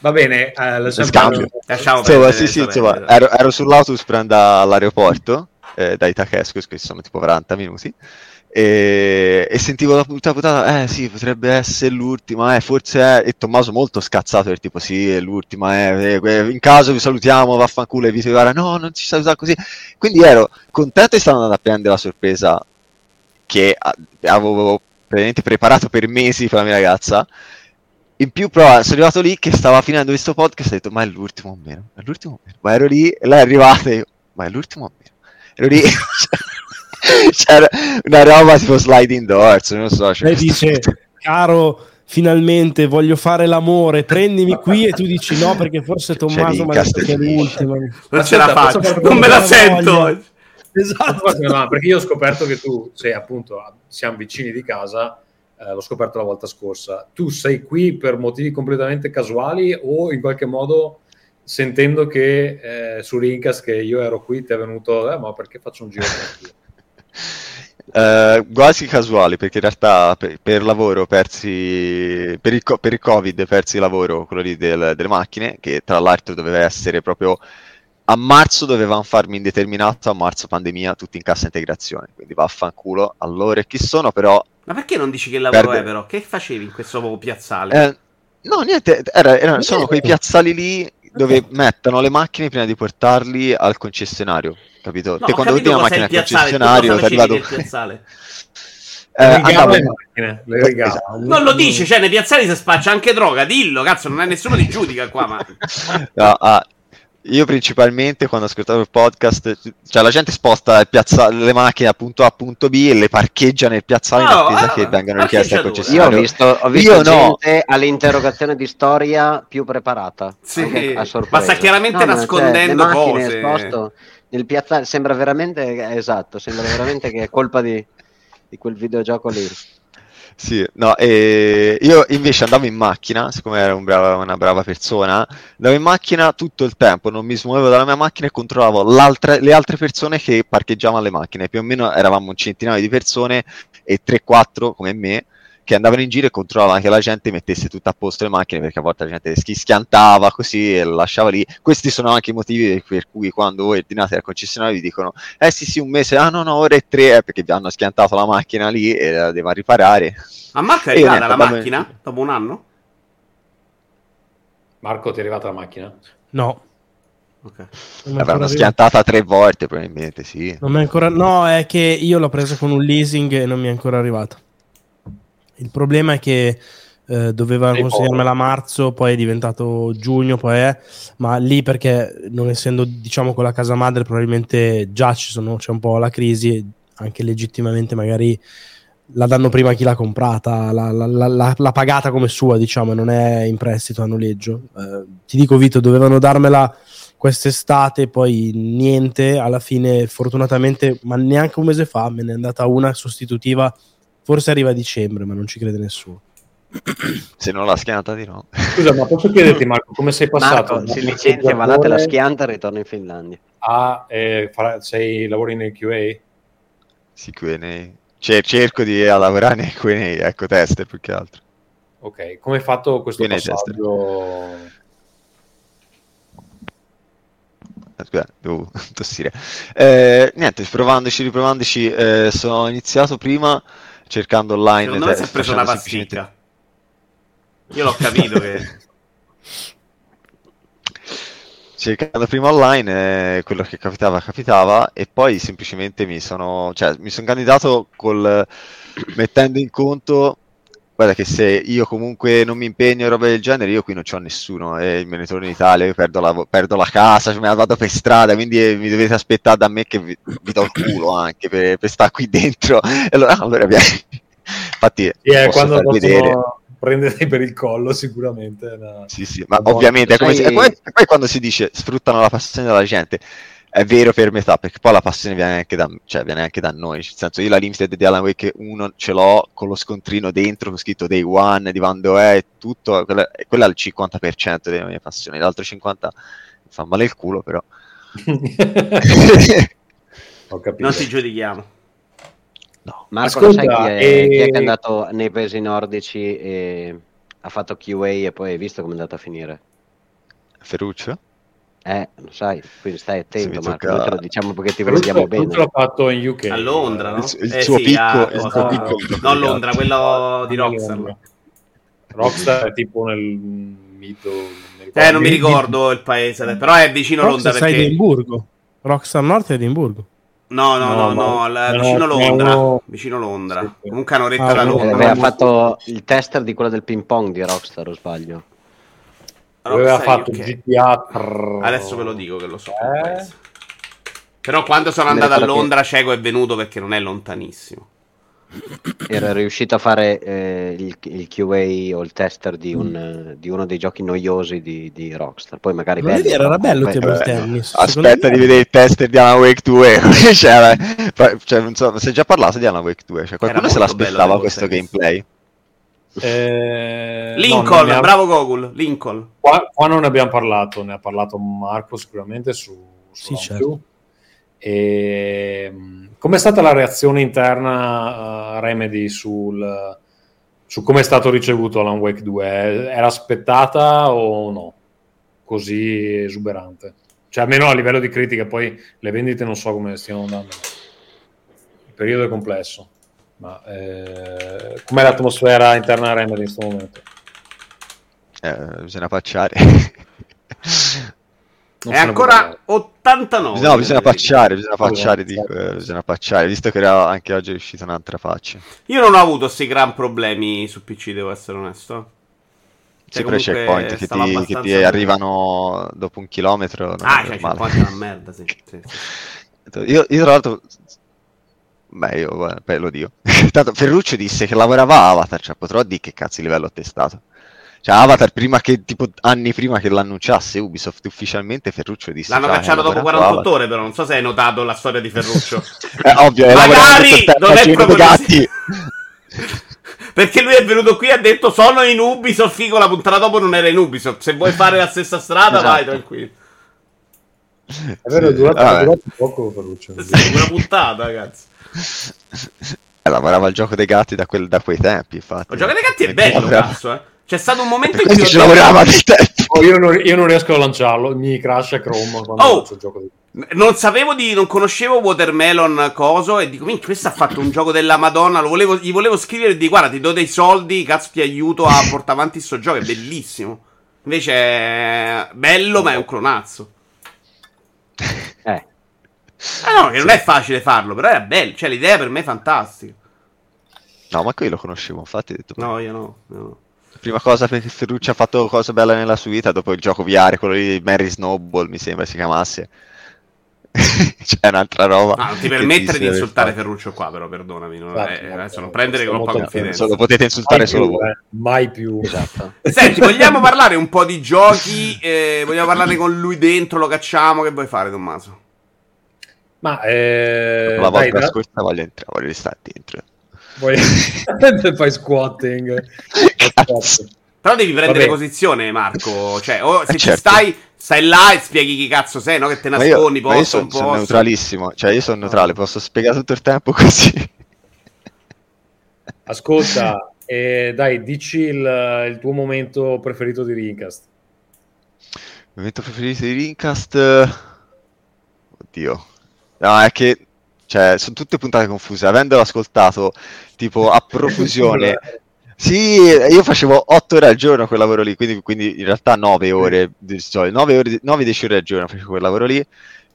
Va bene, eh, lasciamo Scambio. lasciamo Insomma, sì, sì, insomma, ero, ero sull'autobus per andare all'aeroporto eh, da Itakescus, che sono tipo 40 minuti, e, e sentivo la puntata, puntata, eh sì, potrebbe essere l'ultima, eh, forse è, e Tommaso molto scazzato per tipo sì, è l'ultima, eh, eh, in caso vi salutiamo, vaffanculo, e vi guarda, no, non ci saluta così. Quindi ero contento e stavo andando a prendere la sorpresa che a- avevo praticamente preparato per mesi per la mia ragazza. In più, però, sono arrivato lì che stava finendo questo podcast e ho detto, ma è l'ultimo o meno? È l'ultimo o meno? Ma ero lì e lei è arrivata e io, ma è l'ultimo o meno? Ero lì c'era una roba tipo sliding doors, non so. cioè, Lei dice, caro, finalmente voglio fare l'amore, prendimi qui e tu dici no perché forse Tommaso mi ha detto che è l'ultima. Non ce la faccio, non me la sento. voglia? Esatto. Perché io ho scoperto che tu sei appunto, siamo vicini di casa, l'ho scoperto la volta scorsa. Tu sei qui per motivi completamente casuali o in qualche modo sentendo che eh, su Rincas che io ero qui ti è venuto, eh, ma perché faccio un giro? con te?" Eh, quasi casuali perché in realtà per, per lavoro persi per il, per il covid persi lavoro quello lì del- delle macchine che tra l'altro doveva essere proprio a marzo dovevamo farmi indeterminato a marzo pandemia tutti in cassa integrazione quindi vaffanculo allora chi sono però Ma perché non dici che lavoro Perde- è però? Che facevi in questo piazzale? eh, no niente era- era- sono quei piazzali lì dove mettono le macchine prima di portarli al concessionario capito? no, te quando vedi una macchina il al concessionario ti facevi arriva nel piazzale? Eh, Le regalo andavo- le macchine, le. Esatto. Non lo dice, cioè nei piazzali si spaccia anche droga, dillo, cazzo, non è nessuno ti giudica qua, ma... No, ah, io principalmente quando ascoltavo il podcast, cioè la gente sposta piazza- le macchine da punto A a punto B e le parcheggia nel piazzale in Oh, attesa ah, che vengano richieste al parcheggiatura. Io ho visto, ho visto Io no. gente all'interrogazione di storia più preparata. Sì, a ma sta chiaramente No, ma, nascondendo macchine cose. esposto nel piazzale, sembra veramente, esatto, sembra veramente che è colpa di, di quel videogioco lì. Sì, no, e io invece andavo in macchina, siccome ero un brava- una brava persona, andavo in macchina tutto il tempo, non mi smuovevo dalla mia macchina e controllavo le altre persone che parcheggiavano le macchine. Più o meno eravamo un centinaio di persone e 3-4 come me che andavano in giro e controllavano che la gente mettesse tutto a posto le macchine perché a volte la gente schi- schiantava così e lo lasciava lì. Questi sono anche i motivi per cui quando voi ordinate al concessionario vi dicono eh sì sì un mese, ah no no ora è tre, eh, perché vi hanno schiantato la macchina lì e la devono riparare. A Marco è arrivata niente, la macchina? Dopo un anno? Marco, ti è arrivata la macchina? No. Ok. Non mi è L'avranno schiantata tre volte probabilmente, sì. Non mi è ancora... No, è che io l'ho presa con un leasing e non mi è ancora arrivata. Il problema è che eh, doveva consegnarmela a marzo, poi è diventato giugno, poi è... Ma lì perché non essendo, diciamo, con la casa madre, probabilmente già ci sono, c'è un po' la crisi, anche legittimamente magari la danno prima a chi l'ha comprata, la- la- la- la- l'ha pagata come sua, diciamo, non è in prestito a noleggio. Eh, ti dico, Vito, dovevano darmela quest'estate, poi niente, alla fine fortunatamente, ma neanche un mese fa me ne è andata una sostitutiva, forse arriva a dicembre, ma non ci crede nessuno. Se non l'ha schiantata di no. Scusa, ma posso chiederti Marco, come sei passato? Marco si licenzia, va là, te la schianta e ritorna in Finlandia. A, eh, fare- sei, lavori nel QA? Sì, Q&A. Cer- cerco di eh, lavorare nei Q&A, ecco, tester più che altro. Ok, come hai fatto questo Q&A tester. passaggio? Aspetta, devo tossire. Eh, niente, provandoci, riprovandoci, eh, sono iniziato prima cercando online. Secondo me si è preso facendo una semplicemente- pasticca. Io l'ho capito che... cercando prima online eh, quello che capitava capitava e poi semplicemente mi sono cioè mi sono candidato col mettendo in conto guarda che se io comunque non mi impegno e roba del genere io qui non c'ho nessuno e me ne torno in Italia io perdo la, perdo la casa cioè me la vado per strada quindi eh, mi dovete aspettare da me che vi, vi do il culo anche per, per stare qui dentro. E allora, allora vieni infatti posso quando far vedere possono, prendere per il collo sicuramente. Una... Sì, sì, ma buona- ovviamente è come se- e poi, poi quando si dice sfruttano la passione della gente, è vero per metà, perché poi la passione viene anche da, cioè, viene anche da noi. Nel senso, io la limited di Alan Wake 1 ce l'ho con lo scontrino dentro, con scritto Day One, di quando è e tutto, quella, quella è il 50% delle mie passioni, l'altro 50% mi fa male il culo, però. Ho capito. Non ti giudichiamo. no. Marco, Ascolta, lo sai chi è, e- chi è che è andato nei paesi nordici e ha fatto QA e poi hai visto come è andato a finire? Ferruccio? Eh, lo sai, quindi stai attento Marco, tocca- noi te lo diciamo perché ti vogliamo bene. Ferruccio l'ha fatto in UK. A Londra, no? Il suo- il Eh suo sì, picco- a- il suo cosa- picco- Non Londra, quello di Rockstar. Rockstar è tipo nel mito... Eh, non mi ricordo il paese, però è vicino Londra Rockstar sta a perché... Edimburgo. Rockstar Nord è Edimburgo. No, no, no, No, no, no, vicino no, Londra. no. Vicino Londra. Sì, sì. Comunque a un'oretta Ah, da no, Eh, Londra. aveva fatto il tester di quello del ping pong di Rockstar, o sbaglio? Aveva fatto UK. GTA... Adesso ve lo dico che lo so. Eh? Però quando sono andato a ricordo che- Londra, Cieco è venuto perché non è lontanissimo. Era riuscito a fare eh, il, il QA o il tester di, un, eh, di uno dei giochi noiosi di, di Rockstar. Poi magari bello, era bello Eh, tennis. Aspetta me- di vedere il tester di Alan Wake 2. cioè, cioè, non so, è già parlato di Alan Wake 2? Cioè, qualcuno se l'aspettava questo Tennis. gameplay? Eh, no, Lincoln, ha- bravo Gogol. Lincoln. Qua, qua non ne abbiamo parlato, ne ha parlato Marco sicuramente su, su Sì, certo. E, mh, com'è stata la reazione interna a Remedy sul, su come è stato ricevuto Alan Wake 2? Era aspettata o no? Così esuberante? Cioè, almeno a livello di critica, poi le vendite non so come stiano andando. Il periodo è complesso. Ma eh, com'è l'atmosfera interna a Remedy in questo momento? Eh, bisogna pacciare. Non è ancora parlare. 89. no, bisogna pacciare, bisogna pacciare, dico, eh, bisogna pacciare, visto che era anche oggi è uscita un'altra faccia. Io non ho avuto questi gran problemi su PC, devo essere onesto. Cioè, Sempre checkpoint che ti, che abbastanza ti bene. arrivano dopo un chilometro. Ah, cioè, checkpoint è una merda, sì. sì, sì. Io, io tra l'altro, beh, io beh, lo dico. Tanto Ferruccio disse che lavorava a Avatar, cioè potrò dire che cazzo di livello ho testato. Cioè Avatar prima che, tipo anni prima che l'annunciasse Ubisoft ufficialmente, Ferruccio disse L'hanno "Ciao, cacciato dopo lavorato a 48 ore, però non so se hai notato la storia di Ferruccio. Avatar?" Eh, ovvio, hai Magari non è proprio gatti. Perché lui è venuto qui e ha detto sono in Ubisoft, figo, la puntata dopo non era in Ubisoft. Se vuoi fare la stessa strada, Esatto. vai tranquillo. È vero, è Sì, durato, è vabbè. durato poco Ferruccio. Sì, una puntata, ragazzi. Eh, lavorava al gioco dei gatti da, quel- da quei tempi, infatti. Lo gioco dei gatti è bello, lavorava- cazzo, eh. C'è stato un momento in cui ci lavorava dei tempi. Oh, io, non, io non riesco a lanciarlo, mi crasha Chrome quando Oh! faccio il gioco di... Non sapevo di. Non conoscevo Watermelon Coso. E dico, minchia, questo ha fatto un gioco della Madonna. Lo volevo, gli volevo scrivere e di guarda, ti do dei soldi. Cazzo, ti aiuto a portare avanti sto gioco. È bellissimo. Invece è bello, ma è un clonazzo. Eh, Ah, no, che non è facile farlo, però è bello. Cioè, l'idea per me è fantastica. No, ma qui lo conoscevo, infatti ho detto, No, io no. io no. prima cosa perché Ferruccio ha fatto cose belle nella sua vita dopo il gioco VR, quello di Mary Snowball, mi sembra si chiamasse. C'è un'altra roba. Ah, non ti permettere di insultare fatto. Ferruccio qua, però, perdonami. non- Esatto, eh, molto- adesso non prendere molto troppa molto- confidenza. Solo potete insultare Mai solo più, voi. eh, mai più. esatto. Senti, vogliamo parlare un po' di giochi? eh, vogliamo parlare con lui dentro? Lo cacciamo? Che vuoi fare, Tommaso? Ma eh, La dai, volta da- scorsa voglio entrare, voglio restare dentro. vuoi- fai squatting. Però devi prendere Vabbè. posizione, Marco. Cioè, o se Eh, ci certo. stai, stai là e spieghi chi cazzo sei, no? Che te Ma io, nascondi, ma io sono, un sono neutralissimo, cioè io sono neutrale, posso spiegare tutto il tempo così. Ascolta, eh, dai, dici il, il tuo momento preferito di Rincast. Il momento preferito di Rincast? eh, Oddio. No, è che cioè, sono tutte puntate confuse. Avendolo ascoltato tipo a profusione. Sì, io facevo 8 ore al giorno quel lavoro lì, quindi, quindi in realtà 9 ore, solito, 9 ore, 9-10 ore al giorno facevo quel lavoro lì,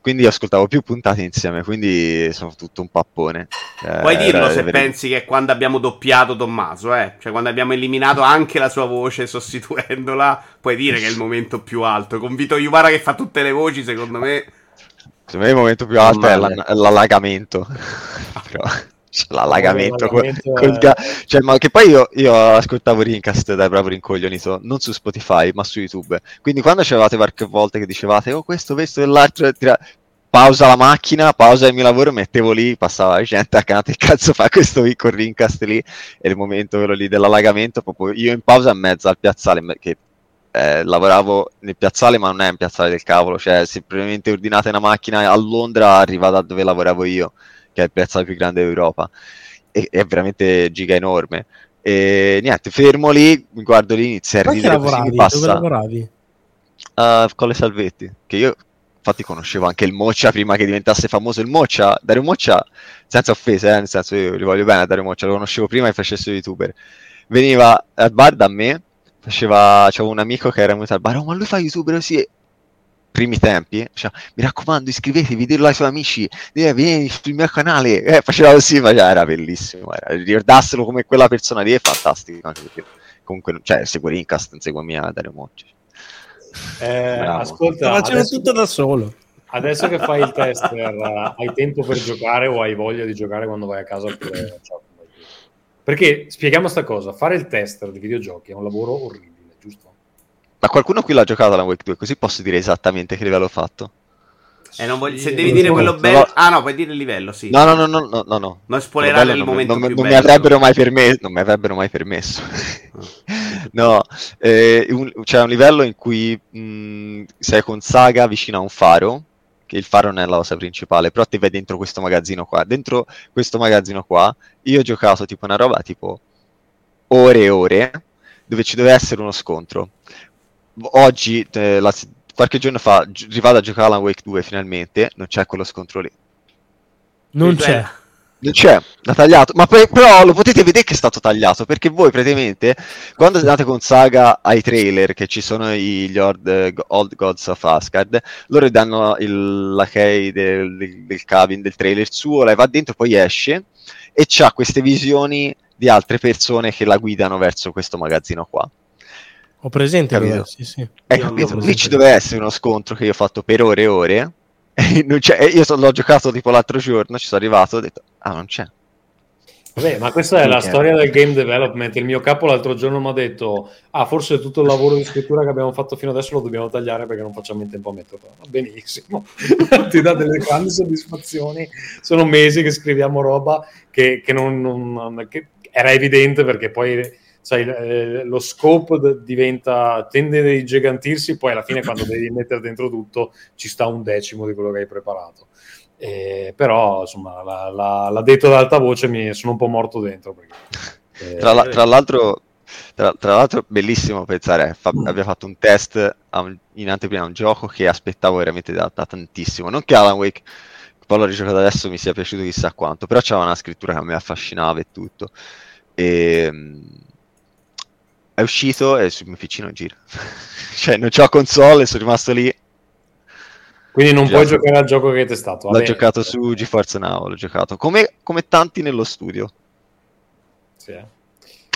quindi ascoltavo più puntate insieme, quindi sono tutto un pappone. Eh, Puoi dirlo se veri- pensi che quando abbiamo doppiato Tommaso, eh? Cioè, quando abbiamo eliminato anche la sua voce sostituendola, puoi dire che è il momento più alto. Con Vito Iuvara che fa tutte le voci, secondo me. Secondo me il momento più alto è l'allagamento. Però- L'allagamento, L'allagamento col- col è- ga- cioè, ma che poi io, io ascoltavo Rincast dai proprio rincoglionito, non su Spotify, ma su YouTube. Quindi quando c'avevate qualche volta che dicevate, oh questo, questo e l'altro, tira- pausa la macchina, pausa il mio lavoro, mettevo lì, passava la gente a cante, cazzo fa questo qui con Rincast lì, e il momento quello lì dell'allagamento, proprio io in pausa in mezzo al piazzale, che eh, lavoravo nel piazzale, ma non è un piazzale del cavolo, cioè semplicemente ordinate una macchina a Londra, arriva da dove lavoravo io, che è il piazzale più grande d'Europa, e è veramente giga enorme. E niente, fermo lì, mi guardo lì, inizio a ridere così lavoravi? Dove passa lavoravi? a Colle Salvetti, che io infatti conoscevo anche il Moccia prima che diventasse famoso il Moccia, Dario Moccia, senza offese, eh, nel senso io li voglio bene a Dario Moccia, lo conoscevo prima che facesse youtuber, veniva al bar da me, faceva, c'avevo un amico che era venuto al bar, oh ma lui fa youtuber così, primi tempi, diceva, mi raccomando iscrivetevi, dillo ai suoi amici, eh, vieni sul mio canale, eh, faceva così, ma era bellissimo, era, ricordasselo come quella persona lì è fantastico, anche perché comunque, cioè, segue Rincast, non segue mia Dario Moccia. Eh, ascolta, facendo adesso, tutto da solo. adesso che fai il tester, hai tempo per giocare o hai voglia di giocare quando vai a casa? Oppure, tu? Perché spieghiamo sta cosa: fare il tester di videogiochi è un lavoro orribile, giusto? Ma qualcuno qui l'ha giocata la Wake 2, così posso dire esattamente che livello ho fatto. E non voglio- se Sì, devi dire quello bello... no. Ah no, puoi dire il livello, sì. No, no, no, no, no, no. no. Non spoilerare il momento non, mi- più non mi avrebbero mai permesso. Non mi avrebbero mai permesso. no, eh, un- c'è un livello in cui mh, sei con Saga vicino a un faro. Che il faro non è la cosa principale, però ti vai dentro questo magazzino qua. Dentro questo magazzino qua, io ho giocato tipo una roba tipo ore e ore, dove ci deve essere uno scontro. Oggi, eh, la- qualche giorno fa, gi- rivado a giocare alla Wake 2 finalmente, non c'è quello scontro lì. Non c'è. Non c'è, l'ha tagliato, ma poi- però lo potete vedere che è stato tagliato perché voi praticamente quando andate con Saga ai trailer che ci sono gli Old, Old Gods of Asgard, loro danno il, la key del, del, del cabin del trailer suo, lei va dentro, poi esce e c'ha queste visioni di altre persone che la guidano verso questo magazzino qua. Ho presente Capito? sì, sì. Hai non capito? Lì ci deve essere uno scontro che io ho fatto per ore e ore. E non c'è- e io so- l'ho giocato tipo l'altro giorno, ci sono arrivato, ho detto, ah non c'è. Vabbè, ma questa è la storia del game development. Il mio capo l'altro giorno mi ha detto: Ah, forse tutto il lavoro di scrittura che abbiamo fatto fino adesso lo dobbiamo tagliare perché non facciamo in tempo a metterlo. Benissimo, ti dà delle grandi soddisfazioni. Sono mesi che scriviamo roba che, che non, non- che era evidente perché poi. Sai, eh, lo scope d- diventa tende a gigantirsi, poi alla fine, quando devi mettere dentro tutto, ci sta un decimo di quello che hai preparato. Eh, però insomma la- la- l'ha detto ad alta voce mi sono un po' morto dentro perché, eh, Tra, la- tra l'altro, tra, tra l'altro, bellissimo pensare, eh, fa- Mm. abbia fatto un test a un- in anteprima a un gioco che aspettavo veramente da, da tantissimo. Non che Alan Wake, poi l'ho rigiocato adesso, mi sia piaciuto chissà quanto, però c'era una scrittura che a me affascinava e tutto. E, mm, è uscito e sul mio PC non gira. cioè, non c'ho console, sono rimasto lì. quindi non puoi giocare al gioco che hai testato L'ho vabbè. giocato su GeForce Now, l'ho giocato come, come tanti nello studio. Sì, eh.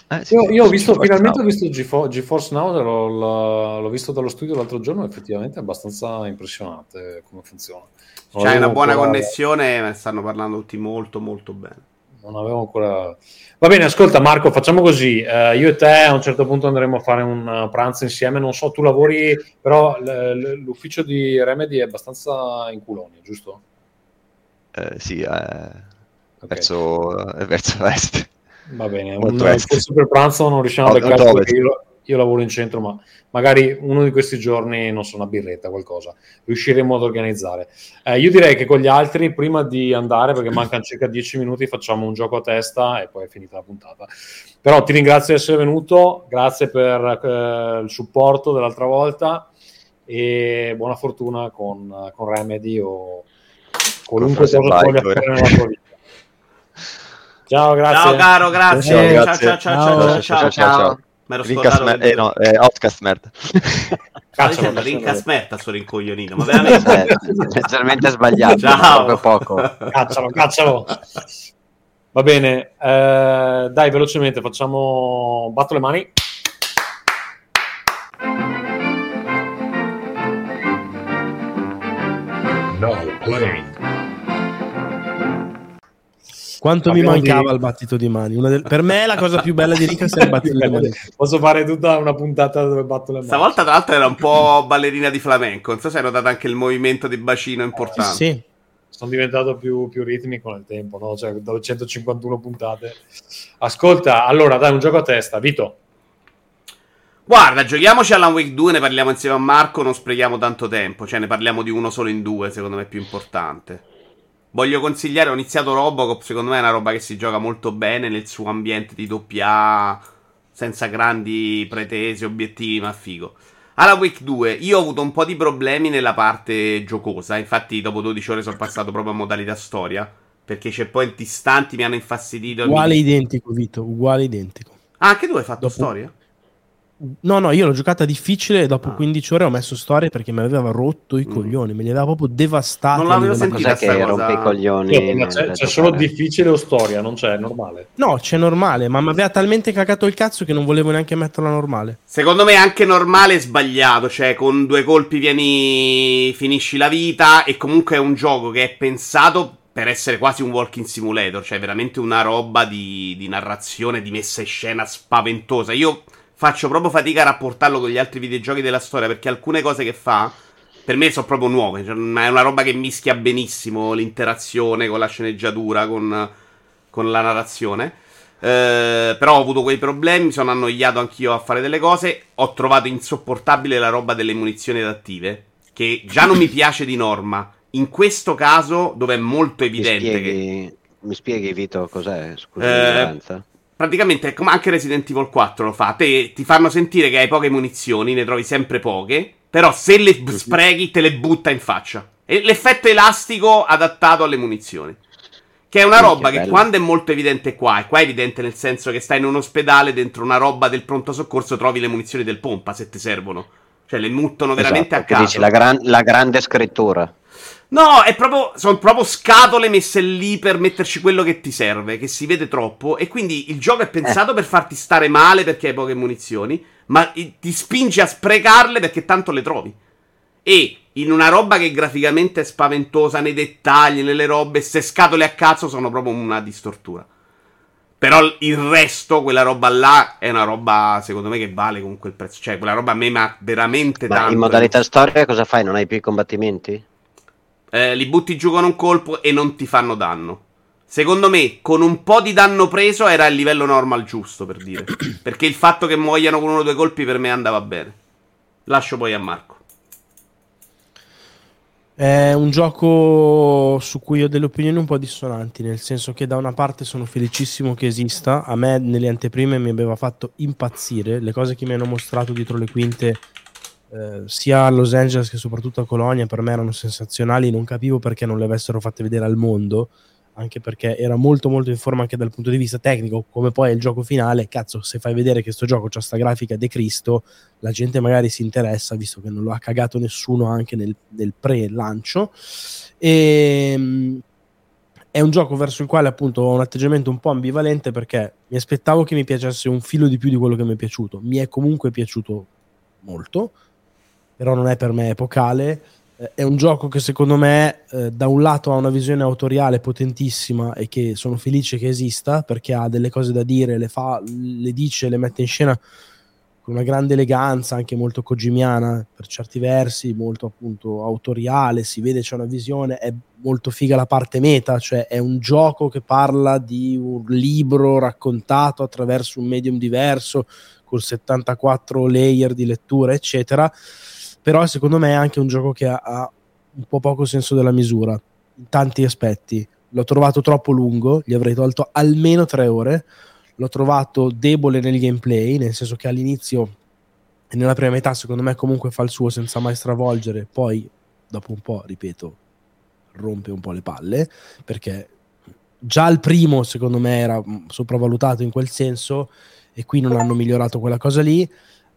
Eh, sì, io, sì, io ho visto GeForce finalmente ho Now. visto GeFo- GeForce Now l'ho, l'ho- l'ho visto dallo studio l'altro giorno effettivamente è abbastanza impressionante come funziona Non C'hai una buona ancora- connessione, stanno parlando tutti molto molto bene. Non avevo ancora va bene ascolta Marco facciamo così eh, io e te a un certo punto andremo a fare un uh, pranzo insieme non so tu lavori però l- l- l'ufficio di Remedy è abbastanza in culoni giusto? Eh, sì, eh, Ok. verso, eh, verso est. Va bene, un, forse per pranzo non riusciamo a No, io, lavoro in centro, ma magari uno di questi giorni, non so, una birretta, qualcosa, riusciremo ad organizzare. Eh, io direi che con gli altri, prima di andare, perché mancano circa 10 minuti, facciamo un gioco a testa e poi è finita la puntata. Però ti ringrazio di essere venuto, grazie per eh, il supporto dell'altra volta e buona fortuna con, con Remedy o qualunque cosa tu voglia fare nella tua vita. Ciao, grazie. Ciao caro, grazie. Ciao, Ciao, grazie. ciao, ciao, ciao, ciao, ciao, ciao, ciao. Ero Rincast scordato eh, no, eh, Outcast merda. Stavo dicendo merda sto rincoglionito, ma veramente. Eh, leggermente sbagliato, Ciao. proprio poco. Caccialo, caccialo. Va bene, eh, dai, velocemente facciamo. Batto le mani. Quanto mi Parliamo mancava di- il battito di mani? Una del- Per me la cosa più bella di Rincast è il battito di mani. Posso fare tutta una puntata dove batto le mani. Stavolta, tra l'altro, era un po' ballerina di flamenco. Non so se hai notato anche il movimento di bacino importante. Sì, Sono diventato più, più ritmico nel tempo, no? Cioè, dopo 151 puntate. Ascolta, allora dai un gioco a testa, Vito. Guarda, giochiamoci Alan Wake 2, ne parliamo insieme a Marco, non sprechiamo tanto tempo, cioè ne parliamo di uno solo in due, secondo me è più importante. Voglio consigliare, ho iniziato Robocop, secondo me è una roba che si gioca molto bene nel suo ambiente di doppia A, senza grandi pretese, obiettivi, ma figo. Alan Wake 2, io ho avuto un po' di problemi nella parte giocosa, infatti dopo 12 ore sono passato proprio a modalità storia, perché c'è point istanti mi hanno infastidito. e mi- uguale identico, Vito, uguale identico. Ah, anche tu hai fatto Dopo- storia? No, no, io l'ho giocata difficile e dopo Ah. 15 ore ho messo storie perché mi aveva rotto i Mm. coglioni, me li aveva proprio devastati. Non l'avevo sentita che sta rompe cosa? i coglioni? Ma c'è, c'è solo difficile o storia, non c'è, è normale. No, c'è normale, ma mi aveva talmente cagato il cazzo che non volevo neanche metterla normale. Secondo me è anche normale e sbagliato, cioè con due colpi vieni finisci la vita e comunque è un gioco che è pensato per essere quasi un walking simulator, cioè veramente una roba di, di narrazione, di messa in scena spaventosa. Io faccio proprio fatica a rapportarlo con gli altri videogiochi della storia perché alcune cose che fa per me sono proprio nuove, cioè, è una roba che mischia benissimo l'interazione con la sceneggiatura, con, con la narrazione. Eh, però ho avuto quei problemi, mi sono annoiato anch'io a fare delle cose. Ho trovato insopportabile la roba delle munizioni adattive, che già non mi piace di norma. In questo caso, dove è molto Mi evidente che spieghi, mi spieghi, Vito, cos'è? Scusa Eh. Praticamente come anche Resident Evil 4 lo fa. Te ti fanno sentire che hai poche munizioni, ne trovi sempre poche. Però se le b- sprechi, te le butta in faccia. E l'effetto elastico adattato alle munizioni. Che è una roba che bello. quando è molto evidente qua, e qua è evidente nel senso che stai in un ospedale dentro una roba del pronto soccorso, trovi le munizioni del pompa se ti servono. Cioè le muttono veramente Esatto, a caso. dici la, gran- la grande scrittura. No, è proprio. Sono proprio scatole messe lì per metterci quello che ti serve, che si vede troppo. E quindi il gioco è pensato per farti stare male perché hai poche munizioni. Ma eh, ti spinge a sprecarle perché tanto le trovi. E in una roba che graficamente è spaventosa, nei dettagli, nelle robe, se scatole a cazzo sono proprio una distortura. Però il resto, quella roba là, è una roba, secondo me, che vale comunque il prezzo. Cioè, quella roba a me ma veramente Ma tanto. in modalità storia cosa fai? Non hai più i combattimenti? Eh, li butti giù con un colpo e non ti fanno danno. Secondo me, con un po' di danno preso era il livello normal giusto, per dire. Perché il fatto che muoiano con uno o due colpi per me andava bene. Lascio poi a Marco. È un gioco su cui ho delle opinioni un po' dissonanti, nel senso che da una parte sono felicissimo che esista, a me nelle anteprime mi aveva fatto impazzire, le cose che mi hanno mostrato dietro le quinte eh, sia a Los Angeles che soprattutto a Colonia per me erano sensazionali, non capivo perché non le avessero fatte vedere al mondo, anche perché era molto molto in forma anche dal punto di vista tecnico, come poi è il gioco finale, cazzo se fai vedere che sto gioco ha sta grafica de Cristo, la gente magari si interessa, visto che non lo ha cagato nessuno anche nel, nel pre-lancio. E, mm, è un gioco verso il quale appunto ho un atteggiamento un po' ambivalente perché mi aspettavo che mi piacesse un filo di più di quello che mi è piaciuto. Mi è comunque piaciuto molto, però non è per me epocale. Eh, È un gioco che secondo me eh, da un lato ha una visione autoriale potentissima e che sono felice che esista perché ha delle cose da dire, le fa, le dice, le mette in scena con una grande eleganza, anche molto kojimiana per certi versi, molto appunto autoriale, si vede c'è una visione, è molto figa la parte meta, cioè è un gioco che parla di un libro raccontato attraverso un medium diverso, col 74 layer di lettura, eccetera, però secondo me è anche un gioco che ha, ha un po' poco senso della misura, in tanti aspetti. L'ho trovato troppo lungo, gli avrei tolto almeno tre ore, l'ho trovato debole nel gameplay, nel senso che all'inizio e nella prima metà secondo me comunque fa il suo senza mai stravolgere, poi dopo un po', ripeto, rompe un po' le palle, perché già il primo secondo me era sopravvalutato in quel senso e qui non hanno migliorato quella cosa lì.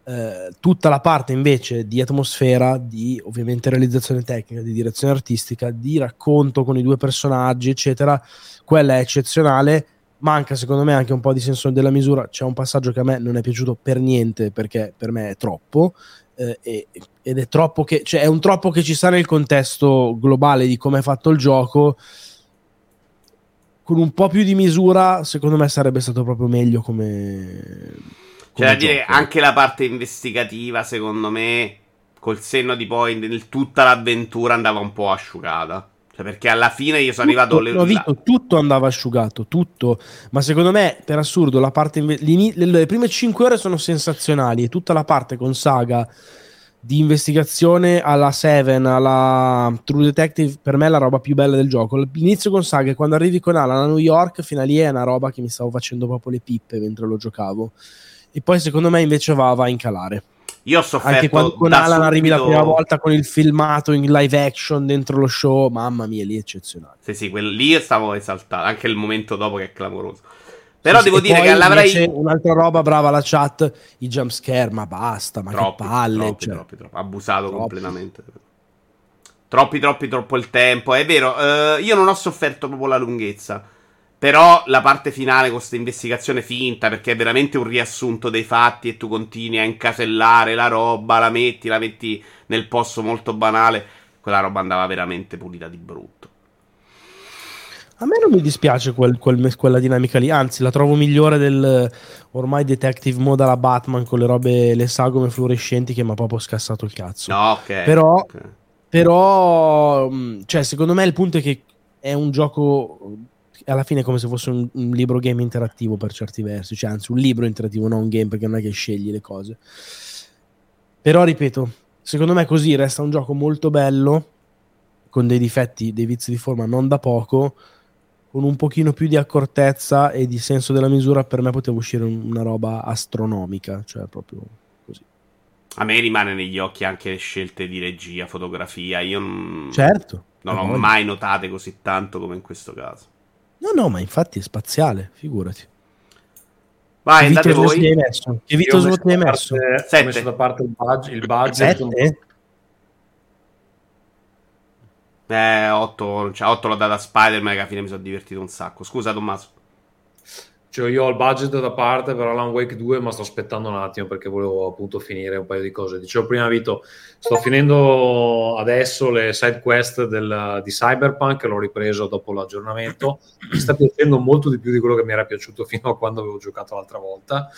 Eh, tutta la parte invece di atmosfera, di ovviamente realizzazione tecnica, di direzione artistica, di racconto con i due personaggi, eccetera, quella è eccezionale. Manca secondo me anche un po' di senso della misura. C'è un passaggio che a me non è piaciuto per niente perché per me è troppo. eh, ed è troppo che, cioè è un troppo che ci sta nel contesto globale di come è fatto il gioco con un po' più di misura, secondo me sarebbe stato proprio meglio come. C'è da dire anche la parte investigativa, secondo me, col senno di poi, nel tutta l'avventura andava un po' asciugata. Cioè, perché alla fine io sono tutto, arrivato. Le... Ho visto, tutto andava asciugato, tutto. Ma secondo me, per assurdo, la parte inve- le, le prime 5 ore sono sensazionali. E tutta la parte con saga di investigazione alla Seven, alla True Detective, per me è la roba più bella del gioco. L'inizio con saga e quando arrivi con Alan a New York, fino a lì è una roba che mi stavo facendo proprio le pippe mentre lo giocavo. E poi secondo me invece va, va a incalare. Io ho sofferto Anche quando con Alan subito... arrivi la prima volta con il filmato in live action dentro lo show, mamma mia, lì è eccezionale. Sì, sì, quel, lì stavo esaltato, anche il momento dopo che è clamoroso. Però sì, devo dire che l'avrei. Un'altra roba brava la chat, i jumpscare, ma basta, ma troppi, che palle. Troppi, cioè. troppi, troppi, abusato troppi. completamente. Troppi, troppi, troppo il tempo. È vero, uh, io non ho sofferto proprio la lunghezza. Però la parte finale con questa investigazione finta, perché è veramente un riassunto dei fatti e tu continui a incasellare la roba, la metti, la metti nel posto molto banale, quella roba andava veramente pulita di brutto. A me non mi dispiace quel, quel, quella dinamica lì, anzi la trovo migliore del ormai detective mode alla Batman con le robe, le sagome fluorescenti che mi ha proprio scassato il cazzo. No, ok. Però, okay. però mm, cioè, secondo me il punto è che è un gioco alla fine è come se fosse un, un, libro game interattivo per certi versi, cioè anzi un libro interattivo, non un game perché non è che scegli le cose. Però ripeto, secondo me così resta un gioco molto bello, con dei difetti, dei vizi di forma non da poco, con un pochino più di accortezza e di senso della misura per me poteva uscire una roba astronomica, cioè proprio così. A me rimane negli occhi anche scelte di regia, fotografia, io certo, non ho mai notate così tanto come in questo caso. No, no, ma infatti è spaziale, figurati. Vai, andate voi. Hai messo? Che Vito Slot hai messo? Ho messo da parte il budget. Il budget Sette? Eh, 8, cioè 8 l'ho data a Spider-Man che alla fine mi sono divertito un sacco. Scusa Tommaso. Cioè, io ho il budget da parte per Alan Wake 2, ma sto aspettando un attimo perché volevo appunto finire un paio di cose. Dicevo prima, Vito, sto finendo adesso le side quest del, di Cyberpunk, l'ho ripreso dopo l'aggiornamento. Mi sta piacendo molto di più di quello che mi era piaciuto fino a quando avevo giocato l'altra volta.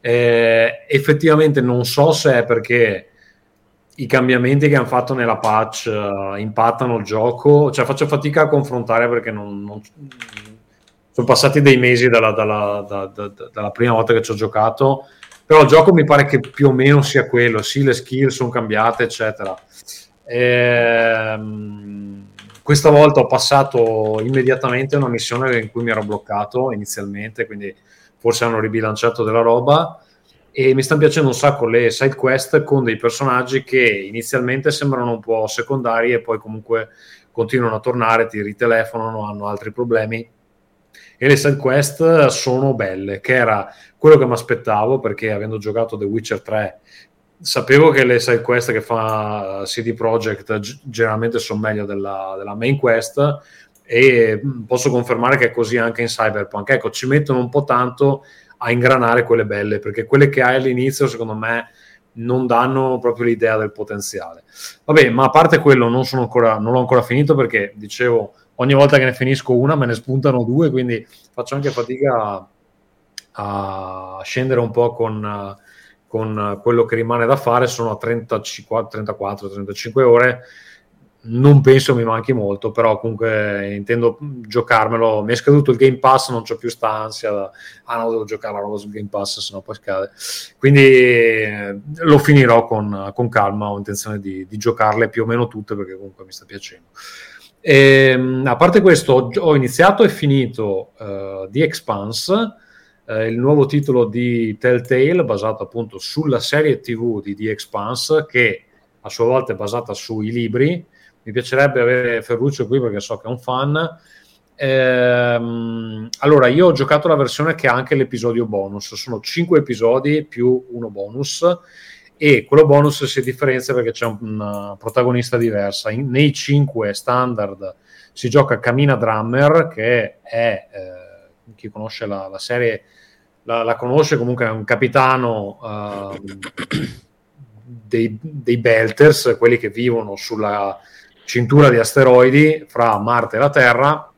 Eh, effettivamente non so se è perché i cambiamenti che hanno fatto nella patch uh, impattano il gioco, cioè faccio fatica a confrontare perché non, non sono passati dei mesi dalla, dalla, da, da, dalla, prima volta che ci ho giocato, però il gioco mi pare che più o meno sia quello, sì le skill sono cambiate eccetera. E, um, questa volta ho passato immediatamente una missione in cui mi ero bloccato inizialmente, quindi forse hanno ribilanciato della roba e mi stanno piacendo un sacco le side quest con dei personaggi che inizialmente sembrano un po' secondari e poi comunque continuano a tornare, ti ritelefonano, hanno altri problemi e le side quest sono belle, che era quello che mi aspettavo perché avendo giocato The Witcher 3 sapevo che le side quest che fa CD Projekt generalmente sono meglio della, della main quest e posso confermare che è così anche in Cyberpunk. Ecco, ci mettono un po' tanto a ingranare quelle belle perché quelle che hai all'inizio secondo me non danno proprio l'idea del potenziale. Vabbè, ma a parte quello non, ancora, non l'ho ancora finito perché dicevo ogni volta che ne finisco una me ne spuntano due, quindi faccio anche fatica a, a scendere un po' con, con, quello che rimane da fare, sono a 34-35 ore, non penso mi manchi molto, però comunque intendo giocarmelo, mi è scaduto il Game Pass, non ho più sta ansia, ah no, devo giocare la roba sul Game Pass, sennò poi scade, quindi eh, lo finirò con, con, calma, ho intenzione di, di giocarle più o meno tutte perché comunque mi sta piacendo. E, ehm, a parte questo, ho iniziato e finito uh, The Expanse, uh, il nuovo titolo di Telltale, basato appunto sulla serie TV di The Expanse, che a sua volta è basata sui libri. Mi piacerebbe avere Ferruccio qui perché so che è un fan. Ehm, allora, io ho giocato la versione che ha anche l'episodio bonus, sono 5 episodi più uno bonus e quello bonus si differenzia perché c'è una protagonista diversa. In, nei 5 standard si gioca Camina Drummer, che è, eh, chi conosce la, la serie la, la, conosce, comunque è un capitano uh, dei, dei Belters, quelli che vivono sulla cintura di asteroidi fra Marte e la Terra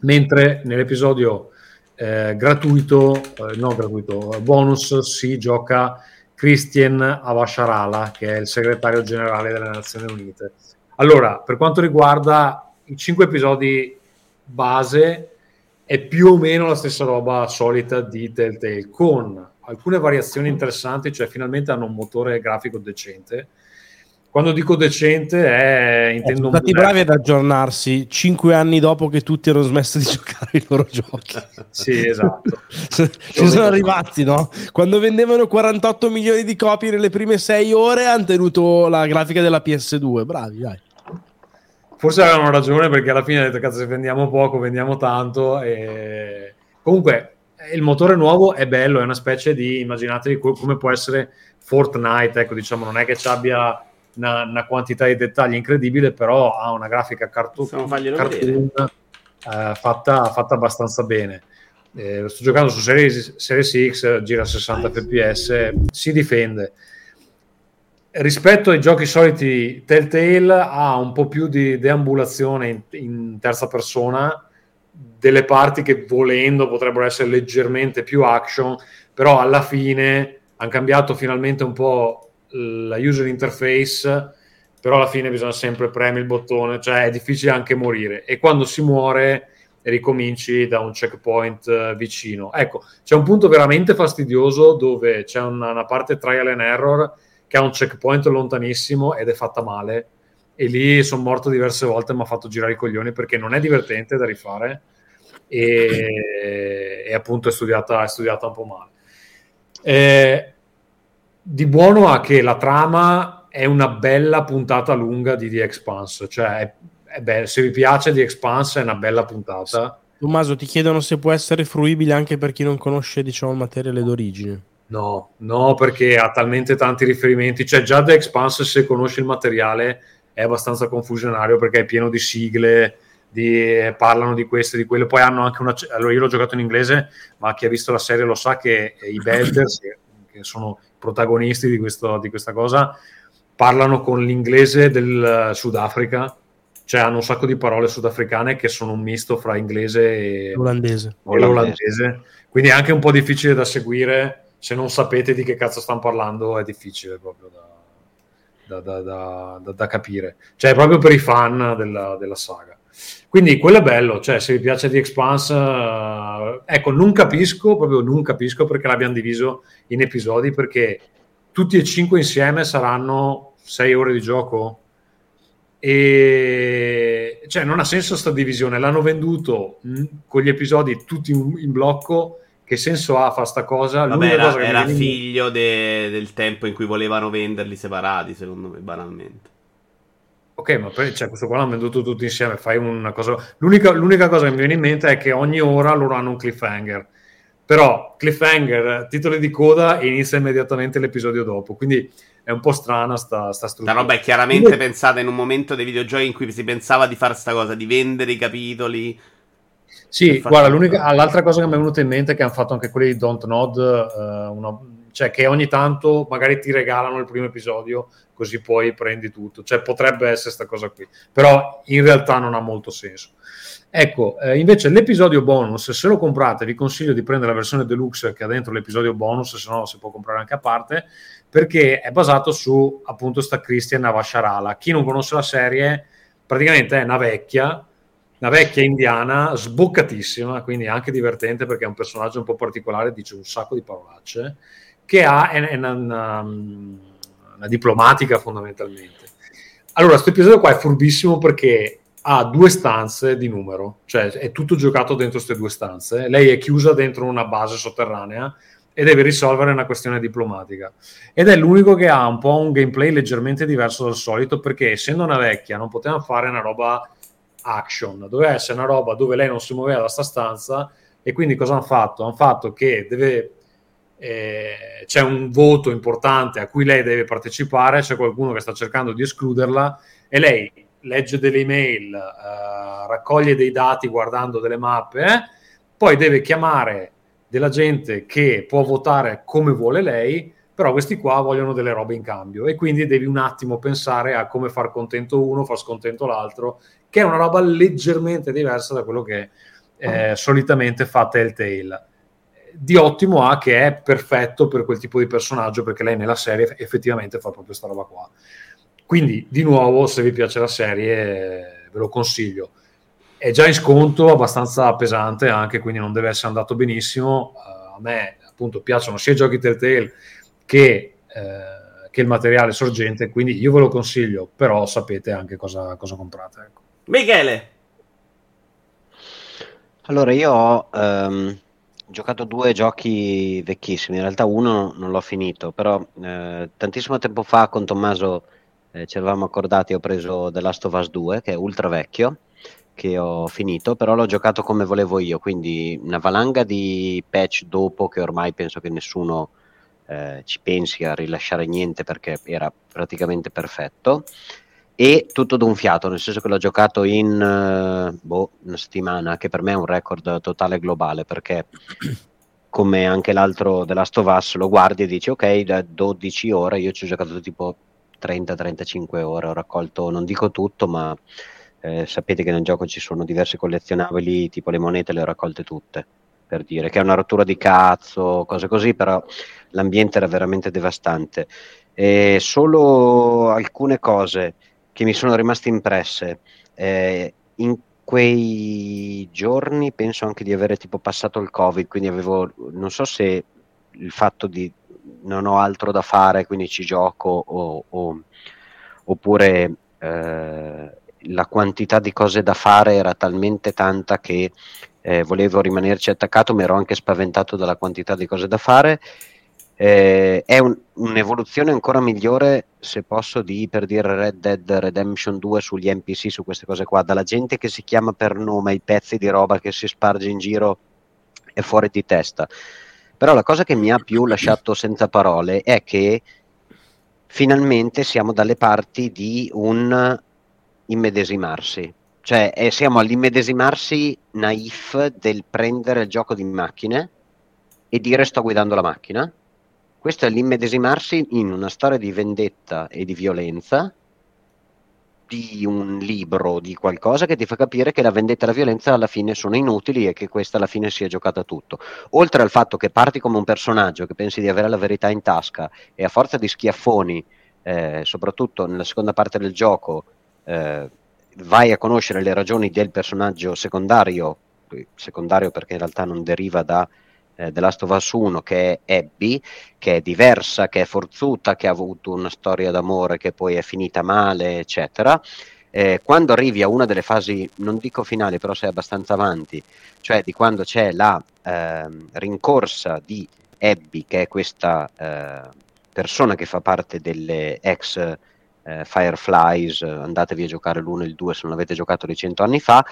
mentre nell'episodio eh, gratuito, eh, no gratuito, bonus si gioca Christian Avasharala, che è il segretario generale delle Nazioni Unite. Allora, per quanto riguarda i cinque episodi base, è più o meno la stessa roba solita di Telltale, con alcune variazioni interessanti, cioè finalmente hanno un motore grafico decente, quando dico decente è intendo sono stati bravi ad aggiornarsi cinque anni dopo che tutti hanno smesso di giocare i loro giochi. Sì esatto. Ci sono arrivati no? quando vendevano 48 milioni di copie nelle prime sei ore hanno tenuto la grafica della PS2 bravi dai. Forse avevano ragione perché alla fine hanno detto cazzo se vendiamo poco vendiamo tanto e comunque il motore nuovo è bello è una specie di immaginatevi come può essere Fortnite ecco diciamo non è che ci abbia una, una, quantità di dettagli incredibile, però ha una grafica cartoon, cartoon eh, fatta, fatta, abbastanza bene. Eh, sto giocando su Series, Series X, gira a 60 fps, si difende. Rispetto ai giochi soliti, Telltale ha un po' più di deambulazione in, in terza persona, delle parti che volendo potrebbero essere leggermente più action, però alla fine hanno cambiato finalmente un po' la user interface, però alla fine bisogna sempre premere il bottone, cioè è difficile anche morire. E quando si muore ricominci da un checkpoint uh, vicino. Ecco, c'è un punto veramente fastidioso dove c'è una, una, parte trial and error che ha un checkpoint lontanissimo ed è fatta male. E lì sono morto diverse volte, mi ha fatto girare i coglioni perché non è divertente da rifare e, e appunto è studiata, è studiata un po' male. Eh, di buono ha che la trama è una bella puntata lunga di The Expanse, cioè è, è se vi piace The Expanse è una bella puntata. Tommaso, ti chiedono se può essere fruibile anche per chi non conosce diciamo, il materiale d'origine. No, no, perché ha talmente tanti riferimenti, cioè già The Expanse se conosci il materiale è abbastanza confusionario perché è pieno di sigle, di, parlano di questo e di quello, poi hanno anche una... Allora io l'ho giocato in inglese, ma chi ha visto la serie lo sa che i Belders, che sono protagonisti di, questo, di questa cosa parlano con l'inglese del Sudafrica, cioè hanno un sacco di parole sudafricane che sono un misto fra inglese e olandese. Olandese. Quindi è anche un po' difficile da seguire. Se non sapete di che cazzo stanno parlando, è difficile proprio da, da, da, da capire. Cioè, proprio per i fan della, della saga. Quindi quello è bello, cioè se vi piace The Expanse, uh, ecco, non capisco, proprio non capisco perché l'abbiamo diviso in episodi, perché tutti e cinque insieme saranno sei ore di gioco e cioè non ha senso sta divisione, l'hanno venduto mh, con gli episodi tutti in, in, blocco, che senso ha fa sta cosa? Vabbè, era, cosa era figlio de, del tempo in cui volevano venderli separati, secondo me, banalmente. Ok, ma poi cioè, questo qua l'hanno venduto tutti insieme. Fai una cosa. L'unica, l'unica, cosa che mi viene in mente è che ogni ora loro hanno un cliffhanger. Però cliffhanger, titoli di coda e inizia immediatamente l'episodio dopo. Quindi è un po' strana sta, sta struttura. La roba è chiaramente Quindi... pensata in un momento dei videogiochi in cui si pensava di fare sta cosa, di vendere i capitoli. Sì, guarda, l'altra cosa che mi è venuta in mente è che hanno fatto anche quelli di Don't Nod, uh, una, cioè che ogni tanto magari ti regalano il primo episodio così poi prendi tutto. Cioè potrebbe essere questa cosa qui, però in realtà non ha molto senso. Ecco, eh, invece l'episodio bonus, se lo comprate, vi consiglio di prendere la versione deluxe che ha dentro l'episodio bonus, se no si può comprare anche a parte, perché è basato su appunto sta Christian Avasharala. Chi non conosce la serie, praticamente è una vecchia, una vecchia indiana sboccatissima, quindi anche divertente perché è un personaggio un po' particolare, dice un sacco di parolacce, che ha è, è una, una una diplomatica fondamentalmente. Allora, questo episodio qua è furbissimo perché ha due stanze di numero, cioè è tutto giocato dentro queste due stanze. Lei è chiusa dentro una base sotterranea e deve risolvere una questione diplomatica. Ed è l'unico che ha un po' un gameplay leggermente diverso dal solito perché essendo una vecchia non poteva fare una roba action, doveva essere una roba dove lei non si muoveva da sta stanza e quindi cosa hanno fatto? Hanno fatto che deve eh, c'è un voto importante a cui lei deve partecipare, c'è qualcuno che sta cercando di escluderla e lei legge delle email, eh, raccoglie dei dati guardando delle mappe, eh, poi deve chiamare della gente che può votare come vuole lei, però questi qua vogliono delle robe in cambio e quindi devi un attimo pensare a come far contento uno, far scontento l'altro, che è una roba leggermente diversa da quello che eh, solitamente fa Telltale. Di ottimo ha che è perfetto per quel tipo di personaggio perché lei nella serie effettivamente fa proprio questa roba qua. Quindi, di nuovo, se vi piace la serie, ve lo consiglio. È già in sconto, abbastanza pesante anche, quindi non deve essere andato benissimo. Uh, a me, appunto, piacciono sia i giochi Telltale che, eh, che, il materiale sorgente, quindi io ve lo consiglio, però sapete anche cosa, cosa comprate. Ecco. Michele! Allora, io ho um, giocato due giochi vecchissimi, in realtà uno non l'ho finito, però eh, tantissimo tempo fa con Tommaso eh, ci eravamo accordati, ho preso The Last of Us 2, che è ultra vecchio, che ho finito, però l'ho giocato come volevo io, quindi una valanga di patch dopo che ormai penso che nessuno eh, ci pensi a rilasciare niente perché era praticamente perfetto e tutto d'un fiato, nel senso che l'ho giocato in uh, boh, una settimana, che per me è un record totale globale, perché come anche l'altro The Last of Us lo guardi e dici ok, da 12 ore, io ci ho giocato tipo 30-35 ore, ho raccolto, non dico tutto, ma eh, sapete che nel gioco ci sono diversi collezionabili, tipo le monete le ho raccolte tutte, per dire che è una rottura di cazzo, cose così, però l'ambiente era veramente devastante. E solo alcune cose che mi sono rimaste impresse. Eh, in quei giorni penso anche di avere tipo passato il covid, quindi avevo, non so se il fatto di non ho altro da fare, quindi ci gioco, o, o, oppure eh, la quantità di cose da fare era talmente tanta che eh, volevo rimanerci attaccato, ma ero anche spaventato dalla quantità di cose da fare eh, è un, un'evoluzione ancora migliore, se posso, di per dire Red Dead Redemption 2 sugli NPC, su queste cose qua, dalla gente che si chiama per nome, i pezzi di roba che si sparge in giro è fuori di testa. Però la cosa che mi ha più lasciato senza parole è che finalmente siamo dalle parti di un immedesimarsi. Cioè eh, siamo all'immedesimarsi naif del prendere il gioco di macchine e dire sto guidando la macchina questo è l'immedesimarsi in una storia di vendetta e di violenza di un libro, di qualcosa che ti fa capire che la vendetta e la violenza alla fine sono inutili e che questa alla fine si è giocata tutto. Oltre al fatto che parti come un personaggio che pensi di avere la verità in tasca e a forza di schiaffoni, eh, soprattutto nella seconda parte del gioco, eh, vai a conoscere le ragioni del personaggio secondario, secondario perché in realtà non deriva da eh, The Last of Us 1 che è Abby, che è diversa, che è forzuta, che ha avuto una storia d'amore che poi è finita male, eccetera. Eh, quando arrivi a una delle fasi, non dico finali, però sei abbastanza avanti, cioè di quando c'è la eh, rincorsa di Abby, che è questa eh, persona che fa parte delle ex eh, Fireflies, andatevi a giocare l'1 e il 2 se non avete giocato di cento anni fa,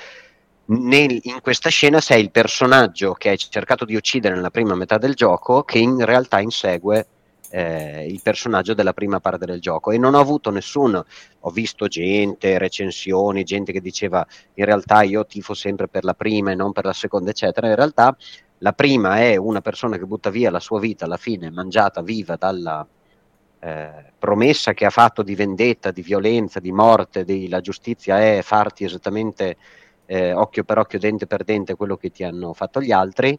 nel, in questa scena sei il personaggio che hai cercato di uccidere nella prima metà del gioco che in realtà insegue eh, il personaggio della prima parte del gioco. E non ho avuto nessuno ho visto gente, recensioni gente che diceva in realtà io tifo sempre per la prima e non per la seconda eccetera. In realtà la prima è una persona che butta via la sua vita alla fine mangiata viva dalla eh, promessa che ha fatto di vendetta, di violenza, di morte, di la giustizia è farti esattamente eh, occhio per occhio, dente per dente quello che ti hanno fatto gli altri,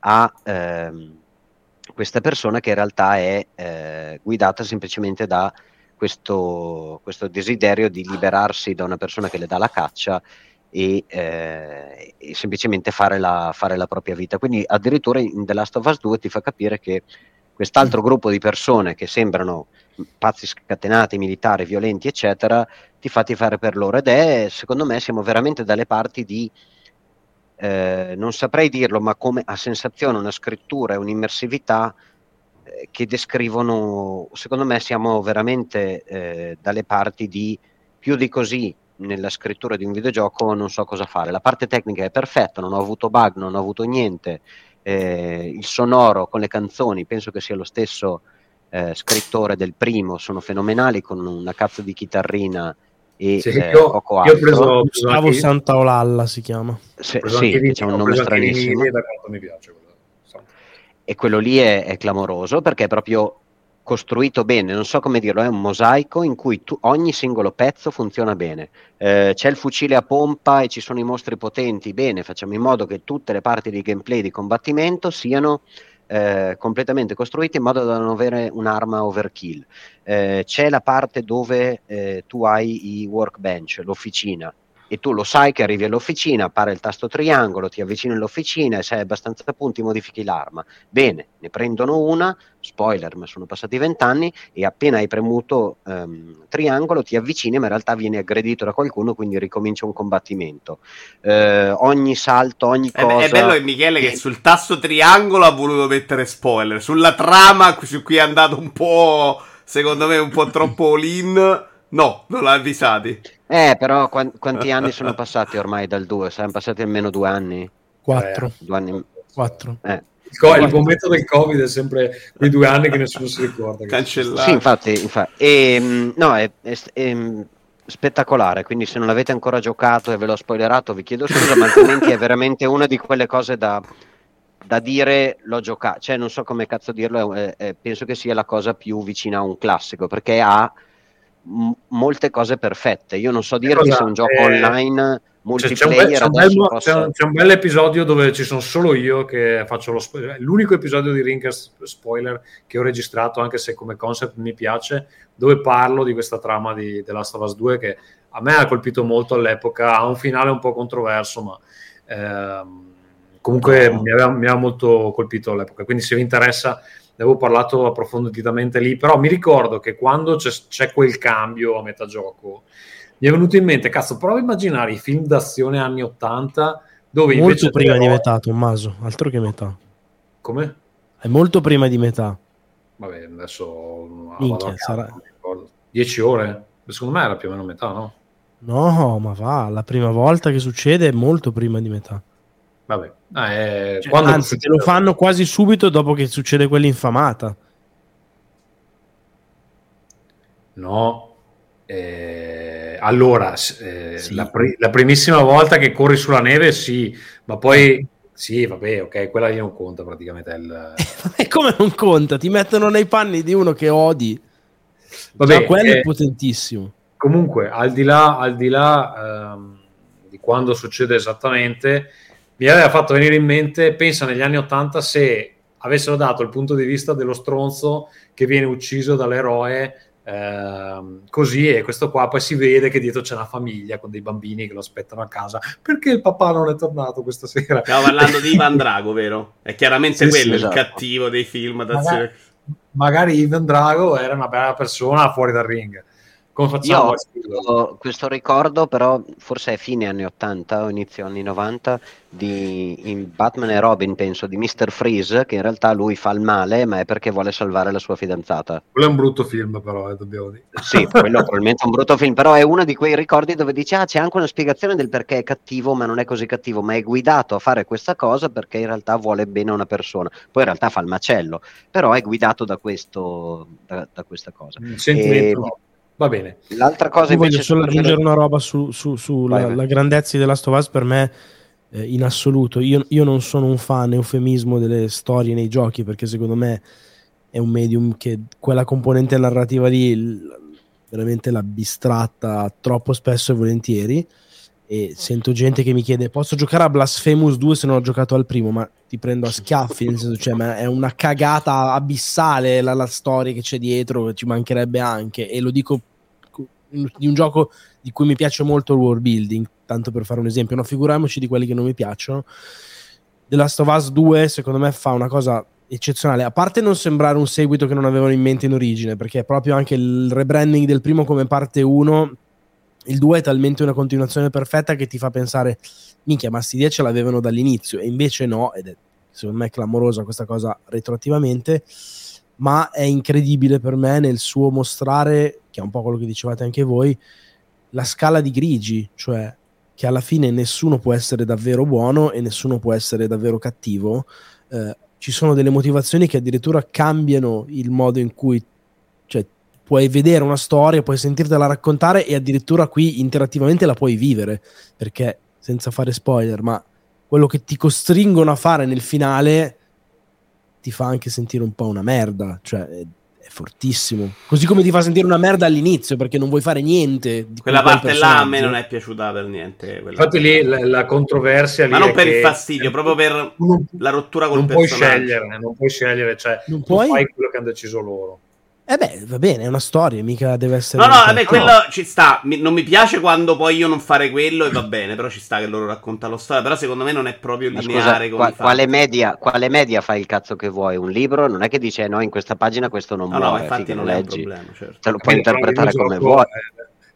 a ehm, questa persona che in realtà è eh, guidata semplicemente da questo, questo, desiderio di liberarsi da una persona che le dà la caccia e, eh, e semplicemente fare la, fare la, propria vita. Quindi addirittura in The Last of Us 2 ti fa capire che quest'altro gruppo di persone che sembrano pazzi scatenati, militari, violenti, eccetera, ti fatti fare per loro. Ed è, secondo me, siamo veramente dalle parti di, eh, non saprei dirlo, ma come a sensazione, una scrittura e un'immersività eh, che descrivono, secondo me, siamo veramente eh, dalle parti di più di così nella scrittura di un videogioco non so cosa fare. La parte tecnica è perfetta, non ho avuto bug, non ho avuto niente. Eh, il sonoro con le canzoni penso che sia lo stesso eh, scrittore del primo, sono fenomenali con una cazzo di chitarrina e sì, eh, io, poco altro. Io ho preso, Gustavo Santaolalla si chiama. Se, sì, c'è un nome stranissimo. E quello lì è, è, clamoroso perché è proprio costruito bene, non so come dirlo, è un mosaico in cui tu, ogni singolo pezzo funziona bene. Eh, c'è il fucile a pompa e ci sono i mostri potenti, bene, facciamo in modo che tutte le parti di gameplay di combattimento siano eh, completamente costruite in modo da non avere un'arma overkill. Eh, c'è la parte dove eh, tu hai i workbench, l'officina, e tu lo sai che arrivi all'officina, appare il tasto triangolo, ti avvicini all'officina e se hai abbastanza punti modifichi l'arma. Bene, ne prendono una, spoiler, ma sono passati vent'anni e appena hai premuto um, triangolo ti avvicini ma in realtà vieni aggredito da qualcuno, quindi ricomincia un combattimento. Uh, ogni salto, ogni cosa... È, bello che Michele che sul tasto triangolo ha voluto mettere spoiler, sulla trama su cui è andato un po', secondo me, un po' troppo all-in No, non l'ha avvisati. Eh, però qu- quanti anni sono passati ormai dal 2? Saranno passati almeno due anni? Quattro. Due anni. Quattro. Eh. Il, co- il momento del Covid è sempre quei due anni che nessuno si ricorda. Cancellato. Sì, infatti, infatti. E, ehm, no, è, è, è, spettacolare, quindi se non l'avete ancora giocato e ve l'ho spoilerato vi chiedo scusa, ma altrimenti è veramente una di quelle cose da, da dire l'ho giocato, cioè non so come cazzo dirlo, penso che sia la cosa più vicina a un classico, perché ha m- molte cose perfette. Io non so dirti se un gioco eh, online multiplayer c'è un, bel, c'è, un bel, un, c'è un, bel, episodio dove ci sono solo io che faccio lo spoiler. L'unico episodio di Ringcast spoiler che ho registrato, anche se come concept mi piace, dove parlo di questa trama di The Last of Us 2 che a me ha colpito molto all'epoca. Ha un finale un po' controverso, ma ehm, comunque mi, aveva, mi aveva molto colpito all'epoca. Quindi se vi interessa ne avevo parlato approfonditamente lì, però mi ricordo che quando c'è, c'è quel cambio a metà gioco, mi è venuto in mente, cazzo, prova a immaginare i film d'azione anni 80 dove molto prima però... di metà, Tommaso, altro che metà. Come? È molto prima di metà. Vabbè, adesso Minchia, sarà... 10 ore. Secondo me era più o meno metà, no? No, ma va, la prima volta che succede è molto prima di metà. Vabbè. Ah, eh, cioè, anzi, te lo fanno quasi subito dopo che succede quell'infamata. No. Eh, allora, eh, sì. la, pri- la, primissima volta che corri sulla neve, sì, ma poi... Sì, vabbè, ok, quella lì non conta praticamente. Il... E come non conta? Ti mettono nei panni di uno che odi. Vabbè, Già, quello è potentissimo. Comunque, al di là, al di là ehm, di quando succede esattamente, mi aveva fatto venire in mente, pensa negli anni Ottanta se avessero dato il punto di vista dello stronzo che viene ucciso dall'eroe eh, così e questo qua poi si vede che dietro c'è una famiglia con dei bambini che lo aspettano a casa perché il papà non è tornato questa sera stiamo parlando di Ivan Drago vero? è chiaramente sì, quello sì, esatto. il cattivo dei film magari, magari Ivan Drago era una bella persona fuori dal ring come facciamo? Io ho questo ricordo, però forse è fine anni 80 o inizio anni 90, di in Batman e Robin, penso, di Mr. Freeze, che in realtà lui fa il male, ma è perché vuole salvare la sua fidanzata. Quello è un brutto film, però, eh, dobbiamo dire. Sì, quello probabilmente è un brutto film, però è uno di quei ricordi dove dice, ah, c'è anche una spiegazione del perché è cattivo, ma non è così cattivo, ma è guidato a fare questa cosa perché in realtà vuole bene a una persona. Poi in realtà fa il macello, però è guidato da, questo, da, da questa cosa. Un sentimento e, Va bene. L'altra cosa Io voglio solo aggiungere una roba su, su, su la, la, grandezza di The Last of Us per me eh, in assoluto. Io, io, non sono un fan eufemismo delle storie nei giochi perché secondo me è un medium che quella componente narrativa lì veramente l'ha bistratta troppo spesso e volentieri e sento gente che mi chiede posso giocare a Blasphemous 2 se non ho giocato al primo? Ma ti prendo a schiaffi nel senso cioè è una cagata abissale la, la storia che c'è dietro ci mancherebbe anche. E lo dico di un gioco di cui mi piace molto il world building, tanto per fare un esempio, no, figuriamoci di quelli che non mi piacciono. The Last of Us 2 secondo me fa una cosa eccezionale, a parte non sembrare un seguito che non avevano in mente in origine, perché proprio anche il rebranding del primo come parte 1, il 2 è talmente una continuazione perfetta che ti fa pensare, minchia, ma sti 10 ce l'avevano dall'inizio, e invece no, ed è secondo me clamorosa questa cosa retroattivamente, ma è incredibile per me nel suo mostrare che è un po' quello che dicevate anche voi, la scala di grigi, cioè che alla fine nessuno può essere davvero buono e nessuno può essere davvero cattivo. Eh, ci sono delle motivazioni che addirittura cambiano il modo in cui cioè, puoi vedere una storia, puoi sentirtela raccontare e addirittura qui interattivamente la puoi vivere, perché senza fare spoiler, ma quello che ti costringono a fare nel finale ti fa anche sentire un po' una merda, cioè fortissimo. Così come ti fa sentire una merda all'inizio perché non vuoi fare niente. Di quella parte là a me non è piaciuta per niente. Infatti lì la, la controversia lì Ma non per il fastidio, proprio per non, la rottura col non personaggio. Puoi scegliere, non puoi scegliere, cioè non, puoi? non fai quello che hanno deciso loro. Eh beh, va bene, è una storia, mica deve essere... No, no, vabbè, quello no. ci sta. Mi, non mi piace quando poi io non fare quello e va bene, però ci sta che loro raccontano la storia. Però secondo me non è proprio Ma lineare scusa, qua, quale, media, quale media fai il cazzo che vuoi? Un libro? Non è che dice no, in questa pagina questo non no, muore, no, infatti non leggi. Problema, certo. Te lo puoi interpretare come vuoi.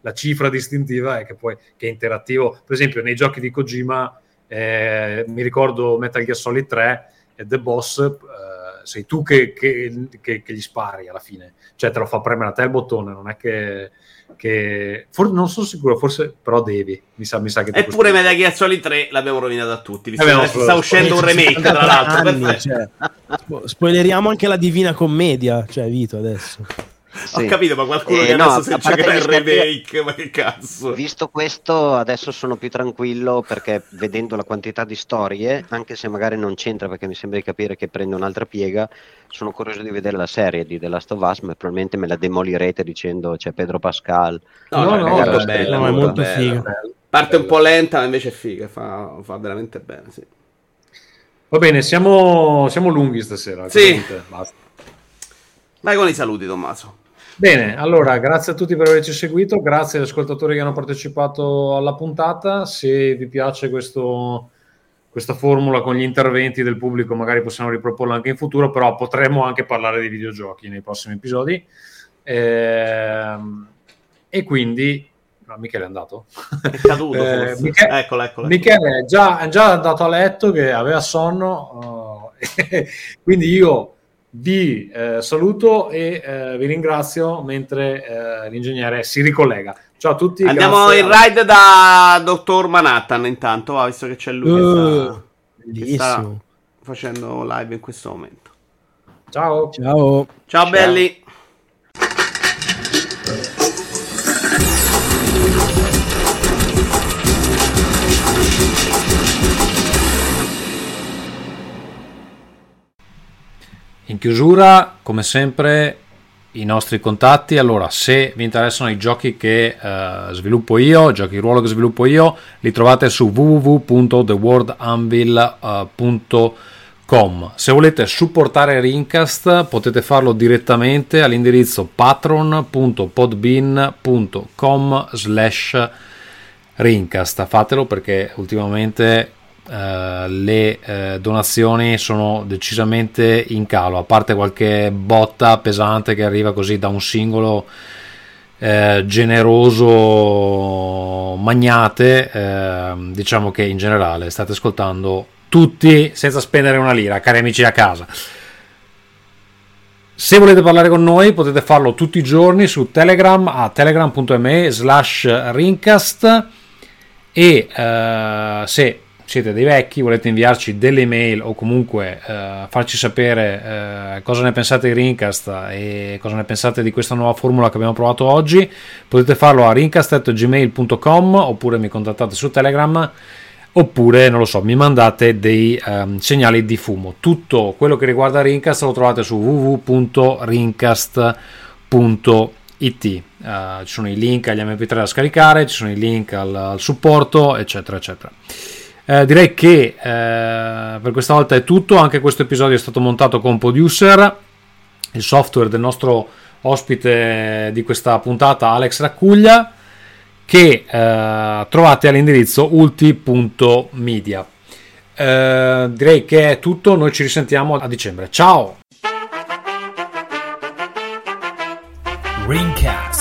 La cifra distintiva è che poi che è interattivo. Per esempio, nei giochi di Kojima, eh, mi ricordo Metal Gear Solid 3 e The Boss... Eh, sei tu che, che, che, che, gli spari alla fine, cioè te lo fa premere a te il bottone, non è che... che... For- non sono sicuro, forse però devi, mi sa, mi sa che... Eppure Metal Gear Solid 3 l'abbiamo rovinato a tutti, visto che sta uscendo un remake tra l'altro. Anni, cioè, spoileriamo anche la Divina Commedia, cioè Vito adesso. Sì. Ho capito, ma qualcuno eh, che no, adesso si giocherà il remake, ma che cazzo. Visto questo, adesso sono più tranquillo perché vedendo la quantità di storie, anche se magari non c'entra perché mi sembra di capire che prende un'altra piega, sono curioso di vedere la serie di The Last of Us, ma probabilmente me la demolirete dicendo c'è Pedro Pascal. No, no, no, no, è, bella, no, è molto figa. Parte un po' lenta, ma invece è figa, fa, fa veramente bene, sì. Va bene, siamo, siamo lunghi stasera. Sì. Basta. Vai con i saluti, Tommaso. Bene, allora grazie a tutti per averci seguito, grazie agli ascoltatori che hanno partecipato alla puntata. Se vi piace questo, questa formula con gli interventi del pubblico, magari possiamo riproporla anche in futuro, però potremo anche parlare di videogiochi nei prossimi episodi. Ehm, e quindi No, Michele è andato. È caduto. eh, Michele, eccolo, eccolo, Michele è già, è già, andato a letto che aveva sonno, uh, quindi io vi eh, saluto e eh, vi ringrazio mentre eh, l'ingegnere si ricollega. Ciao a tutti. Andiamo in a... ride da Dottor Manhattan intanto, ah, visto che c'è lui uh, che, sta, che sta facendo live in questo momento. Ciao. Ciao. Ciao, Ciao. belli. In chiusura, come sempre, i nostri contatti. Allora, se vi interessano i giochi che uh, sviluppo io, giochi ruolo che sviluppo io, li trovate su www.theworldanvil.com. Se volete supportare Rincast, potete farlo direttamente all'indirizzo patron.podbean.com slash Rincast. Fatelo perché ultimamente Uh, le uh, donazioni sono decisamente in calo, a parte qualche botta pesante che arriva così da un singolo uh, generoso magnate, diciamo che in generale state ascoltando tutti senza spendere una lira, cari amici a casa. Se volete parlare con noi potete farlo tutti i giorni su Telegram a telegram.me slash rincast e se siete dei vecchi, volete inviarci delle email o comunque eh, farci sapere eh, cosa ne pensate di Rincast e cosa ne pensate di questa nuova formula che abbiamo provato oggi, potete farlo a rincast.gmail.com oppure mi contattate su Telegram oppure, non lo so, mi mandate dei um, segnali di fumo. Tutto quello che riguarda Rincast lo trovate su www.rincast.it. Uh, ci sono i link agli MP3 da scaricare, ci sono i link al, al supporto, eccetera, eccetera. Eh, direi che eh, per questa volta è tutto. Anche questo episodio è stato montato con Producer, il software del nostro ospite di questa puntata, Alex Raccuglia, che eh, trovate all'indirizzo ulti.media. Eh, direi che è tutto. Noi ci risentiamo a dicembre. Ciao! Ringcast